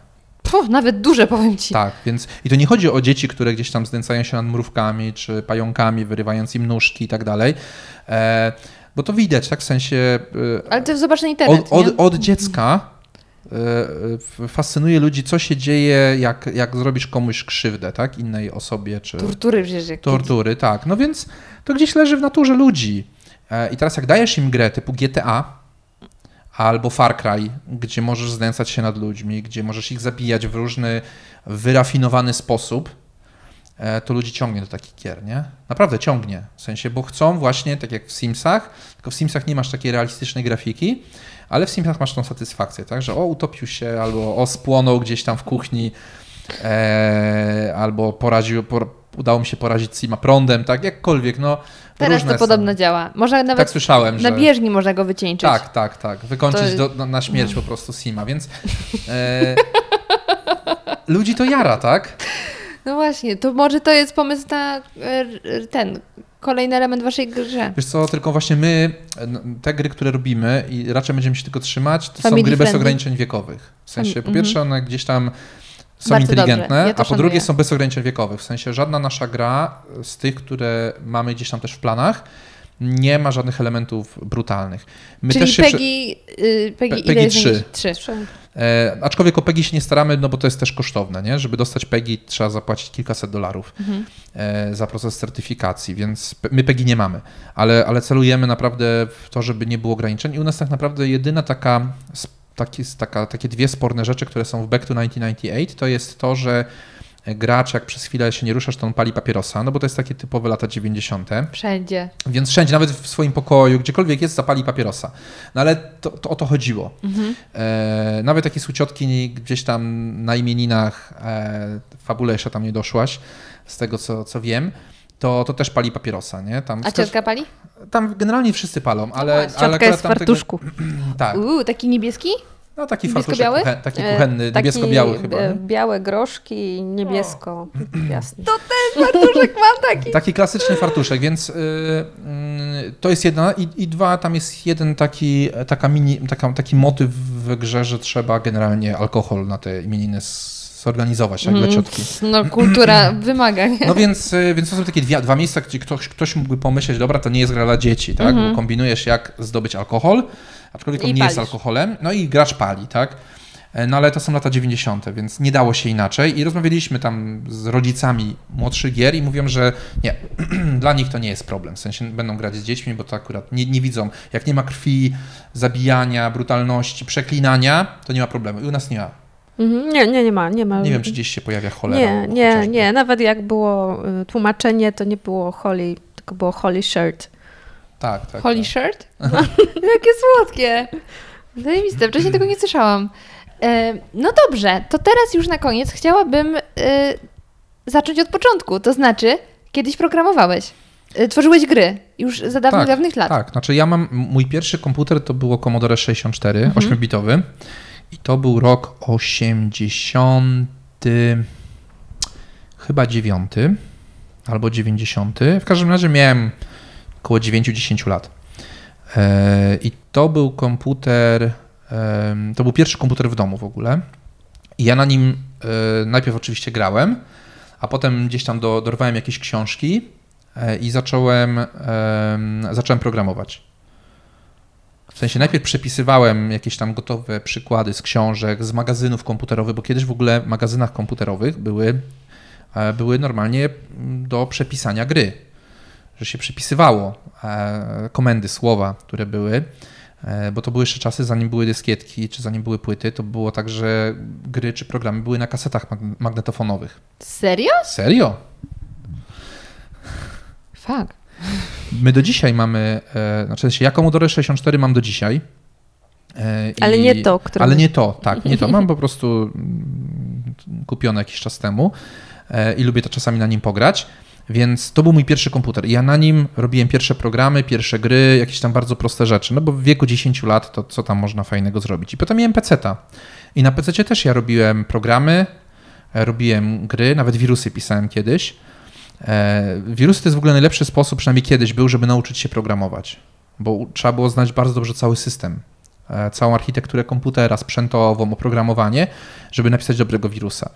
Puh, nawet duże, powiem ci. Tak, więc i to nie chodzi o dzieci, które gdzieś tam znęcają się nad mrówkami czy pająkami, wyrywając im nóżki i tak dalej. E, bo to widać, tak? W sensie e, Ale to zobacz na internet, od, od, od dziecka fascynuje ludzi, co się dzieje, jak, jak zrobisz komuś krzywdę, tak? Innej osobie, czy Tortury przecież. Jak tortury, tak. No więc to gdzieś leży w naturze ludzi. E, I teraz jak dajesz im grę typu GTA albo Far Cry, gdzie możesz znęcać się nad ludźmi, gdzie możesz ich zabijać w różny wyrafinowany sposób, e, to ludzi ciągnie do takich gier, nie? Naprawdę ciągnie. W sensie, bo chcą właśnie, tak jak w Simsach, tylko w Simsach nie masz takiej realistycznej grafiki, ale w Simsach masz tą satysfakcję, tak? Że o, utopił się, albo o, spłonął gdzieś tam w kuchni, e, albo poraził, por, udało mi się porazić Sima prądem, tak? Jakkolwiek, no. Teraz to są. podobno działa. Można nawet Tak słyszałem, że... na bieżni można go wycieńczyć. Tak, tak, tak. Wykończyć do, na, na śmierć po prostu Sima, więc e, ludzi to jara, tak? No właśnie, to może to jest pomysł na e, ten kolejny element waszej grze. Wiesz co, tylko właśnie my, te gry, które robimy i raczej będziemy się tylko trzymać, to Family są gry friendly. bez ograniczeń wiekowych. W sensie, mhm. po pierwsze one gdzieś tam są Bardzo inteligentne, ja a po drugie są bez ograniczeń wiekowych. W sensie żadna nasza gra z tych, które mamy gdzieś tam też w planach, nie ma żadnych elementów brutalnych. My Czyli też PEGI, przy... PEGI, PEGI ile 3. 3. 3. E, aczkolwiek o PEGI się nie staramy, no bo to jest też kosztowne, nie? Żeby dostać PEGI trzeba zapłacić kilkaset dolarów Mhm. e, za proces certyfikacji, więc my PEGI nie mamy, ale, ale celujemy naprawdę w to, żeby nie było ograniczeń i u nas tak naprawdę jedyna taka, taki, taka, takie dwie sporne rzeczy, które są w Back to 1998, to jest to, że gracz jak przez chwilę się nie ruszasz, to on pali papierosa, no bo to jest takie typowe lata 90. Wszędzie. Więc wszędzie, nawet w swoim pokoju, gdziekolwiek jest, zapali papierosa. No ale to, to o to chodziło. E, nawet takie suciotki gdzieś tam na imieninach, e, fabule jeszcze tam nie doszłaś, z tego co, co wiem, to, to też pali papierosa, nie? Tam, A ciotka pali? tam generalnie wszyscy palą, ale, ale Ciotka jest w tam tego- fartuszku. Tak, Uuu, taki niebieski? No taki fartuszek, Niebiesko-biały? kuchen, taki E, kuchenny, taki, niebiesko-biały chyba. e, nie? Białe groszki, niebiesko, jasny. Fartuszek mam taki. Taki klasyczny fartuszek, więc y, y, to jest jedna i, i dwa, tam jest jeden taki, taka mini, taka, taki motyw w grze, że trzeba generalnie alkohol na te imieniny zorganizować, jak dla ciotki. No kultura wymaga, nie? No więc, y, więc to są takie dwie, dwa miejsca, gdzie ktoś, ktoś mógłby pomyśleć, dobra, to nie jest gra dla dzieci, tak? Bo kombinujesz jak zdobyć alkohol, aczkolwiek on I nie jest alkoholem, no i gracz pali, tak? E, No ale to są lata 90., więc nie dało się inaczej i rozmawialiśmy tam z rodzicami młodszych gier i mówią, że nie, dla nich to nie jest problem, w sensie będą grać z dziećmi, bo to akurat nie, nie widzą, jak nie ma krwi, zabijania, brutalności, przeklinania, to nie ma problemu i u nas nie ma. Mhm, Nie, nie, nie ma, nie ma. Nie wiem, czy gdzieś się pojawia cholera. Nie, nie, chociażby. nie. Nawet jak było y, tłumaczenie, to nie było holy, tylko było holy shirt. Tak, tak. Holy tak. shirt? Jakie słodkie. Zajebiste, wcześniej tego nie słyszałam. E, no dobrze, to teraz już na koniec chciałabym e, zacząć od początku. To znaczy, kiedyś programowałeś. E, Tworzyłeś gry już za dawnych, dawnych lat. Tak, znaczy ja mam, mój pierwszy komputer to było Commodore 64, Mhm. 8-bitowy i to był rok 80, chyba 9 albo 90. W każdym razie miałem około 9-10 lat. E, I to był komputer, to był pierwszy komputer w domu w ogóle. I ja na nim e, najpierw oczywiście grałem, a potem gdzieś tam do, dorwałem jakieś książki e, i zacząłem, em, zacząłem programować. W sensie najpierw przepisywałem jakieś tam gotowe przykłady z książek, z magazynów komputerowych, bo kiedyś w ogóle w magazynach komputerowych były, były normalnie do przepisania gry, że się przepisywało e, komendy, słowa, które były, e, bo to były jeszcze czasy, zanim były dyskietki, czy zanim były płyty, to było tak, że gry czy programy były na kasetach mag- magnetofonowych. Serio? Serio? Fuck. My do dzisiaj mamy, e, znaczy ja Commodore 64 mam do dzisiaj. e, Ale i- nie to, które Ale nie to, tak, nie to. Mam po prostu mm, kupione jakiś czas temu i lubię to czasami na nim pograć. Więc to był mój pierwszy komputer. Ja na nim robiłem pierwsze programy, pierwsze gry, jakieś tam bardzo proste rzeczy. No bo w wieku 10 lat to co tam można fajnego zrobić. I potem miałem PC-ta. I na PC też ja robiłem programy, e, robiłem gry, nawet wirusy pisałem kiedyś. E, Wirusy to jest w ogóle najlepszy sposób, przynajmniej kiedyś był, żeby nauczyć się programować, bo trzeba było znać bardzo dobrze cały system, e, całą architekturę komputera, sprzętową, oprogramowanie, żeby napisać dobrego wirusa.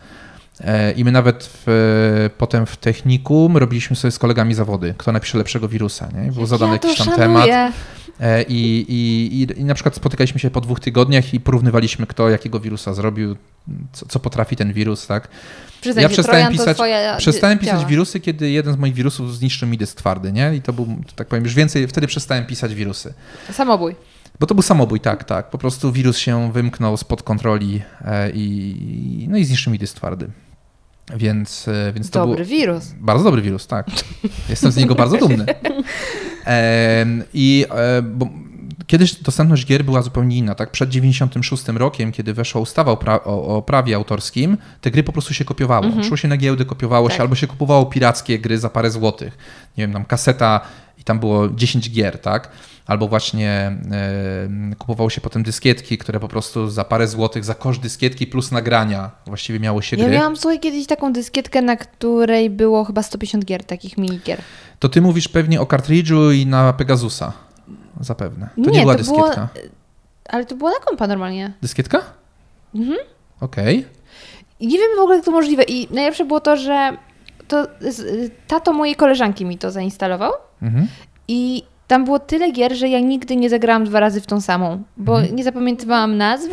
E, I my nawet w, potem w technikum robiliśmy sobie z kolegami zawody, kto napisze lepszego wirusa. Nie? Był zadany ja jakiś tam szanuję. temat. E, I, i, i, I na przykład spotykaliśmy się po dwóch tygodniach i porównywaliśmy, kto jakiego wirusa zrobił, co, co potrafi ten wirus, tak? Przyznaj Ja się, przestałem pisać- twoja Przestałem działa. pisać wirusy, kiedy jeden z moich wirusów zniszczył mi dysk twardy, nie? I to był, tak powiem, już więcej, wtedy przestałem pisać wirusy. Samobój. Bo to był samobój, tak, tak. Po prostu wirus się wymknął spod kontroli e, i, no i zniszczył mi dysk twardy. Więc, e, więc to Dobry był wirus. bardzo dobry wirus, tak. Jestem z niego bardzo dumny. Em, I e, bo kiedyś dostępność gier była zupełnie inna, tak? Przed 96 rokiem, kiedy weszła ustawa o, pra- o, o prawie autorskim, te gry po prostu się kopiowało. Szło się na giełdy, kopiowało Tak. się, albo się kupowało pirackie gry za parę złotych. Nie wiem, tam kaseta i tam było 10 gier, tak? Albo właśnie e, kupowało się potem dyskietki, które po prostu za parę złotych, za koszt dyskietki plus nagrania właściwie miało się Ja gry. miałam, słuchaj, kiedyś taką dyskietkę, na której było chyba 150 gier, takich minigier. To ty mówisz pewnie o kartridżu i na Pegasusa. Zapewne. To nie, Nie, była to było- dyskietka. Ale to było na kompa normalnie. Dyskietka? Mhm. Okej. I nie wiem w ogóle, jak to możliwe. I najlepsze było to, że to tato mojej koleżanki mi to zainstalował Mhm. i tam było tyle gier, że ja nigdy nie zagrałam dwa razy w tą samą, bo Mhm. nie zapamiętywałam nazw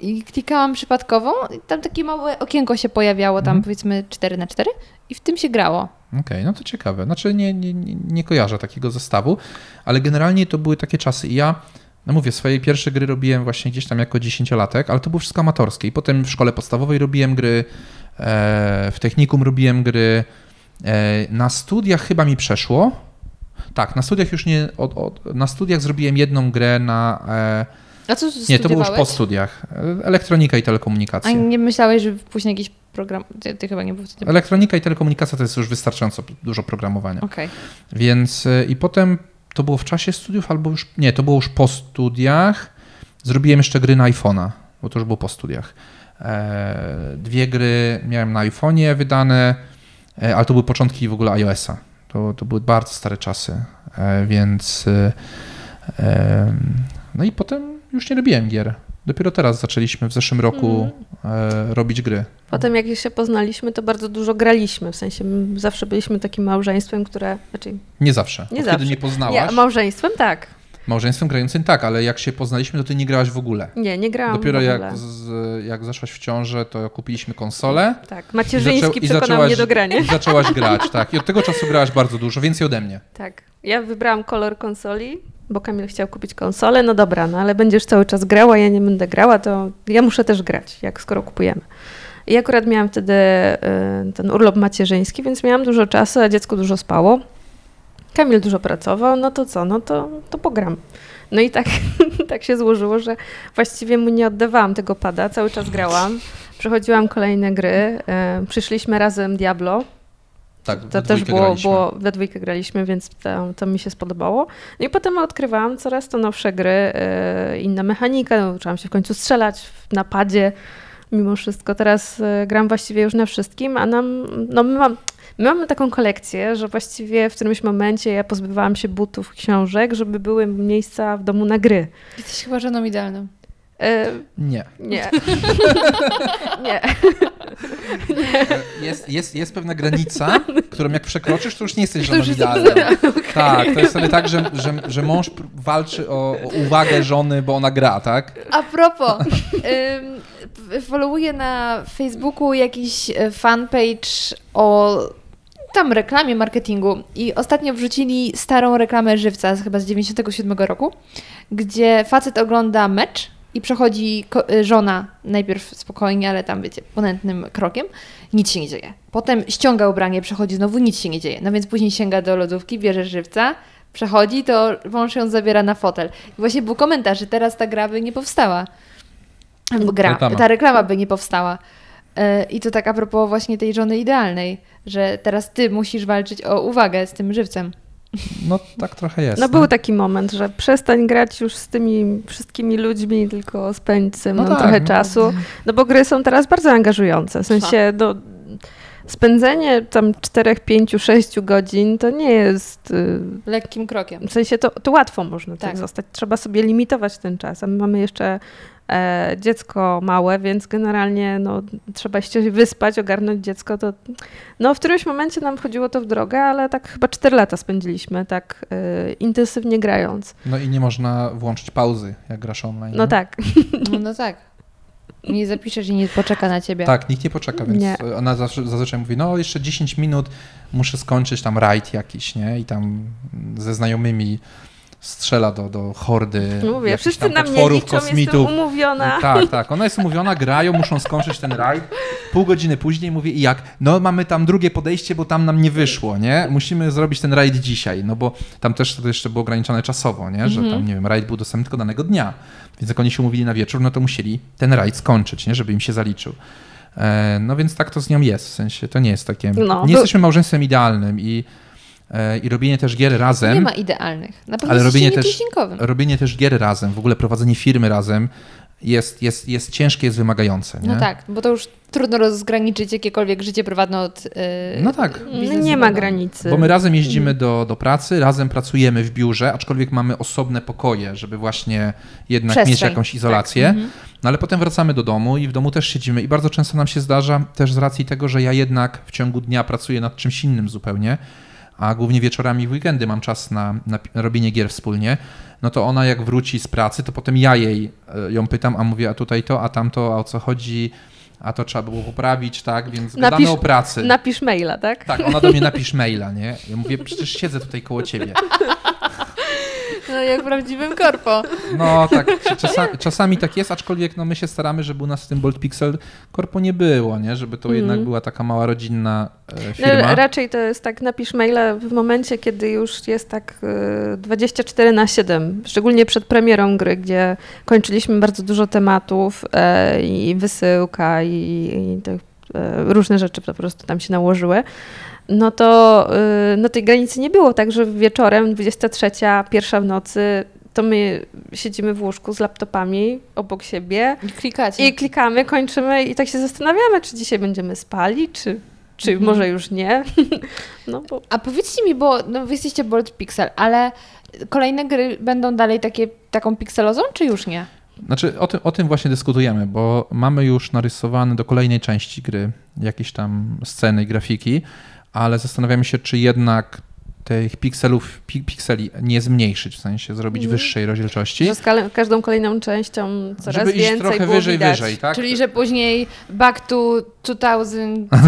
i klikałam przypadkową i tam takie małe okienko się pojawiało, tam Mhm. powiedzmy 4 na 4 i w tym się grało. Okej, no to ciekawe. Znaczy nie, nie, nie, nie kojarzę takiego zestawu, ale generalnie to były takie czasy i ja, no mówię, swoje pierwsze gry robiłem właśnie gdzieś tam jako dziesięciolatek, ale to było wszystko amatorskie i potem w szkole podstawowej robiłem gry, e, w technikum robiłem gry, e, na studiach chyba mi przeszło. Tak, na studiach już nie, od, od, na studiach zrobiłem jedną grę na, e, A co nie, to było już po studiach, e, elektronika i A telekomunikacja. nie myślałeś, że później jakiś program... Ty, ty chyba nie był wtedy... Elektronika i telekomunikacja to jest już wystarczająco dużo programowania. Okej. Więc y, i potem to było w czasie studiów, albo już. Nie, to było już po studiach. Zrobiłem jeszcze gry na iPhone'a, bo to już było po studiach. E, dwie gry miałem na iPhone'ie wydane, e, ale to były początki w ogóle iOS-a. To, to były bardzo stare czasy, e, więc. y, e, no i potem już nie robiłem gier. Dopiero teraz zaczęliśmy w zeszłym roku e, robić gry. Potem jak się poznaliśmy, to bardzo dużo graliśmy. W sensie zawsze byliśmy takim małżeństwem, które. Znaczy, Nie zawsze. Nie Bo zawsze. Kiedy nie poznałaś. nie, małżeństwem tak. Małżeństwem grającym tak, ale jak się poznaliśmy, to ty nie grałaś w ogóle. Nie, nie grałam. Dopiero w jak, ogóle. z, jak zeszłaś w ciążę, to kupiliśmy konsolę. Tak, macierzyński zaczę- przekonał zaczęłaś- mnie do grania. I zaczęłaś grać, tak. I od tego czasu grałaś bardzo dużo, więcej ode mnie. Tak. Ja wybrałam kolor konsoli, bo Kamil chciał kupić konsolę. No dobra, no ale będziesz cały czas grała, ja nie będę grała, to ja muszę też grać, jak skoro kupujemy. I akurat miałam wtedy y, ten urlop macierzyński, więc miałam dużo czasu, a dziecko dużo spało. Kamil dużo pracował, no to co, no to, to pogram. No i tak, tak się złożyło, że właściwie mu nie oddawałam tego pada, cały czas grałam. Przechodziłam kolejne gry. E, przyszliśmy razem Diablo. Tak, To też było, graliśmy. było, we dwójkę graliśmy, więc to, to mi się spodobało. No i potem odkrywałam coraz to nowsze gry, e, inna mechanika, uczyłam się w końcu strzelać w napadzie. Mimo wszystko teraz e, gram właściwie już na wszystkim, a nam, no my, mam, my mamy taką kolekcję, że właściwie w którymś momencie ja pozbywałam się butów, książek, żeby były miejsca w domu na gry. Jesteś chyba żoną idealną. E, Nie. nie. nie. Jest, jest, jest pewna granica, którą jak przekroczysz, to już nie jesteś żoną idealną. Tak, to jest wtedy tak, że, że, że mąż walczy o, o uwagę żony, bo ona gra, tak? A propos, ym, followuję na Facebooku jakiś e, fanpage o tam reklamie, marketingu i ostatnio wrzucili starą reklamę żywca, chyba z 97 roku, gdzie facet ogląda mecz i przechodzi y, żona najpierw spokojnie, ale tam wiecie, ponętnym krokiem, nic się nie dzieje. Potem ściąga ubranie, przechodzi znowu, nic się nie dzieje. No więc później sięga do lodówki, bierze żywca, przechodzi, to mąż ją zabiera na fotel. I właśnie był komentarz, że teraz ta gra by nie powstała. Albo gra, ta reklama by nie powstała. E, I to tak a propos właśnie tej żony idealnej, że teraz ty musisz walczyć o uwagę z tym żywcem. No tak trochę jest. No był taki moment, że przestań grać już z tymi wszystkimi ludźmi, tylko spędź ze mną No tak, trochę no. czasu. No bo gry są teraz bardzo angażujące. W sensie no, spędzenie tam 4, 5, 6 godzin to nie jest... y, Lekkim krokiem. W sensie to, to łatwo można tak. Tak. zostać. Trzeba sobie limitować ten czas. A my mamy jeszcze dziecko małe, więc generalnie no, trzeba się wyspać, ogarnąć dziecko. To, no w którymś momencie nam wchodziło to w drogę, ale tak chyba 4 lata spędziliśmy tak e, intensywnie grając. No i nie można włączyć pauzy, jak grasz online. No nie? tak. No, no tak. Nie zapiszesz i nie poczeka na ciebie. Tak, nikt nie poczeka, więc Nie. ona zazwyczaj mówi, no jeszcze 10 minut, muszę skończyć tam rajd jakiś, nie? I tam ze znajomymi strzela do, do hordy Mówię, wszyscy na mnie liczą, kosmitów. jestem umówiona. Tak, tak. Ona jest umówiona, grają, muszą skończyć ten rajd. Pół godziny później mówi i jak? No mamy tam drugie podejście, bo tam nam nie wyszło, nie? Musimy zrobić ten rajd dzisiaj, no bo tam też to jeszcze było ograniczone czasowo, nie? Że tam, nie wiem, rajd był dostępny tylko danego dnia. Więc jak oni się umówili na wieczór, no to musieli ten rajd skończyć, nie? Żeby im się zaliczył. E, No więc tak to z nią jest, w sensie to nie jest takie... No, nie był- jesteśmy małżeństwem idealnym i, i robienie też gier razem... Nie ma idealnych. Na pewno Ale robienie też-. Robienie też gier razem, w ogóle prowadzenie firmy razem jest, jest, jest ciężkie, jest wymagające. Nie? No tak, bo to już trudno rozgraniczyć jakiekolwiek życie prywatne od yy, No tak. No, nie ma granicy. Bo my razem jeździmy do, do pracy, razem pracujemy w biurze, aczkolwiek mamy osobne pokoje, żeby właśnie jednak mieć Przestrzeń. jakąś izolację. Mhm. No ale potem wracamy do domu i w domu też siedzimy i bardzo często nam się zdarza też z racji tego, że ja jednak w ciągu dnia pracuję nad czymś innym zupełnie, a głównie wieczorami w weekendy mam czas na, na, robienie gier wspólnie, no to ona jak wróci z pracy, to potem ja jej e, ją pytam, a mówię, a tutaj to, a tamto, a o co chodzi, a to trzeba było poprawić, tak, więc gadamy Napisz- o pracy. Napisz maila, tak? Tak, ona do mnie napisz maila, nie? Ja mówię, przecież siedzę tutaj koło ciebie. No jak w prawdziwym korpo. No tak, czasami, czasami tak jest, aczkolwiek no, my się staramy, żeby u nas w tym Bolt Pixel korpo nie było, nie? Żeby to jednak była taka mała rodzinna e, No, firma. raczej to jest tak, napisz maila w momencie, kiedy już jest tak y, 24 na 7, szczególnie przed premierą gry, gdzie kończyliśmy bardzo dużo tematów e, i wysyłka i, i e, różne rzeczy po prostu tam się nałożyły. No to no tej granicy nie było, także wieczorem 23, pierwsza w nocy to my siedzimy w łóżku z laptopami obok siebie I klikacie. i klikamy, kończymy i tak się zastanawiamy, czy dzisiaj będziemy spali, czy, czy Mhm. może już nie. No bo A powiedzcie mi, bo no, wy jesteście Bolt Pixel, ale kolejne gry będą dalej takie, taką pikselozą, czy już nie? Znaczy o tym, o tym właśnie dyskutujemy, bo mamy już narysowane do kolejnej części gry jakieś tam sceny i grafiki, ale zastanawiamy się, czy jednak tych pikselów, pi, pikseli nie zmniejszyć, w sensie zrobić Mhm. wyższej rozdzielczości. że z każdą kolejną częścią coraz żeby iść więcej trochę było wyżej, widać. wyżej, tak? Czyli, że później back to 2000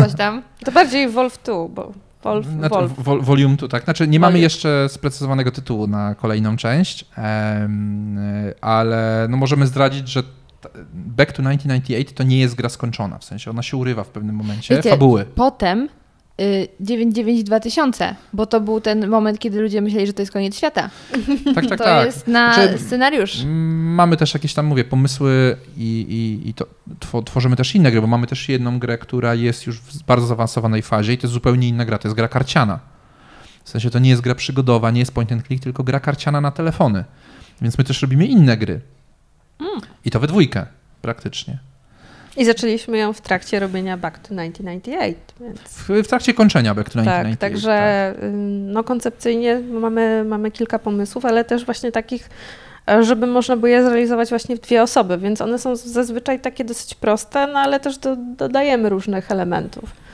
coś tam. To bardziej Wolf 2, bo Wolf, Znaczy, Wolf. vol- volume tu, tak. Znaczy, nie mamy jeszcze sprecyzowanego tytułu na kolejną część, ale no możemy zdradzić, że Back to 1998 to nie jest gra skończona, w sensie ona się urywa w pewnym momencie, Wiecie, fabuły. Potem y, 99 2000, bo to był ten moment, kiedy ludzie myśleli, że to jest koniec świata. Tak, tak, to tak. jest na Znaczy, scenariusz. Mm, Mamy też jakieś tam, mówię, pomysły i, i, i to, two, tworzymy też inne gry, bo mamy też jedną grę, która jest już w bardzo zaawansowanej fazie i to jest zupełnie inna gra, to jest gra karciana. W sensie to nie jest gra przygodowa, nie jest point and click, tylko gra karciana na telefony. Więc my też robimy inne gry. I to we dwójkę praktycznie. I zaczęliśmy ją w trakcie robienia Back to 1998, więc... W, w trakcie kończenia Back to Tak, 1998. także ym, no, koncepcyjnie mamy, mamy kilka pomysłów, ale też właśnie takich, e, żeby można było je zrealizować właśnie w dwie osoby, więc one są zazwyczaj takie dosyć proste, no ale też do, dodajemy różnych elementów.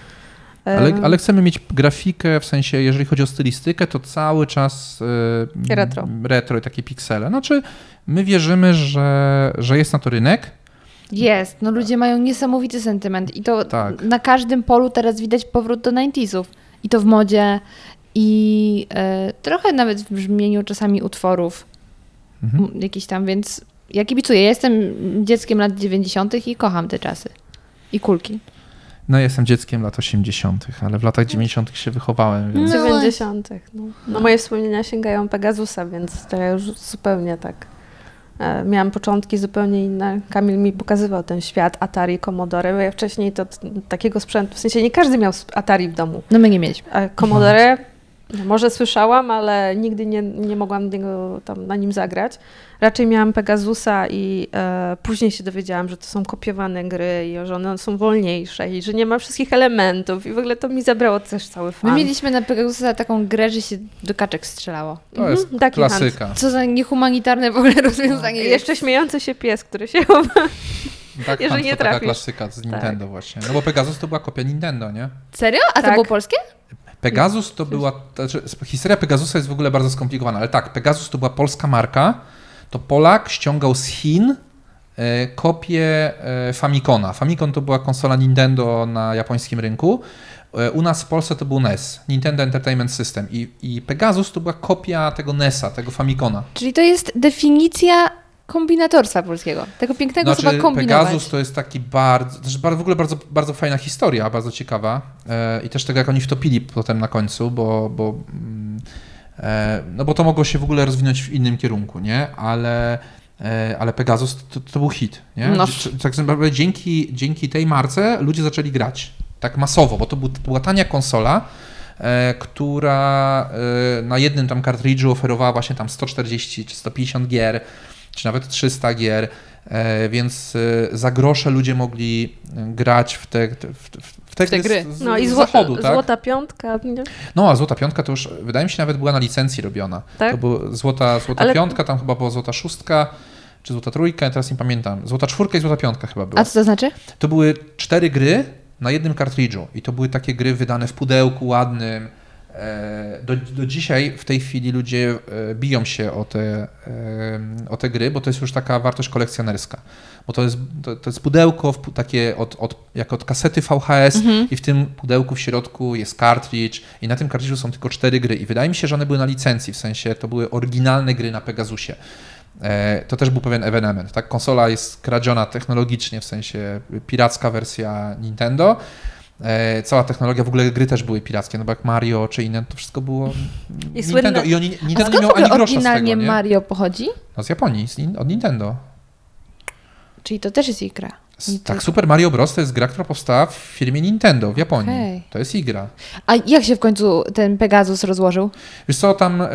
Ale, ale chcemy mieć grafikę, w sensie, jeżeli chodzi o stylistykę, to cały czas e, Retro. retro i takie piksele. Znaczy, my wierzymy, że, że jest na to rynek. Jest, no ludzie mają niesamowity sentyment i to Tak. na każdym polu teraz widać powrót do 90sów. I to w modzie i e, trochę nawet w brzmieniu czasami utworów Mhm. jakiś tam, więc ja kibicuję. Ja jestem dzieckiem lat 90. i kocham te czasy. I kulki. No, jestem dzieckiem lat 80., ale w latach 90. się wychowałem, więc No 90. No. no moje wspomnienia sięgają Pegasusa, więc to ja już zupełnie tak. E, Miałam początki zupełnie inne. Kamil mi pokazywał ten świat Atari, Commodore, bo ja wcześniej to takiego sprzętu, w sensie nie każdy miał Atari w domu. No my nie mieliśmy. A Commodore może słyszałam, ale nigdy nie, nie mogłam niego, tam na nim zagrać. Raczej miałam Pegasusa i e, później się dowiedziałam, że to są kopiowane gry i że one są wolniejsze i że nie ma wszystkich elementów i w ogóle to mi zabrało też cały My fan. mieliśmy na Pegasusa taką grę, że się do kaczek strzelało. to jest Mhm, Ducky klasyka. Co za niehumanitarne w ogóle rozwiązanie I jest. jeszcze śmiejący się pies, który się chowa. Tak, Jeżeli to nie taka trafisz. klasyka z Nintendo właśnie. No bo Pegasus to była kopia Nintendo, nie? Serio? A to Tak. było polskie? Pegasus to była, znaczy, historia Pegasusa jest w ogóle bardzo skomplikowana, ale tak, Pegasus to była polska marka, to Polak ściągał z Chin e, kopię e, Famicona. Famicon to była konsola Nintendo na japońskim rynku. E, U nas w Polsce to był NES, Nintendo Entertainment System i, i Pegasus to była kopia tego NES-a, tego Famicona. Czyli to jest definicja kombinatorstwa polskiego. Tego pięknego słowa kombinować. Pegasus to jest taki bardzo, też bardzo, w ogóle bardzo, bardzo fajna historia, bardzo ciekawa e, i też tego, jak oni wtopili potem na końcu, bo, bo, mm, e, no bo to mogło się w ogóle rozwinąć w innym kierunku, nie? Ale, e, ale Pegasus to, to był hit, nie? No. Tak naprawdę dzięki, dzięki tej marce ludzie zaczęli grać tak masowo, bo to, był, to była tania konsola, która na jednym tam kartridżu oferowała właśnie tam 140 czy 150 gier, czy nawet 300 gier, e, więc e, za grosze ludzie mogli e, grać w te, w, w, te, W te gry. Z, z, No i złota, zachodu, tak? złota piątka. Nie? No, a Złota Piątka to już, wydaje mi się, nawet była na licencji robiona. Tak? To była Złota, złota Ale- Piątka, tam chyba była Złota Szóstka, czy Złota Trójka, ja teraz nie pamiętam. Złota Czwórka i Złota Piątka chyba była. A co to znaczy? To były cztery gry na jednym kartridżu i to były takie gry wydane w pudełku ładnym. E, Do, do dzisiaj w tej chwili ludzie e, biją się o te, e, o te gry, bo to jest już taka wartość kolekcjonerska. Bo to jest, to, to jest pudełko w takie od, od, jak od kasety VHS i w tym pudełku w środku jest kartridż i na tym kartridżu są tylko cztery gry i wydaje mi się, że one były na licencji, w sensie to były oryginalne gry na Pegasusie. To też był pewien ewenement. Tak? Konsola jest kradziona technologicznie, w sensie piracka wersja Nintendo. E, Cała technologia, w ogóle gry też były pirackie, no bo jak Mario czy inne, to wszystko było I Nintendo. I oni, A Nintendo nie skąd w miał ani grosza z oryginalnie tego, nie? Mario pochodzi? No z Japonii, z, od Nintendo. Czyli to też jest ich gra. Nie tak. Super Mario Bros. to jest gra, która powstała w firmie Nintendo w Japonii. Okej. To jest ich gra. A jak się w końcu ten Pegasus rozłożył? Wiesz co, tam, e,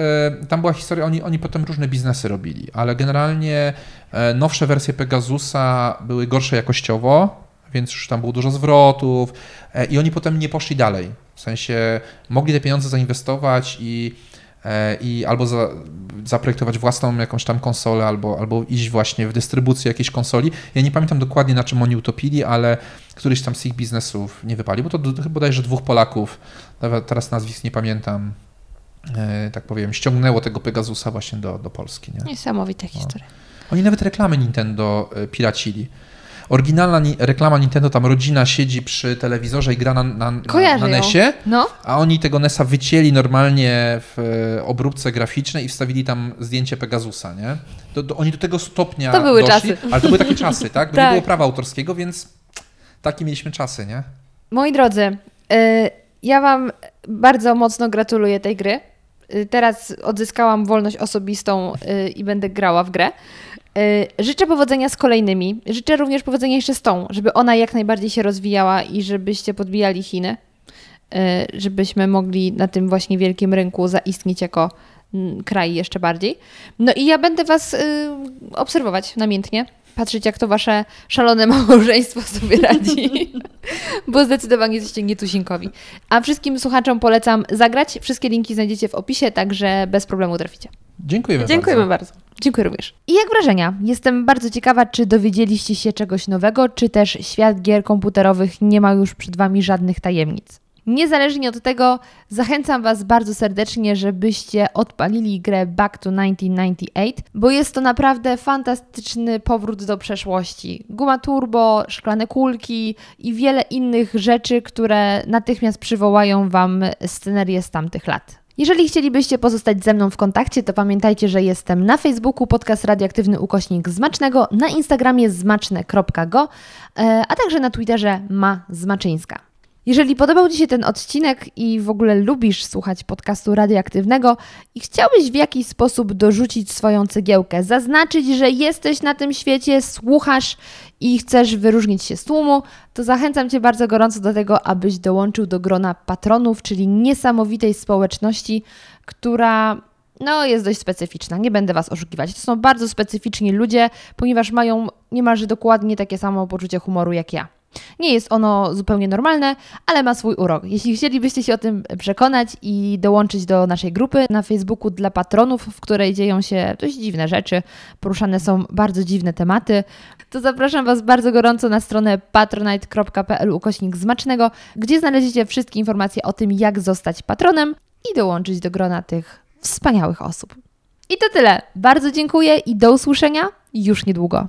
tam była historia, oni, oni potem różne biznesy robili, ale generalnie e, nowsze wersje Pegasusa były gorsze jakościowo, więc już tam było dużo zwrotów e, i oni potem nie poszli dalej. W sensie mogli te pieniądze zainwestować i, e, i albo za, zaprojektować własną jakąś tam konsolę, albo, albo iść właśnie w dystrybucję jakiejś konsoli. Ja nie pamiętam dokładnie na czym oni utopili, ale któryś tam z ich biznesów nie wypalił, bo to bodajże dwóch Polaków, teraz nazwisk nie pamiętam, e, tak powiem, ściągnęło tego Pegasusa właśnie do, do Polski. Nie? Niesamowita historia. Oni nawet reklamy Nintendo piracili. Oryginalna reklama Nintendo, tam rodzina siedzi przy telewizorze i gra na, na, na, na. NESie, No, a oni tego NESa wycięli normalnie w e, obróbce graficznej i wstawili tam zdjęcie Pegasusa, nie? Do, do, oni do tego stopnia To były doszli, czasy. ale to były takie czasy, tak? Bo Tak. nie było prawa autorskiego, więc takie mieliśmy czasy, nie? moi drodzy, y, Ja Wam bardzo mocno gratuluję tej gry. Y, Teraz odzyskałam wolność osobistą y, i będę grała w grę. Y, Życzę powodzenia z kolejnymi. Życzę również powodzenia jeszcze z tą, żeby ona jak najbardziej się rozwijała i żebyście podbijali Chiny, y, żebyśmy mogli na tym właśnie wielkim rynku zaistnieć jako mm, kraj jeszcze bardziej. No i ja będę Was y, obserwować namiętnie, patrzeć jak to Wasze szalone małżeństwo sobie radzi, bo zdecydowanie jesteście nietuzinkowi. A wszystkim słuchaczom polecam zagrać. Wszystkie linki znajdziecie w opisie, także bez problemu traficie. Dziękujemy, Dziękujemy bardzo. bardzo. Dziękuję również. I jak wrażenia? Jestem bardzo ciekawa, czy dowiedzieliście się czegoś nowego, czy też świat gier komputerowych nie ma już przed Wami żadnych tajemnic. Niezależnie od tego, zachęcam Was bardzo serdecznie, żebyście odpalili grę Back to 1998, bo jest to naprawdę fantastyczny powrót do przeszłości. Guma turbo, szklane kulki i wiele innych rzeczy, które natychmiast przywołają Wam scenerię z tamtych lat. Jeżeli chcielibyście pozostać ze mną w kontakcie, to pamiętajcie, że jestem na Facebooku podcast radioaktywny ukośnik Zmacznego, na Instagramie zmaczne.go, e, a także na Twitterze ma Zmaczyńska. Jeżeli podobał Ci się ten odcinek i w ogóle lubisz słuchać podcastu radioaktywnego i chciałbyś w jakiś sposób dorzucić swoją cegiełkę, zaznaczyć, że jesteś na tym świecie, słuchasz i chcesz wyróżnić się z tłumu, to zachęcam Cię bardzo gorąco do tego, abyś dołączył do grona patronów, czyli niesamowitej społeczności, która no, jest dość specyficzna. Nie będę Was oszukiwać. To są bardzo specyficzni ludzie, ponieważ mają niemalże dokładnie takie samo poczucie humoru jak ja. Nie jest ono zupełnie normalne, ale ma swój urok. Jeśli chcielibyście się o tym przekonać i dołączyć do naszej grupy na Facebooku dla patronów, w której dzieją się dość dziwne rzeczy, poruszane są bardzo dziwne tematy, to zapraszam Was bardzo gorąco na stronę patronite.pl ukośnik zmacznego, gdzie znaleźliście wszystkie informacje o tym, jak zostać patronem i dołączyć do grona tych wspaniałych osób. I to tyle. Bardzo dziękuję i do usłyszenia już niedługo.